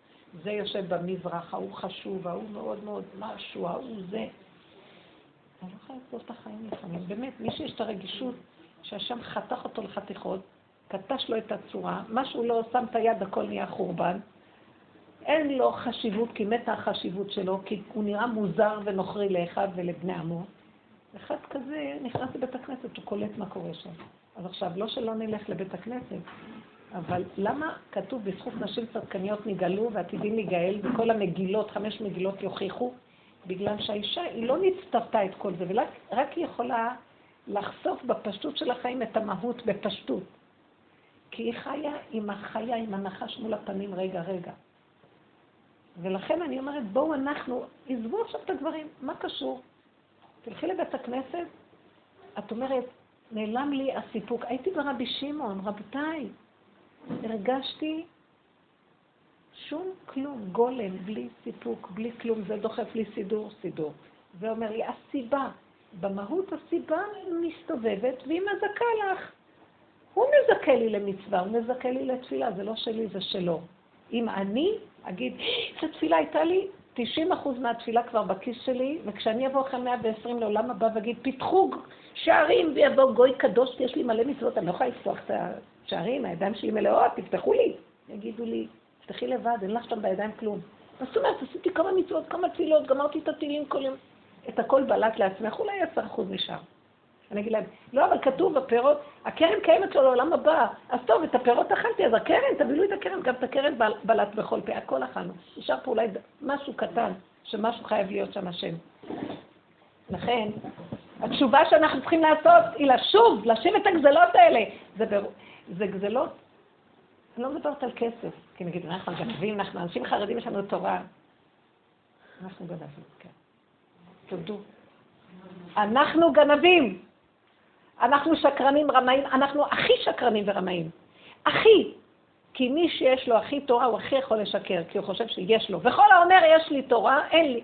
זה יושב במזרח, ההוא חשוב, ההוא מאוד מאוד משהו, ההוא זה. אני לא יכולה לעשות את החיים לפעמים. באמת, מי שיש את הרגישות שהשם חתך אותו לחתיכות, קטש לו את הצורה, מה שהוא לא שם את היד, הכל נהיה חורבן. אין לו חשיבות, כי מתה החשיבות שלו, כי הוא נראה מוזר ונוכרי לאחד ולבני עמו. אחד כזה נכנס לבית הכנסת, הוא קולט מה קורה שם. אז עכשיו, לא שלא נלך לבית הכנסת, אבל למה כתוב בזכות נשים צדקניות נגאלו ועתידים להיגאל, וכל המגילות, חמש מגילות יוכיחו? בגלל שהאישה, היא לא נצטוותה את כל זה, ורק היא יכולה לחשוף בפשטות של החיים את המהות בפשטות. כי היא חיה עם החיה, עם הנחש מול הפנים, רגע, רגע. ולכן אני אומרת, בואו אנחנו, עזבו עכשיו את הדברים, מה קשור? תלכי לבית הכנסת, את אומרת, נעלם לי הסיפוק. הייתי ברבי שמעון, רבותיי, הרגשתי שום כלום, גולם, בלי סיפוק, בלי כלום, זה דוחף לי סידור, סידור. זה אומר לי, הסיבה, במהות הסיבה מסתובבת והיא מזכה לך. הוא מזכה לי למצווה, הוא מזכה לי לתפילה, זה לא שלי, זה שלו. אם אני אגיד, איזה תפילה הייתה לי, 90% מהתפילה כבר בכיס שלי, וכשאני אבוא אחרי 120 לעולם הבא ואגיד, פיתחו שערים ויבוא גוי קדוש, יש לי מלא מצוות, אני לא יכולה לפתוח את השערים, הידיים שלי מלאות, תפתחו לי. יגידו לי, תפתחי לבד, אין לך שם בידיים כלום. מה זאת אומרת, עשיתי כמה מצוות, כמה תפילות, גמרתי את התהילים כל יום. את הכל בלט לעצמך, אולי עשר אחוז נשאר. אני אגיד להם, לא, אבל כתוב בפירות, הקרן קיימת לו לעולם הבא. אז טוב, את הפירות אכלתי, אז הקרן, תבילו את הקרן, גם את הקרן בלט בכל פה, הכל אכלנו. נשאר פה אולי משהו קטן, שמשהו חייב להיות שם השם. לכן, התשובה שאנחנו צריכים לעשות היא לשוב, להשיב את הגזלות האלה. זה, בר... זה גזלות. אני לא מדברת על כסף, כי נגיד, אנחנו גנבים, אנחנו אנשים חרדים, יש לנו תורה. אנחנו גנבים, כן. תודו. אנחנו גנבים. אנחנו שקרנים, רמאים, אנחנו הכי שקרנים ורמאים. הכי. כי מי שיש לו הכי תורה, הוא הכי יכול לשקר, כי הוא חושב שיש לו. וכל האומר, יש לי תורה, אין לי.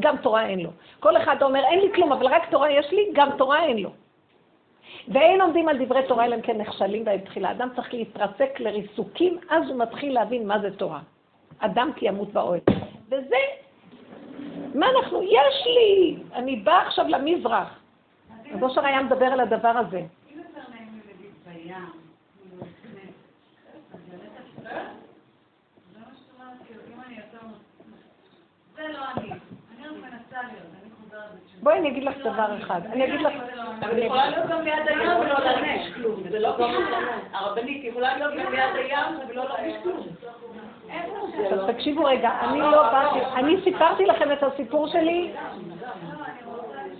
גם תורה אין לו. כל אחד אומר, אין לי כלום, אבל רק תורה יש לי, גם תורה אין לו. ואין עומדים על דברי תורה אלא אם כן נכשלים בהם תחילה. אדם צריך להתרסק לריסוקים, אז הוא מתחיל להבין מה זה תורה. אדם כי ימות באוהל. וזה, מה אנחנו, יש לי, אני באה עכשיו למזרח. רב אושר היה מדבר על הדבר הזה. לא. בואי אני אגיד לך דבר אחד. אני אגיד לך... אבל יכולה להיות גם ליד הים ולא להרגיש כלום. זה לא הרבנית יכולה להיות גם ליד הים ולא להרגיש כלום. תקשיבו רגע, אני לא באתי, אני סיפרתי לכם את הסיפור שלי.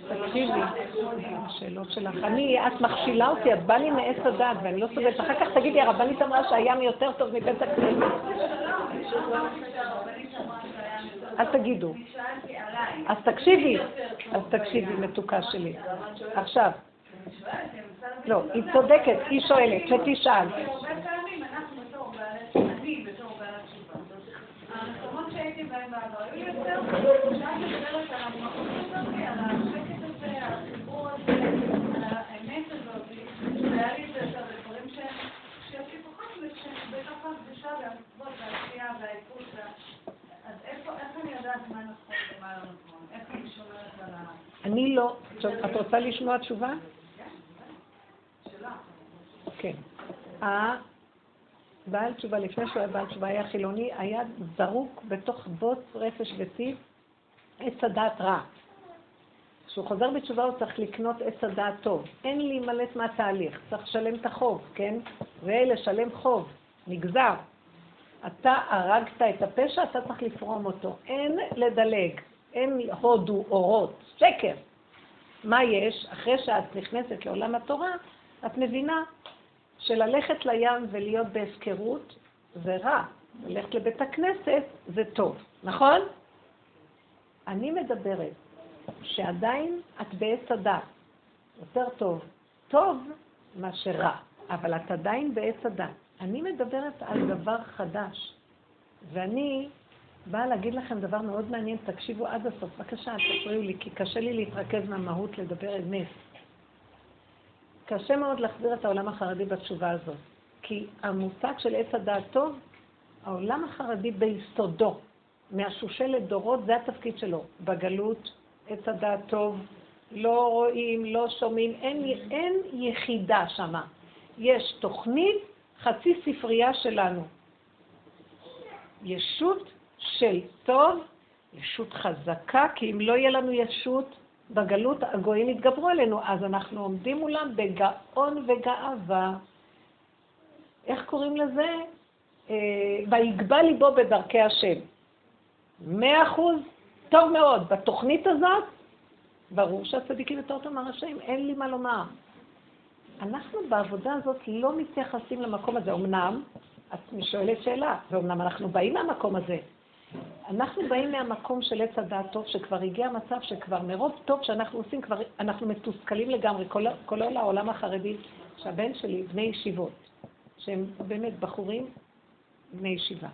תקשיבי, השאלות שלך. אני, את מכשילה אותי, את באה לי מעץ הדת ואני לא סוגרת. אחר כך תגידי, הרבנית אמרה שהים יותר טוב מבית הכנסת. אל תגידו. אז תקשיבי, אז תקשיבי, מתוקה שלי. עכשיו, לא, היא צודקת, היא שואלת, שתשאל. שהייתי בהם בעבר היו יותר, כשאת מדברת על המקום הזאת, על השקט הזה, על החיבור הזה, על האמת הזאת, והיה לי את הדברים שיש לי פחות, בתוך הקדושה והמצוות והעשייה והעיפות אז איך אני אני לא. את רוצה לשמוע תשובה? כן. הבעל תשובה, לפני שהוא היה בעל תשובה, היה חילוני, היה זרוק בתוך בוץ רפש וטיף עץ הדעת רע. כשהוא חוזר בתשובה הוא צריך לקנות עץ הדעת טוב. אין להימלט מהתהליך, צריך לשלם את החוב, כן? ולשלם חוב, נגזר. אתה הרגת את הפשע, אתה צריך לפרום אותו. אין לדלג, אין הודו אורות, שקר. מה יש? אחרי שאת נכנסת לעולם התורה, את מבינה שללכת לים ולהיות בהפקרות זה רע. ללכת לבית הכנסת זה טוב, נכון? אני מדברת שעדיין את בעץ הדת. יותר טוב. טוב מאשר רע, אבל את עדיין בעץ הדת. אני מדברת על דבר חדש, ואני באה להגיד לכם דבר מאוד מעניין, תקשיבו עד הסוף. בבקשה, אל תפריעו לי, כי קשה לי להתרכז מהמהות לדבר אמת. קשה מאוד להחזיר את העולם החרדי בתשובה הזאת, כי המושג של עץ הדעת טוב, העולם החרדי ביסודו, מהשושלת דורות, זה התפקיד שלו. בגלות, עץ הדעת טוב, לא רואים, לא שומעים, אין, אין יחידה שמה. יש תוכנית חצי ספרייה שלנו. ישות של טוב, ישות חזקה, כי אם לא יהיה לנו ישות בגלות, הגויים יתגברו עלינו, אז אנחנו עומדים מולם בגאון וגאווה. איך קוראים לזה? אה, ויגבה ליבו בדרכי השם. מאה אחוז, טוב מאוד. בתוכנית הזאת, ברור שהצדיקים יותר טוב מהרשעים, אין לי מה לומר. אנחנו בעבודה הזאת לא מתייחסים למקום הזה. אמנם, את שואלת שאלה, ואומנם אנחנו באים מהמקום הזה. אנחנו באים מהמקום של עץ הדעת טוב, שכבר הגיע מצב שכבר מרוב טוב שאנחנו עושים, כבר אנחנו מתוסכלים לגמרי, כל העולם החרדי, שהבן שלי, בני ישיבות, שהם באמת בחורים בני ישיבה,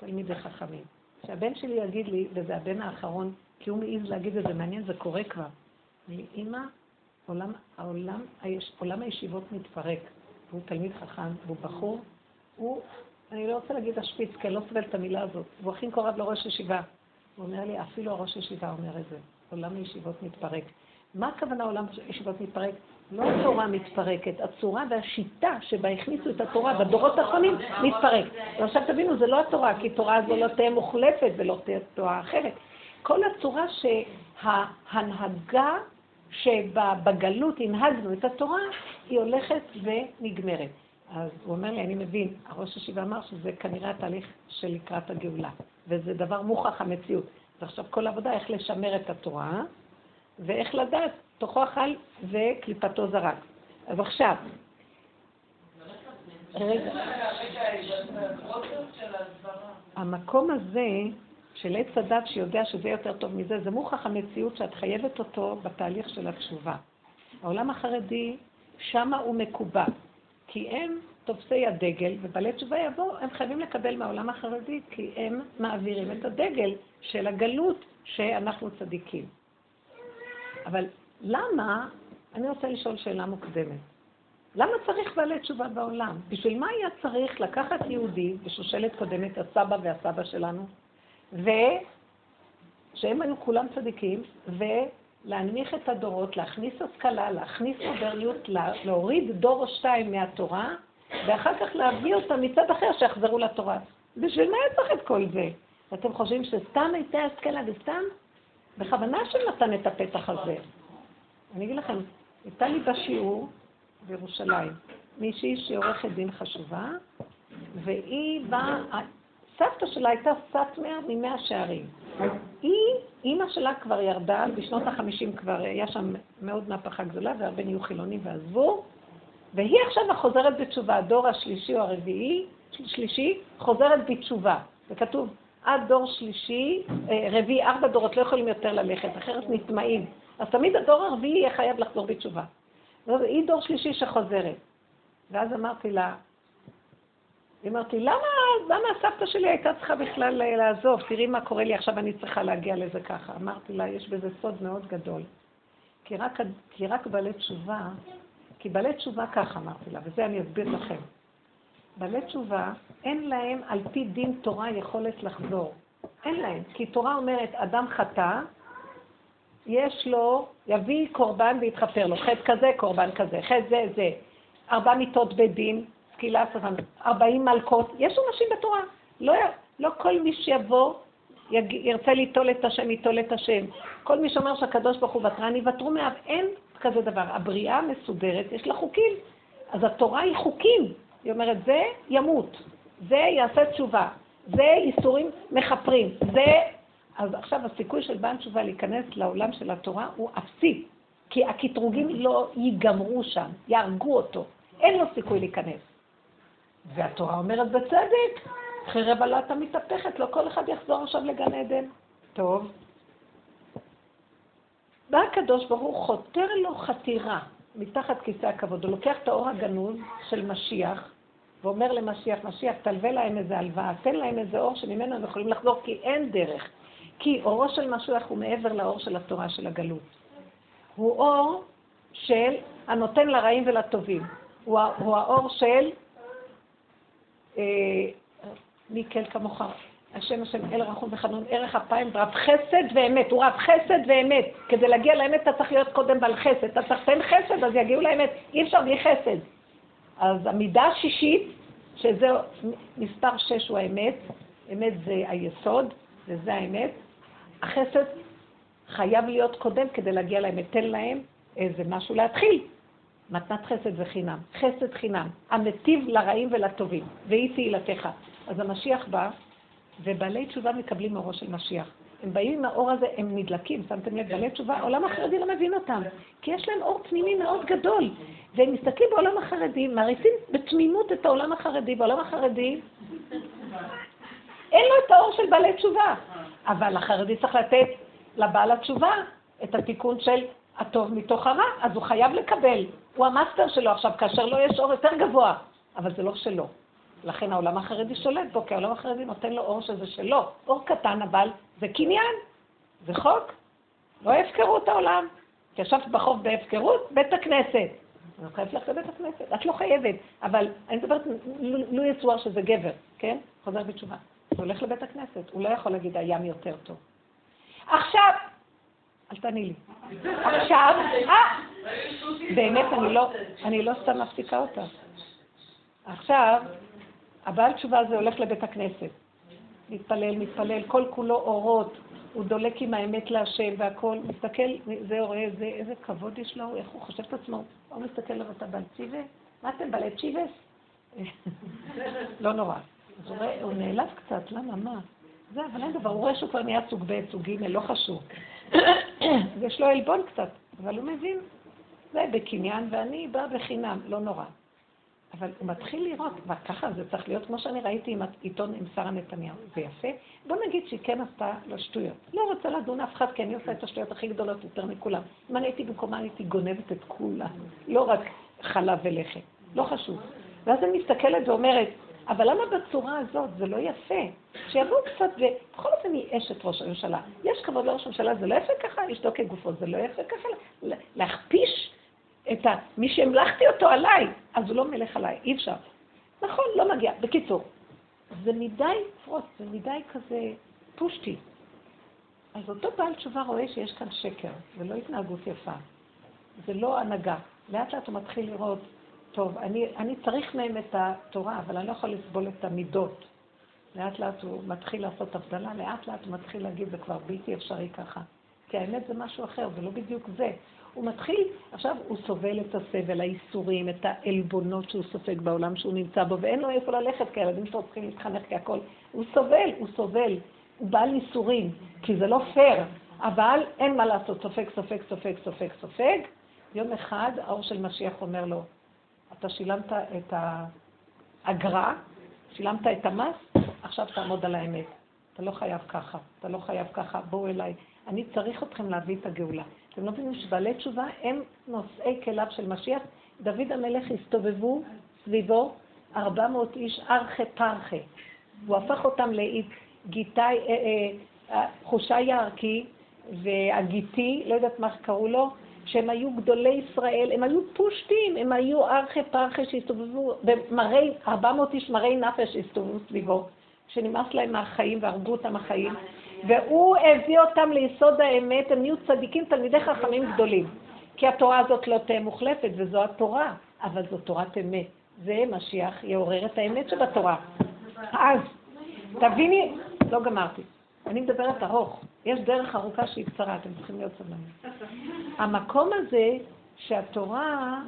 תלמידי חכמים. שהבן שלי יגיד לי, וזה הבן האחרון, כי הוא מעז להגיד את זה, מעניין, זה קורה כבר. אני, אמא, עולם, העולם, עולם הישיבות מתפרק, והוא תלמיד חכם, והוא בחור, הוא, אני לא רוצה להגיד השפיץ, כי אני לא סובלת את המילה הזאת, הוא הכי קורב לראש ישיבה. הוא אומר לי, אפילו הראש ישיבה אומר את זה, עולם הישיבות מתפרק. מה הכוונה עולם הישיבות מתפרק? לא התורה מתפרקת, הצורה והשיטה שבה הכניסו את התורה בדורות האחרונים מתפרק. ועכשיו תבינו, זה לא התורה, כי תורה זו לא תהיה מוחלפת ולא תהיה תורה אחרת. כל הצורה שההנהגה שבגלות הנהגנו את התורה, היא הולכת ונגמרת. אז הוא אומר לי, אני מבין, הראש הישיבה אמר שזה כנראה התהליך של לקראת הגאולה, וזה דבר מוכח המציאות. ועכשיו כל העבודה איך לשמר את התורה, ואיך לדעת תוכו אכל וקליפתו זרק. אז עכשיו, רגע, המקום הזה של עץ הדת שיודע שזה יותר טוב מזה, זה מוכח המציאות שאת חייבת אותו בתהליך של התשובה. העולם החרדי, שמה הוא מקובע, כי הם תופסי הדגל, ובעלי תשובה יבואו, הם חייבים לקבל מהעולם החרדי, כי הם מעבירים את הדגל של הגלות שאנחנו צדיקים. אבל למה, אני רוצה לשאול שאלה מוקדמת. למה צריך בעלי תשובה בעולם? בשביל מה היה צריך לקחת יהודי בשושלת קודמת, הסבא והסבא שלנו, ושהם היו כולם צדיקים, ולהנמיך את הדורות, להכניס השכלה, להכניס מודרניות, להוריד דור או שתיים מהתורה, ואחר כך להביא אותם מצד אחר שיחזרו לתורה. בשביל מה היה צריך את כל זה? אתם חושבים שסתם הייתה השכלה וסתם? בכוונה שנתן את הפתח הזה. אני אגיד לכם, הייתה לי בשיעור בירושלים מישהי שהיא עורכת דין חשובה, והיא באה, סבתא שלה הייתה סאטמר ממאה שערים. היא, אימא שלה כבר ירדה, בשנות החמישים כבר היה שם מאוד מהפכה גדולה, והרבה נהיו חילונים ועזבו, והיא עכשיו החוזרת בתשובה, הדור השלישי או הרביעי, שלישי, חוזרת בתשובה. וכתוב, עד דור שלישי, אה, רביעי, ארבע דורות לא יכולים יותר ללכת, אחרת נטמעים. אז תמיד הדור הרביעי יהיה חייב לחזור בתשובה. היא דור שלישי שחוזרת. ואז אמרתי לה, אמרתי, למה, למה הסבתא שלי הייתה צריכה בכלל אה, לעזוב? תראי מה קורה לי עכשיו, אני צריכה להגיע לזה ככה. אמרתי לה, יש בזה סוד מאוד גדול. כי רק, כי רק בעלי תשובה, כי בעלי תשובה ככה, אמרתי לה, וזה אני אסביר לכם. בעלי תשובה, אין להם על פי דין תורה יכולת לחזור. אין להם. כי תורה אומרת, אדם חטא, יש לו, יביא קורבן ויתחפר לו. חטא כזה, קורבן כזה. חטא זה, זה. ארבע מיטות בית דין, סקילה סבן, ארבעים מלכות. יש אנשים בתורה. לא, לא כל מי שיבוא יג, ירצה ליטול את השם, ייטול את השם. כל מי שאומר שהקדוש ברוך הוא ותרן, יוותרו מאב. אין כזה דבר. הבריאה מסודרת, יש לה חוקים. אז התורה היא חוקים. היא אומרת, זה ימות, זה יעשה תשובה, זה ייסורים מכפרים, זה... אז עכשיו הסיכוי של בעל תשובה להיכנס לעולם של התורה הוא אפסי, כי הקטרוגים לא ייגמרו שם, יהרגו אותו, אין לו סיכוי להיכנס. והתורה אומרת בצדק, חרב עלתה מתהפכת, לא כל אחד יחזור עכשיו לגן עדן. טוב. בא הקדוש ברוך הוא חותר לו חתירה מתחת כיסא הכבוד, הוא לוקח את האור הגנוז של משיח, ואומר למשיח, משיח, תלווה להם איזה הלוואה, תן להם איזה אור שממנו הם יכולים לחזור, כי אין דרך. כי אורו של משיח הוא מעבר לאור של התורה של הגלות. הוא אור של הנותן לרעים ולטובים. הוא, הוא האור של מי כן כמוך, השם השם אל רחום וחנון, ערך אפיים רב חסד ואמת, הוא רב חסד ואמת. כדי להגיע לאמת אתה צריך להיות קודם בעל חסד. אתה צריך לתן חסד, אז יגיעו לאמת. אי אפשר בלי חסד. אז המידה השישית, שזה מספר שש הוא האמת, אמת זה היסוד, וזה האמת. החסד חייב להיות קודם כדי להגיע לאמת. תן להם איזה משהו להתחיל. מתנת חסד זה חינם. חסד חינם. המטיב לרעים ולטובים, והיא תהילתך. אז המשיח בא, ובעלי תשובה מקבלים אורו של משיח. הם באים עם האור הזה, הם נדלקים, שמתם לב, בעלי תשובה, העולם החרדי לא מבין אותם, כי יש להם אור פנימי מאוד גדול, והם מסתכלים בעולם החרדי, מעריצים בתמימות את העולם החרדי, בעולם החרדי אין לו את האור של בעלי תשובה, אבל החרדי צריך לתת לבעל התשובה את התיקון של הטוב מתוך הרע, אז הוא חייב לקבל, הוא המאסטר שלו עכשיו, כאשר לו יש אור יותר גבוה, אבל זה לא שלו. לכן העולם החרדי שולט בו, כי העולם החרדי נותן לו אור שזה שלו. אור קטן, אבל זה קניין, זה חוק. לא יפקרו את העולם. ישבת בחוף בהפקרות, בית הכנסת. אני לא חייבת ללכת לבית הכנסת, את לא חייבת, אבל אני מדברת, לו יצואר שזה גבר, כן? חוזר בתשובה. הוא הולך לבית הכנסת, הוא לא יכול להגיד הים יותר טוב. עכשיו, אל תעני לי. עכשיו, אה, באמת, אני לא, אני לא סתם מפסיקה אותה. עכשיו, הבעל תשובה הזה הולך לבית הכנסת. מתפלל, מתפלל, כל כולו אורות, הוא דולק עם האמת להשם והכל, מסתכל, זה רואה, זה, איזה כבוד יש לו, איך הוא חושב את עצמו, הוא מסתכל עליו, אתה בעל ציווה? מה אתם, בעלי צ'יבס? לא נורא. הוא נעלב קצת, למה, מה? זה, אבל אין דבר, הוא רואה שהוא כבר נהיה סוג ב', סוג ג', לא חשוב. יש לו עלבון קצת. אבל הוא מבין, זה בקניין ואני באה בחינם, לא נורא. אבל הוא מתחיל לראות, וככה זה צריך להיות כמו שאני ראיתי עם העיתון עם שרה נתניהו, זה יפה. בוא נגיד שהיא כן עשתה לו שטויות. לא רוצה לדון אף אחד, כי אני עושה את השטויות הכי גדולות יותר מכולם. אם אני הייתי במקומה, הייתי גונבת את כולם, לא רק חלב ולחם, לא חשוב. ואז אני מסתכלת ואומרת, אבל למה בצורה הזאת? זה לא יפה. שיבואו קצת, ובכל אופן היא אשת ראש הממשלה. יש כבוד לראש הממשלה, זה לא יפה ככה לשתוק כגופו, זה לא יפה ככה להכפיש את ה... מי שהמלכתי אותו עליי, אז הוא לא מלך עליי, אי אפשר. נכון, לא מגיע. בקיצור, זה מדי פרוץ, זה מדי כזה פושטי. אז אותו בעל תשובה רואה שיש כאן שקר, זה לא התנהגות יפה, זה לא הנהגה. לאט לאט הוא מתחיל לראות, טוב, אני, אני צריך מהם את התורה, אבל אני לא יכול לסבול את המידות. לאט לאט הוא מתחיל לעשות הבדלה, לאט לאט הוא מתחיל להגיד, זה כבר בלתי אפשרי ככה. כי האמת זה משהו אחר, זה לא בדיוק זה. הוא מתחיל, עכשיו הוא סובל את הסבל, הייסורים, את העלבונות שהוא סופג בעולם שהוא נמצא בו, ואין לו איפה ללכת, כי הילדים שלו צריכים להתחנך כהכל. הוא סובל, הוא סובל, הוא בעל ייסורים, כי זה לא פייר, אבל אין מה לעשות, סופג, סופג, סופג, סופג, סופג. יום אחד האור של משיח אומר לו, אתה שילמת את האגרה, שילמת את המס, עכשיו תעמוד על האמת. אתה לא חייב ככה, אתה לא חייב ככה, בואו אליי. אני צריך אתכם להביא את הגאולה. אתם לא מבינים שבעלי תשובה הם נושאי כליו של משיח. דוד המלך הסתובבו סביבו 400 איש ארכי פרחי. הוא הפך אותם לגיטאי, אה, אה, אה, חושי הערכי והגיטי, לא יודעת מה קראו לו, שהם היו גדולי ישראל, הם היו פושטים, הם היו ארכי פרחי שהסתובבו, ומראי, 400 איש מראי נפש שהסתובבו סביבו, שנמאס להם מהחיים והרגו אותם החיים. והוא הביא אותם ליסוד האמת, הם נהיו צדיקים, תלמידי חכמים גדולים. כי התורה הזאת לא תהיה מוחלפת, וזו התורה, אבל זו תורת אמת. זה משיח יעורר את האמת שבתורה. אז, תביני, לא גמרתי. אני מדברת ארוך. יש דרך ארוכה שהיא קצרה, אתם צריכים להיות סבלנים. המקום הזה שהתורה,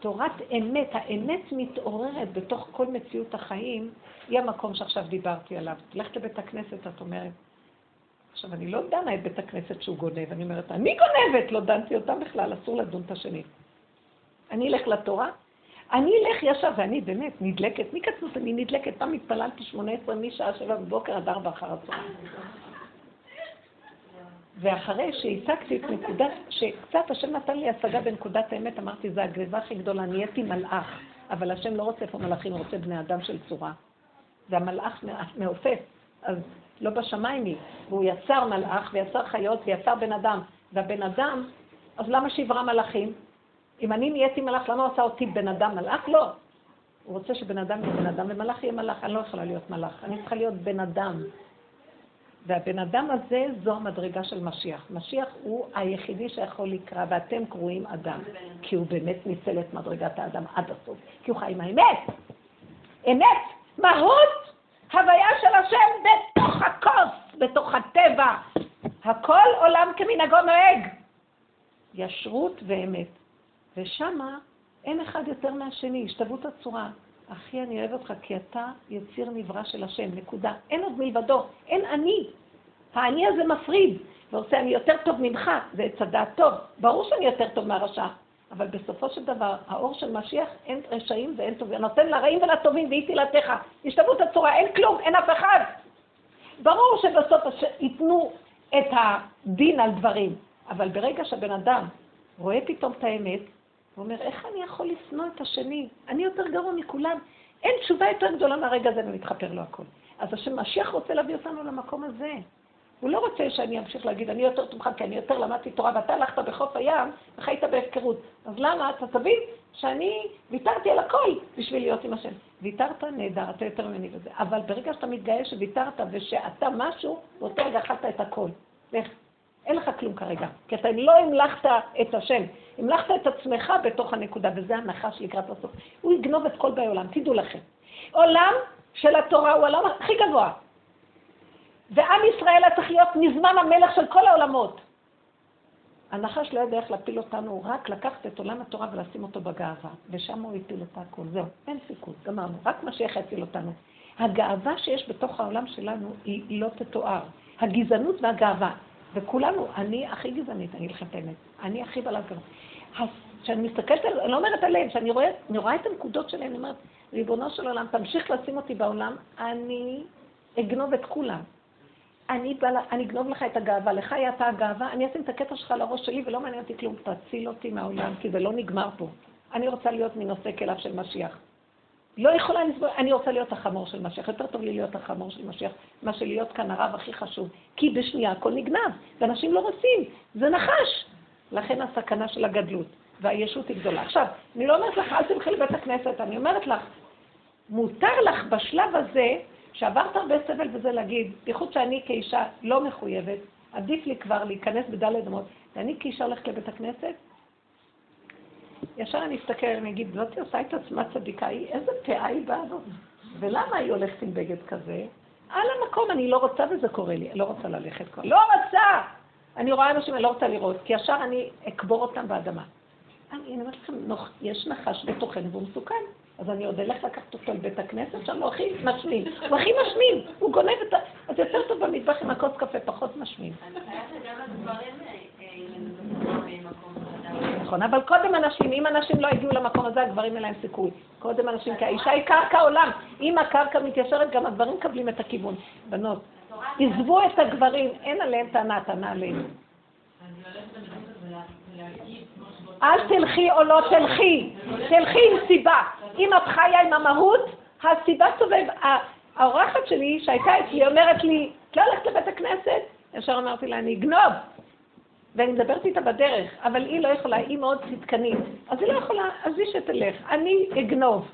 תורת אמת, האמת מתעוררת בתוך כל מציאות החיים, היא המקום שעכשיו דיברתי עליו. תלכת לבית הכנסת, את אומרת, עכשיו, אני לא דנה את בית הכנסת שהוא גונב, אני אומרת, אני גונבת, לא דנתי אותה בכלל, אסור לדון את השני. אני אלך לתורה, אני אלך ישר, ואני באמת נדלקת, מקצנות אני נדלקת, פעם התפללתי 18 משעה שבע בבוקר עד ארבע אחר הצהריים. ואחרי שהשגתי את נקודת, שקצת השם נתן לי השגה בנקודת האמת, אמרתי, זו הגניבה הכי גדולה, נהייתי מלאך, אבל השם לא רוצה איפה מלאכים, הוא רוצה בני אדם של צורה. והמלאך מעופף, אז לא בשמיים היא, והוא יצר מלאך ויצר חיות ויצר בן אדם, והבן אדם, אז למה שיברא מלאכים? אם אני נהייתי מלאך, למה הוא עשה אותי בן אדם מלאך? לא. הוא רוצה שבן אדם יהיה בן אדם ומלאך יהיה מלאך, אני לא יכולה להיות מלאך, אני צריכה להיות בן אדם. והבן אדם הזה זו המדרגה של משיח. משיח הוא היחידי שיכול לקרוא, ואתם קרואים אדם, כי הוא באמת ניצל את מדרגת האדם עד הסוף, כי הוא חי עם האמת. אמת, מהות, הוויה של השם בתוך הכוס, בתוך הטבע. הכל עולם כמנהגו נוהג. ישרות ואמת. ושמה אין אחד יותר מהשני, השתוות הצורה. אחי, אני אוהב אותך כי אתה יציר נברא של השם, נקודה. אין עוד מלבדו, אין אני. האני הזה מפריד, ועושה אני יותר טוב ממך, זה עץ הדעת טוב. ברור שאני יותר טוב מהרשע, אבל בסופו של דבר, האור של משיח, אין רשעים ואין טובים. נותן לרעים ולטובים והיא תהילתך. השתוות הצורה, אין כלום, אין אף אחד. ברור שבסוף ייתנו את הדין על דברים, אבל ברגע שהבן אדם רואה פתאום את האמת, הוא אומר, איך אני יכול לשנוא את השני? אני יותר גרוע מכולם. אין תשובה יותר גדולה מהרגע הזה ומתחפר לו הכל. אז השם משיח רוצה להביא אותנו למקום הזה. הוא לא רוצה שאני אמשיך להגיד, אני יותר טובך כי אני יותר למדתי תורה ואתה הלכת בחוף הים וחיית בהפקרות. אז למה? אתה תבין שאני ויתרתי על הכל בשביל להיות עם השם. ויתרת, נהדר, אתה יותר ממני בזה. אבל ברגע שאתה מתגאה שוויתרת ושאתה משהו, באותו רגע אכלת את הכל. לך. אין לך כלום כרגע, כי אתה לא המלכת את השם, המלכת את עצמך בתוך הנקודה, וזה הנחש לקראת הסוף. הוא יגנוב את כל באי עולם, תדעו לכם. עולם של התורה הוא העולם הכי גבוה. ועם ישראל היה צריך להיות מזמן המלך של כל העולמות. הנחש לא יודע איך להפיל אותנו, רק לקחת את עולם התורה ולשים אותו בגאווה, ושם הוא הפיל את הכל. זהו, אין סיכוי, גמרנו. רק משיח יציל אותנו. הגאווה שיש בתוך העולם שלנו היא לא תתואר. הגזענות והגאווה. וכולנו, אני הכי גזענית, אני אגיד האמת. אני הכי בעלת גרון. כשאני מסתכלת על, אני לא אומרת עליהם, כשאני רואה, רואה את הנקודות שלהם, אני אומרת, ריבונו של עולם, תמשיך לשים אותי בעולם, אני אגנוב את כולם. אני, בא, אני אגנוב לך את הגאווה, לך היה אתה הגאווה, אני אשים את הקטע שלך לראש שלי ולא מעניין אותי כלום, תציל אותי מהעולם, כי זה לא נגמר פה. אני רוצה להיות מנושא כליו של משיח. לא יכולה לסבול, אני רוצה להיות החמור של משיח, יותר טוב לי להיות החמור של משיח, מה שלהיות כאן הרב הכי חשוב. כי בשנייה הכל נגנב, ואנשים לא רוצים, זה נחש. לכן הסכנה של הגדלות, והישות היא גדולה. עכשיו, אני לא אומרת לך, אל תלכי לבית הכנסת, אני אומרת לך, מותר לך בשלב הזה, שעברת הרבה סבל וזה להגיד, בייחוד שאני כאישה לא מחויבת, עדיף לי כבר להיכנס בדלת אמות, ואני כאישה הולכת לבית הכנסת, ישר אני אסתכל, אני אגיד, זאתי עושה את עצמה צדיקה, היא, איזה פאה היא באה הזאת? ולמה היא הולכת עם בגד כזה? על המקום, אני לא רוצה וזה קורה לי, לא רוצה ללכת כבר. לא רוצה! אני רואה אנשים, אני לא רוצה לראות, כי ישר אני אקבור אותם באדמה. אני אומרת לכם, יש נחש בתוכנו והוא מסוכן. אז אני עוד אלך לקחת אותו לבית הכנסת, שם הוא הכי משמין. הוא הכי משמין, הוא גונב את ה... אז יותר טוב במטבח עם הכוס קפה, פחות משמין. אני חייבת גם לדברים נכון, אבל קודם אנשים, אם אנשים לא הגיעו למקום הזה, הגברים אין להם סיכוי. קודם אנשים, כי האישה היא קרקע עולם. אם הקרקע מתיישרת, גם הגברים מקבלים את הכיוון. בנות, עזבו את הגברים, אין עליהם טענה, טענה עליהם. אל תלכי או לא תלכי, תלכי עם סיבה. אם את חיה עם המהות, הסיבה סובב. האורחת שלי, שהייתה אצלי, אומרת לי, את לא הולכת לבית הכנסת? ישר אמרתי לה, אני אגנוב. ואני מדברת איתה בדרך, אבל היא לא יכולה, היא מאוד צדקנית. אז היא לא יכולה, אז היא שתלך, אני אגנוב.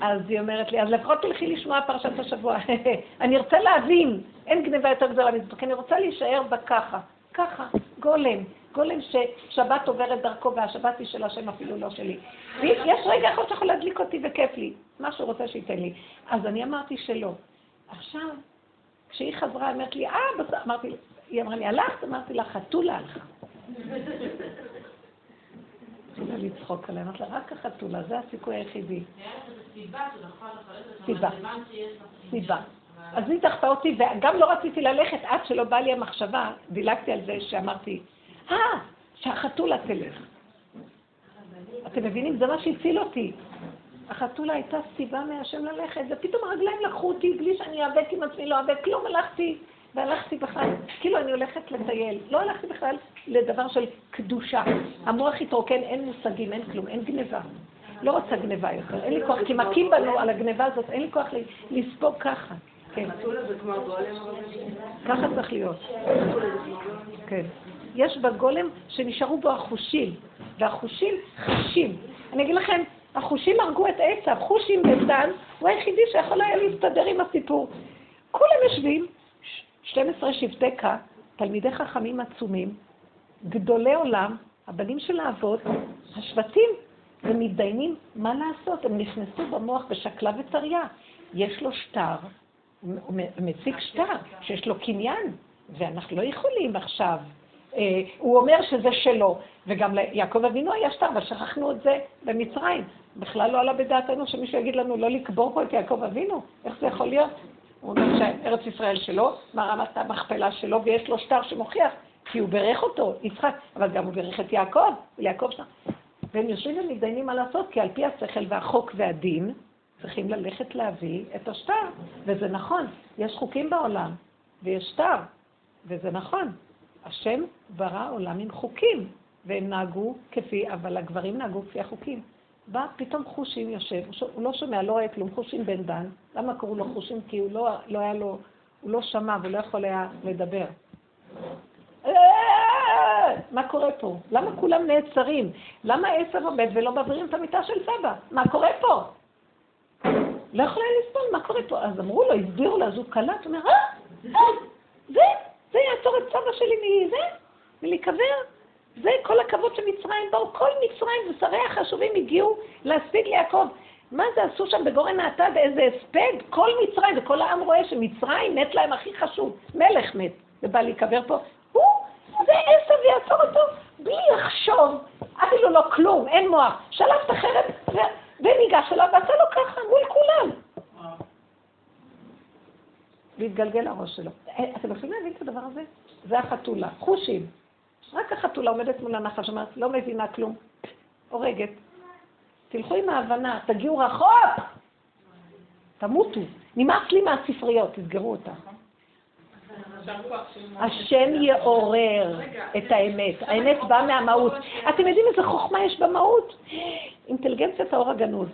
אז היא אומרת לי, אז לפחות תלכי לשמוע פרשת השבוע. אני ארצה להבין, אין גניבה יותר גדולה מזה, כי אני רוצה להישאר בככה. ככה, גולם. גולם ששבת עוברת דרכו והשבת היא של השם אפילו לא שלי. ויש רגע אחד שיכול להדליק אותי וכיף לי, מה שהוא רוצה שייתן לי. אז אני אמרתי שלא. עכשיו, כשהיא חזרה, אמרת לי, אה, אמרתי, היא אמרה לי, הלכת? אמרתי לה, חתולה הלכה. התחילה לצחוק עליה, אמרתי לה, רק החתולה, זה הסיכוי היחידי. סיבה. סיבה. אז היא דחתה אותי, וגם לא רציתי ללכת עד שלא באה לי המחשבה, דילגתי על זה שאמרתי, אה, שהחתולה תלך. אתם מבינים? זה מה שהציל אותי. החתולה הייתה סיבה מהשם ללכת, ופתאום הרגליים לקחו אותי בלי שאני איאבק עם עצמי, לא איאבק כלום, הלכתי. והלכתי בכלל, כאילו אני הולכת לטייל. לא הלכתי בכלל לדבר של קדושה. המוח התרוקן, אין מושגים, אין כלום, אין גניבה. לא רוצה גניבה יותר, אין לי כוח, כי מכים בנו על הגניבה הזאת, אין לי כוח לספוג ככה. כן. ככה צריך להיות. כן. יש בגולם שנשארו בו החושים, והחושים חשים. אני אגיד לכם, החושים הרגו את עץ, החושים בדן, הוא היחידי שיכול היה להסתדר עם הסיפור. כולם יושבים, 12 שבטי כה, תלמידי חכמים עצומים, גדולי עולם, הבנים של האבות, השבטים, ומתדיינים מה לעשות. הם נכנסו במוח בשקלה וטריה. יש לו שטר, הוא מציג שטר, שיש לו קניין, ואנחנו לא יכולים עכשיו. אה, הוא אומר שזה שלו, וגם ליעקב אבינו היה שטר, אבל שכחנו את זה במצרים. בכלל לא עלה בדעתנו שמישהו יגיד לנו לא לקבור פה את יעקב אבינו. איך זה יכול להיות? הוא אומר שארץ ישראל שלו, מערת המכפלה שלו, ויש לו שטר שמוכיח, כי הוא בירך אותו, יצחק, אבל גם הוא בירך את יעקב, ויעקב שם. והם יושבים ומתדיינים מה לעשות, כי על פי השכל והחוק והדין, צריכים ללכת להביא את השטר. וזה נכון, יש חוקים בעולם, ויש שטר, וזה נכון. השם ברא עולם עם חוקים, והם נהגו כפי, אבל הגברים נהגו כפי החוקים. בא פתאום חושים יושב, הוא לא שומע, לא רואה כלום, חושים בן דן. למה קראו לו חושים? כי הוא לא, לא היה לו, הוא לא שמע והוא לא יכול היה לדבר. מה קורה פה? למה כולם נעצרים? למה עשר עומד ולא מעבירים את המיטה של סבא? מה קורה פה? לא יכולה לסבול, מה קורה פה? אז אמרו לו, הסבירו לו, אז הוא קלט, הוא אומר, אה, אה, זה, זה יעצור את סבא שלי מזה, מלהיקבר. זה כל הכבוד שמצרים באו, כל מצרים ושרי החשובים הגיעו להספיד ליעקב. מה זה עשו שם בגורן האטד איזה הספד? כל מצרים, וכל העם רואה שמצרים מת להם הכי חשוב. מלך מת, ובא להיקבר פה. הוא, זה עשב יעצור אותו בלי לחשוב, אפילו לא כלום, אין מוח. שלף את החרב וניגש אליו ועשה לו ככה מול כולם. והתגלגל הראש שלו. אה, אתם יכולים להבין את הדבר הזה? זה החתולה. חושים. רק החתולה עומדת מול הנחש, אומרת, לא מבינה כלום. הורגת. תלכו עם ההבנה, תגיעו רחוק! תמותו. נמאס לי מהספריות, תסגרו אותה. השם יעורר את האמת. האמת באה מהמהות. אתם יודעים איזה חוכמה יש במהות? אינטליגנציית האור הגנוז.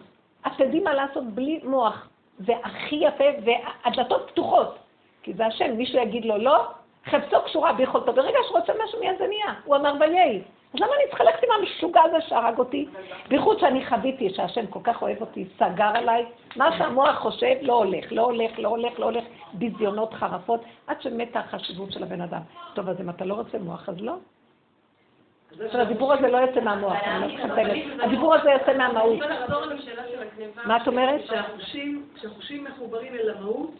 אתם יודעים מה לעשות בלי מוח. זה הכי יפה, והדלתות פתוחות. כי זה השם, מישהו יגיד לו לא, חפצו קשורה ביכולתו. ברגע שרוצה משהו מיד זה נהיה. הוא אמר ויהי. אז למה אני צריכה ללכת עם המשוגע הזה שהרג אותי? בייחוד שאני חוויתי שהשם כל כך אוהב אותי, סגר עליי, מה שהמוח חושב לא הולך, לא הולך, לא הולך, לא הולך, ביזיונות חרפות, עד שמתה החשיבות של הבן אדם. טוב, אז אם אתה לא רוצה מוח, אז לא. עכשיו, הדיבור הזה לא יוצא מהמוח, אני לא מתחתנת. הדיבור הזה יוצא מהמהות. מה את אומרת? כשהחושים מחוברים אל המהות,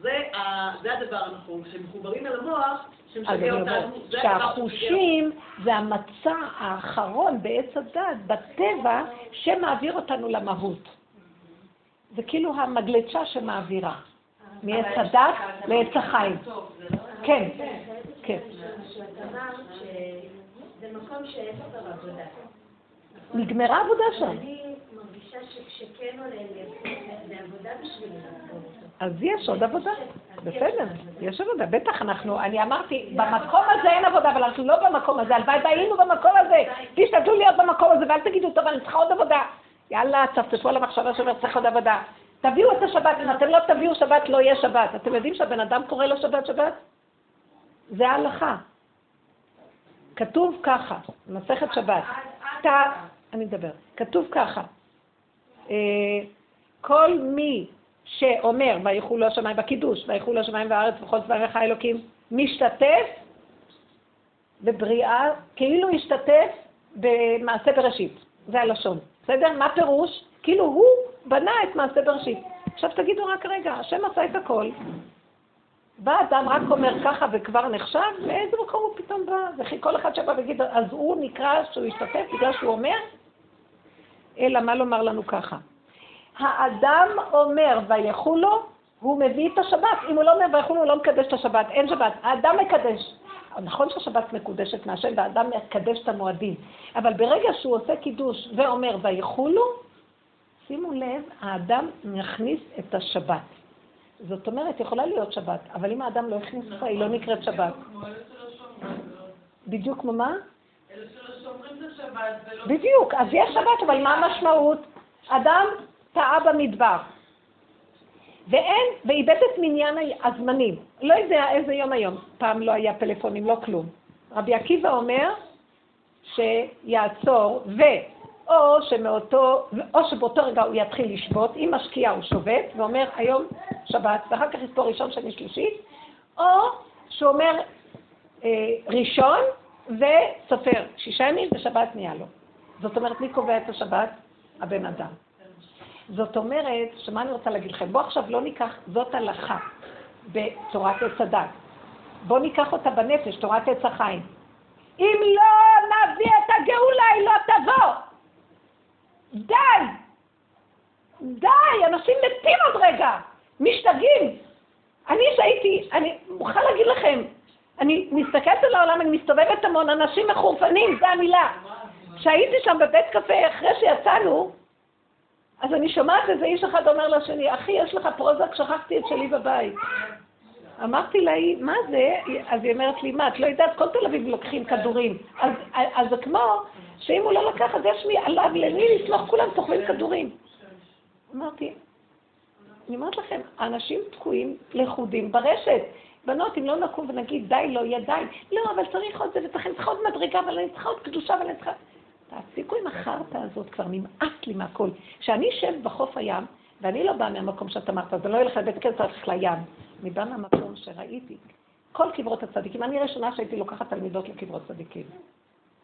זה הדבר הנכון. כשהם מחוברים אל המוח, שמשגע אותנו, שהחושים זה המצע האחרון בעץ הדת, בטבע, שמעביר אותנו למהות. זה כאילו המגלצ'ה שמעבירה. מעץ הדת לעץ החיים. כן, כן. זה מקום שאין עבודה. נגמרה עבודה שם. אני מרגישה שכשכן עולה לי, זה עבודה בשבילי. אז יש עוד עבודה. בסדר, יש עבודה. בטח אנחנו, אני אמרתי, במקום הזה אין עבודה, אבל אנחנו לא במקום הזה. הלוואי והיינו במקום הזה. תשתדלו להיות במקום הזה, ואל תגידו, טוב, אני צריכה עוד עבודה. יאללה, צפצפו על המחשבה שאומרת, צריך עוד עבודה. תביאו את השבת, אם אתם לא תביאו שבת, לא יהיה שבת. אתם יודעים שהבן אדם קורא לו שבת שבת? זה ההלכה. כתוב ככה, מסכת שבת. אני מדבר. כתוב ככה, אה, כל מי שאומר, ויחולו השמיים בקידוש, ויחולו השמיים והארץ וכל צבאיך אלוקים, משתתף בבריאה, כאילו השתתף במעשה בראשית. זה הלשון. בסדר? מה פירוש? כאילו הוא בנה את מעשה בראשית. עכשיו תגידו רק רגע, השם עשה את הכל. בא אדם רק אומר ככה וכבר נחשב, לאיזה מקום הוא פתאום בא? וכי כל אחד שבא ויגיד, אז הוא נקרא שהוא השתתף בגלל שהוא אומר? אלא מה לומר לנו ככה? האדם אומר ויחולו, הוא מביא את השבת. אם הוא לא אומר ויחולו, הוא לא מקדש את השבת. אין שבת. האדם מקדש. נכון שהשבת מקודשת מהשם והאדם מקדש את המועדים, אבל ברגע שהוא עושה קידוש ואומר ויחולו, שימו לב, האדם מכניס את השבת. זאת אומרת, יכולה להיות שבת, אבל אם האדם לא הכניס אותה, היא לא נקראת שבת. בדיוק כמו מה? ולא... בדיוק, אז יש שבת, אבל מה המשמעות? אדם טעה במדבר. ואין, ואיבד את מניין הזמנים. לא יודע איזה יום היום. פעם לא היה פלאפונים, לא כלום. רבי עקיבא אומר שיעצור, ו... או שמאותו, או שבאותו רגע הוא יתחיל לשבות, אם משקיע הוא שובת, ואומר היום שבת, ואחר כך יספור ראשון, שני, שלישי, או שהוא אומר אה, ראשון וסופר שישה ימים ושבת נהיה לו. זאת אומרת, מי קובע את השבת? הבן אדם. זאת אומרת, שמה אני רוצה להגיד לכם? בואו עכשיו לא ניקח, זאת הלכה בתורת עץ הדת. בואו ניקח אותה בנפש, תורת עץ החיים. אם לא נביא את הגאולה, היא לא תבוא. די! די! אנשים מתים עוד רגע! משתגעים! אני שהייתי, אני מוכרחה להגיד לכם, אני מסתכלת על העולם, אני מסתובבת המון, אנשים מחורפנים, זו המילה. כשהייתי שם בבית קפה, אחרי שיצאנו, אז אני שומעת איזה איש אחד אומר לשני, אחי, יש לך פרוזק, שכחתי את שלי בבית. אמרתי לה, מה זה? אז היא אומרת לי, מה, את לא יודעת, כל תל אביב לוקחים כדורים. אז, זה כמו שאם הוא לא לקח, אז יש מי עליו למי לסמוך, כולם סוחבים כדורים. אמרתי, אני אומרת לכם, האנשים תקועים לחודים ברשת. בנות, אם לא נקום ונגיד די, לא יהיה די. לא, אבל צריך עוד זה, וצריך עוד מדרגה, אבל אני צריכה עוד קדושה, אבל אני צריכה... תפסיקו עם החרטא הזאת, כבר נמאס לי מהכל. כשאני אשב בחוף הים, ואני לא באה מהמקום שאת אמרת, אז אני לא אלך לבית כנסת, הולך לים. אני באה מהמקום שראיתי. כל קברות הצדיקים, אני הראשונה שהייתי לוקחת תלמידות לקברות צדיקים.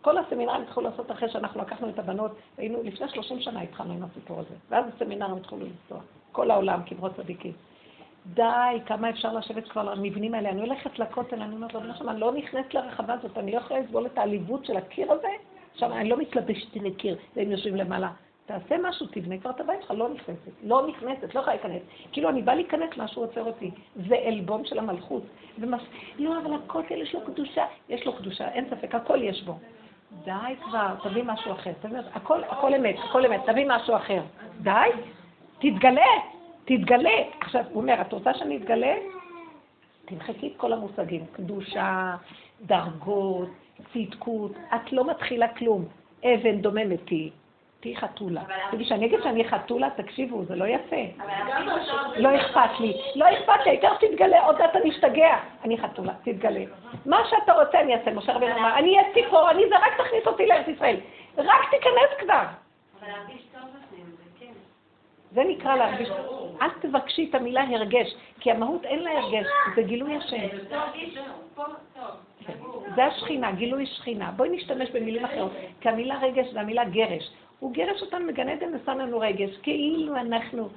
כל הסמינרים התחילו לעשות אחרי שאנחנו לקחנו את הבנות, היינו, לפני 30 שנה התחלנו עם הסיפור הזה, ואז הסמינרים התחילו לנסוע. כל העולם, קברות צדיקים. די, כמה אפשר לשבת כבר על המבנים האלה. אני הולכת לכותל, אני אומרת לו, נחמן, אני לא נכנסת לרחבה הזאת, אני לא יכולה לסבול את העליבות של הקיר הזה. עכשיו, אני לא מתלבשת לקיר, והם יושבים למעלה. תעשה משהו, תבנה כבר את הבית שלך, לא נכנסת. לא נכנסת, לא יכולה להיכנס. כאילו, אני באה להיכנס, משהו עוצר אותי. זה עלבון של המלכות. ומס... לא, אבל הכותל יש לו קדושה. יש לו קדושה, אין ספק, הכל יש בו. די כבר, תביא משהו אחר. תביא, הכל, הכל אמת, הכל אמת, תביא משהו אחר. די, תתגלה, תתגלה. עכשיו, הוא אומר, את רוצה שאני אתגלה? תמחקי את כל המושגים, קדושה, דרגות, צדקות. את לא מתחילה כלום. אבן דוממת היא. תהיי חתולה. תגידי, כשאני אגיד שאני חתולה, תקשיבו, זה לא יפה. לא אכפת לי. לא אכפת לי, העיקר תתגלה, עוד מעט אני אשתגע. אני חתולה, תתגלה. מה שאתה רוצה אני אעשה, משה רבינו אמר, אני אהיה ציפור, אני זה, רק תכניס אותי לארץ ישראל. רק תיכנס כבר. אבל להרגיש טוב בפנים, זה כן. זה נקרא להרגיש. אל תבקשי את המילה הרגש, כי המהות אין לה הרגש, זה גילוי השם. זה השכינה, גילוי שכינה. בואי נשתמש במילים אחרות, כי המילה רגש זה המילה גרש. הוא גרש אותנו מגן עדן ושם לנו רגש, כאילו אנחנו.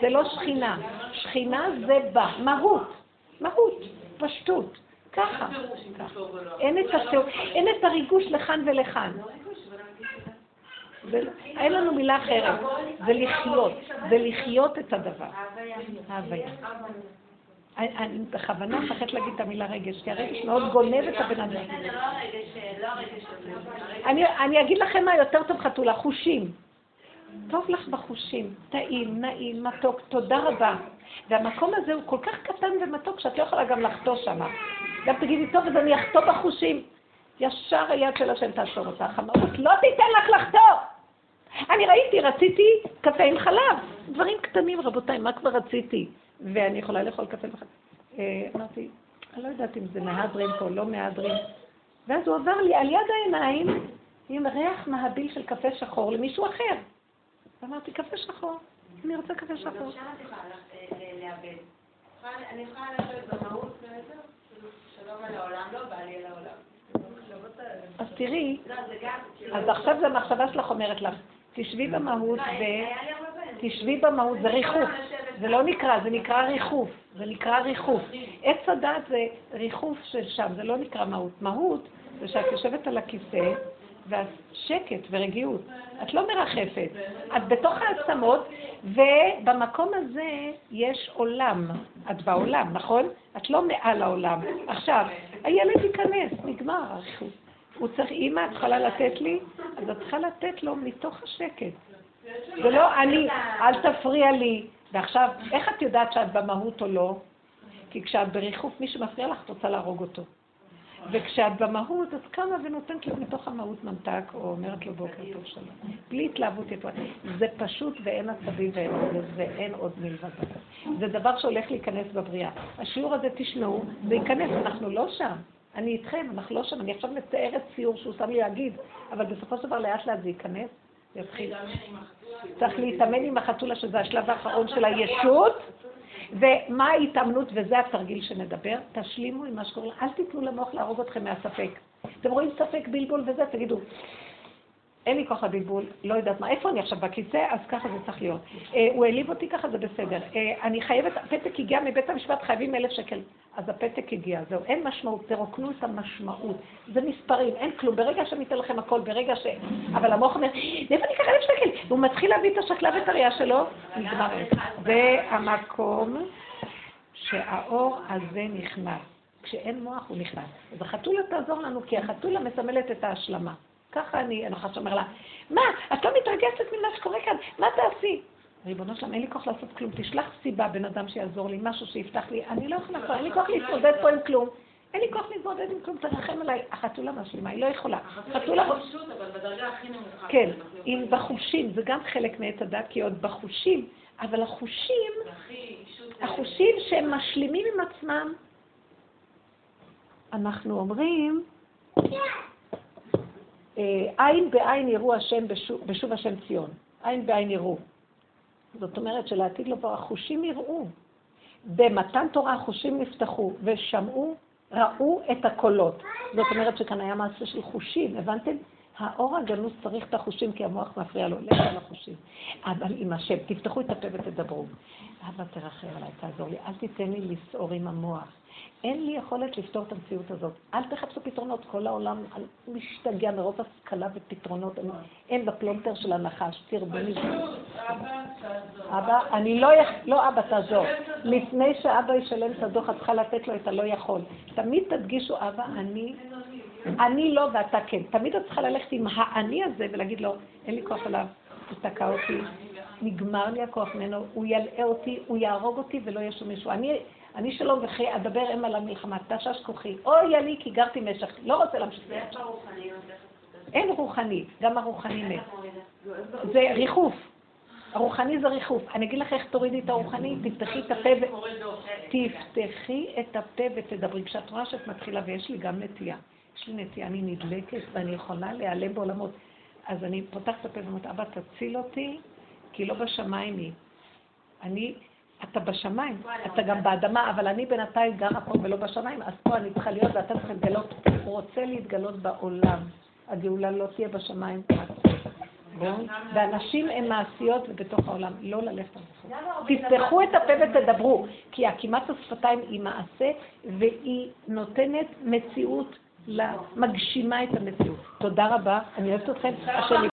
זה לא שכינה. שכינה זה בה, מהות. מהות, פשטות. ככה. התיאור, אין את הריגוש לכאן ולכאן. אין לנו מילה אחרת. זה לחיות. זה לחיות את הדבר. ההוויה. אני בכוונה מפחדת להגיד את המילה רגש, כי הרגש מאוד גונב את הבן אדם. לא הרגש, לא. אני, אני אגיד לכם מה יותר טוב חתולה, חושים. טוב לך בחושים, טעים, נעים, מתוק, תודה רבה. והמקום הזה הוא כל כך קטן ומתוק שאת לא יכולה גם לחטוא שם. גם תגידי, טוב, אז אני אחטוא בחושים. ישר היד של השם תעצור אותך. המהות לא תיתן לך לחטוא. אני ראיתי, רציתי קפה עם חלב. דברים קטנים, רבותיי, מה כבר רציתי? ואני יכולה לאכול קפה עם חלב. אה, אמרתי, אני לא יודעת אם זה מהדרין פה, לא מהדרין. ואז הוא עבר לי על יד העיניים עם ריח מהביל של קפה שחור למישהו אחר. אמרתי, קפה שחור, אני רוצה קפה שחור. ל- לאבד. אני יכולה לשבת במהות. שלום על העולם, לא בא לי על העולם. אז תראי, לא, כאילו... אז עכשיו זה המחשבה שלך אומרת לך, תשבי במהות לא, ו... תשבי במהות, זה ריחוף. זה לא נקרא, זה נקרא ריחוף. זה נקרא ריחוף. עץ הדת זה ריחוף של שם, זה לא נקרא מהות. מהות זה שאת יושבת על הכיסא, והשקט ורגיעות. את לא מרחפת. את בתוך העצמות, ובמקום הזה יש עולם. את בעולם, נכון? את לא מעל העולם. עכשיו, הילד ייכנס, נגמר הריחוף. הוא צריך, אמא, את יכולה לתת לי? אז את צריכה לתת לו מתוך השקט. ולא אני, אל תפריע לי. ועכשיו, איך את יודעת שאת במהות או לא? כי כשאת בריחוף, מי שמפריע לך, את רוצה להרוג אותו. וכשאת במהות, את קמה ונותנת לו מתוך המהות ממתק, או אומרת לו בוקר טוב שלום. בלי התלהבות יפה. זה פשוט ואין עצבים ואין עוד, ואין עוד מלבד זה. זה דבר שהולך להיכנס בבריאה. השיעור הזה, תשמעו, זה ייכנס, אנחנו לא שם. אני איתכם, אנחנו לא שם. אני עכשיו מציירת ציור שהוא שם לי להגיד, אבל בסופו של דבר לאט לאט זה ייכנס, יתחיל. צריך להתאמן עם החתולה, שזה השלב האחרון של הישות. ומה ההתאמנות, וזה התרגיל שנדבר, תשלימו עם מה שקורה, אל תיתנו למוח להרוג אתכם מהספק. אתם רואים ספק, בלבול וזה, תגידו, אין לי כוח לבלבול, לא יודעת מה, איפה אני עכשיו בכיסא, אז ככה זה צריך להיות. אה, הוא העליב אותי ככה, זה בסדר. אה, אני חייבת, הפתק הגיע מבית המשפט, חייבים אלף שקל. אז הפתק הגיע, זהו, אין משמעות, תרוקנו את המשמעות. זה מספרים, אין כלום. ברגע שאני אתן לכם הכל, ברגע ש... אבל המוח אומר, מאיפה אני אקח אלף שקל? והוא מתחיל להביא את השקלה ואת הראייה שלו, נגמר. זה המקום שהאור הזה נכנס. כשאין מוח הוא נכנס. אז החתולה תעזור לנו, כי החתולה מסמלת את ההשלמה. ככה אני, הנחש אומר לה, מה, את לא מתרגשת ממה שקורה כאן, מה תעשי? ריבונו שלם, אין לי כוח לעשות כלום, תשלח סיבה, בן אדם שיעזור לי, משהו שיפתח לי, אני לא יכולה כבר, אין לי כוח להתמודד פה עם כלום. אין לי כוח להתמודד עם כלום, תרחם עליי. החתולה משלימה, היא לא יכולה. חתולה... אבל בדרגה הכי נמוכה. כן, אם בחושים, זה גם חלק מעץ הדת, כי עוד בחושים, אבל החושים, החושים שהם משלימים עם עצמם, אנחנו אומרים, עין בעין יראו השם בשוב, בשוב השם ציון. עין בעין יראו. זאת אומרת שלעתיד לבוא החושים יראו. במתן תורה החושים נפתחו ושמעו, ראו את הקולות. זאת אומרת שכאן היה מעשה של חושים, הבנתם? האור הגנוז צריך את החושים, כי המוח מפריע לו, לך על החושים. אבל עם השם, תפתחו את הפה ותדברו. אבא, תרחם עליי, תעזור לי, אל תיתן לי לסעור עם המוח. אין לי יכולת לפתור את המציאות הזאת. אל תחפשו פתרונות, כל העולם משתגע מרוב השכלה ופתרונות. אין- בפלונטר של הנחש, תרבני. אבא, אני לא יכ... לא אבא, תעזור. לפני שאבא ישלם את הדוח, את צריכה לתת לו את הלא יכול. תמיד תדגישו, אבא, אני... אני לא ואתה כן. תמיד את צריכה ללכת עם האני הזה ולהגיד לו, אין לי כוח עליו, הוא תקע אותי, נגמר לי הכוח ממנו, הוא ילאה אותי, הוא יהרוג אותי ולא יהיה שום מישהו. אני, אני שלום וכי אדבר אם על המלחמה, תשש כוחי. אוי לי כי גרתי משך, לא רוצה להמשיך. ואיפה הרוחניות? אין רוחני, גם הרוחני מת. זה ריחוף. הרוחני זה ריחוף. אני אגיד לך איך תורידי את הרוחני, תפתחי את הפה ו... תפתחי את הפה ותדברי. כשאת רואה שאת מתחילה, ויש לי גם נטייה, יש לי נטייה, אני נדלקת ואני יכולה להיעלם בעולמות. אז אני פותחת את הפה ואומרת, אבא, תציל אותי, כי לא בשמיים היא. אני, אתה בשמיים, אתה גם באדמה, אבל אני בינתיים גרה פה ולא בשמיים, אז פה אני צריכה להיות ואתה צריך להתגלות. הוא רוצה להתגלות בעולם. הגאולה לא תהיה בשמיים. ואנשים הם מעשיות ובתוך העולם, לא ללכת על זה. תפתחו את הפה ותדברו, כי עקימת השפתיים היא מעשה והיא נותנת מציאות, מגשימה את המציאות. תודה רבה, אני אוהבת אתכם. השם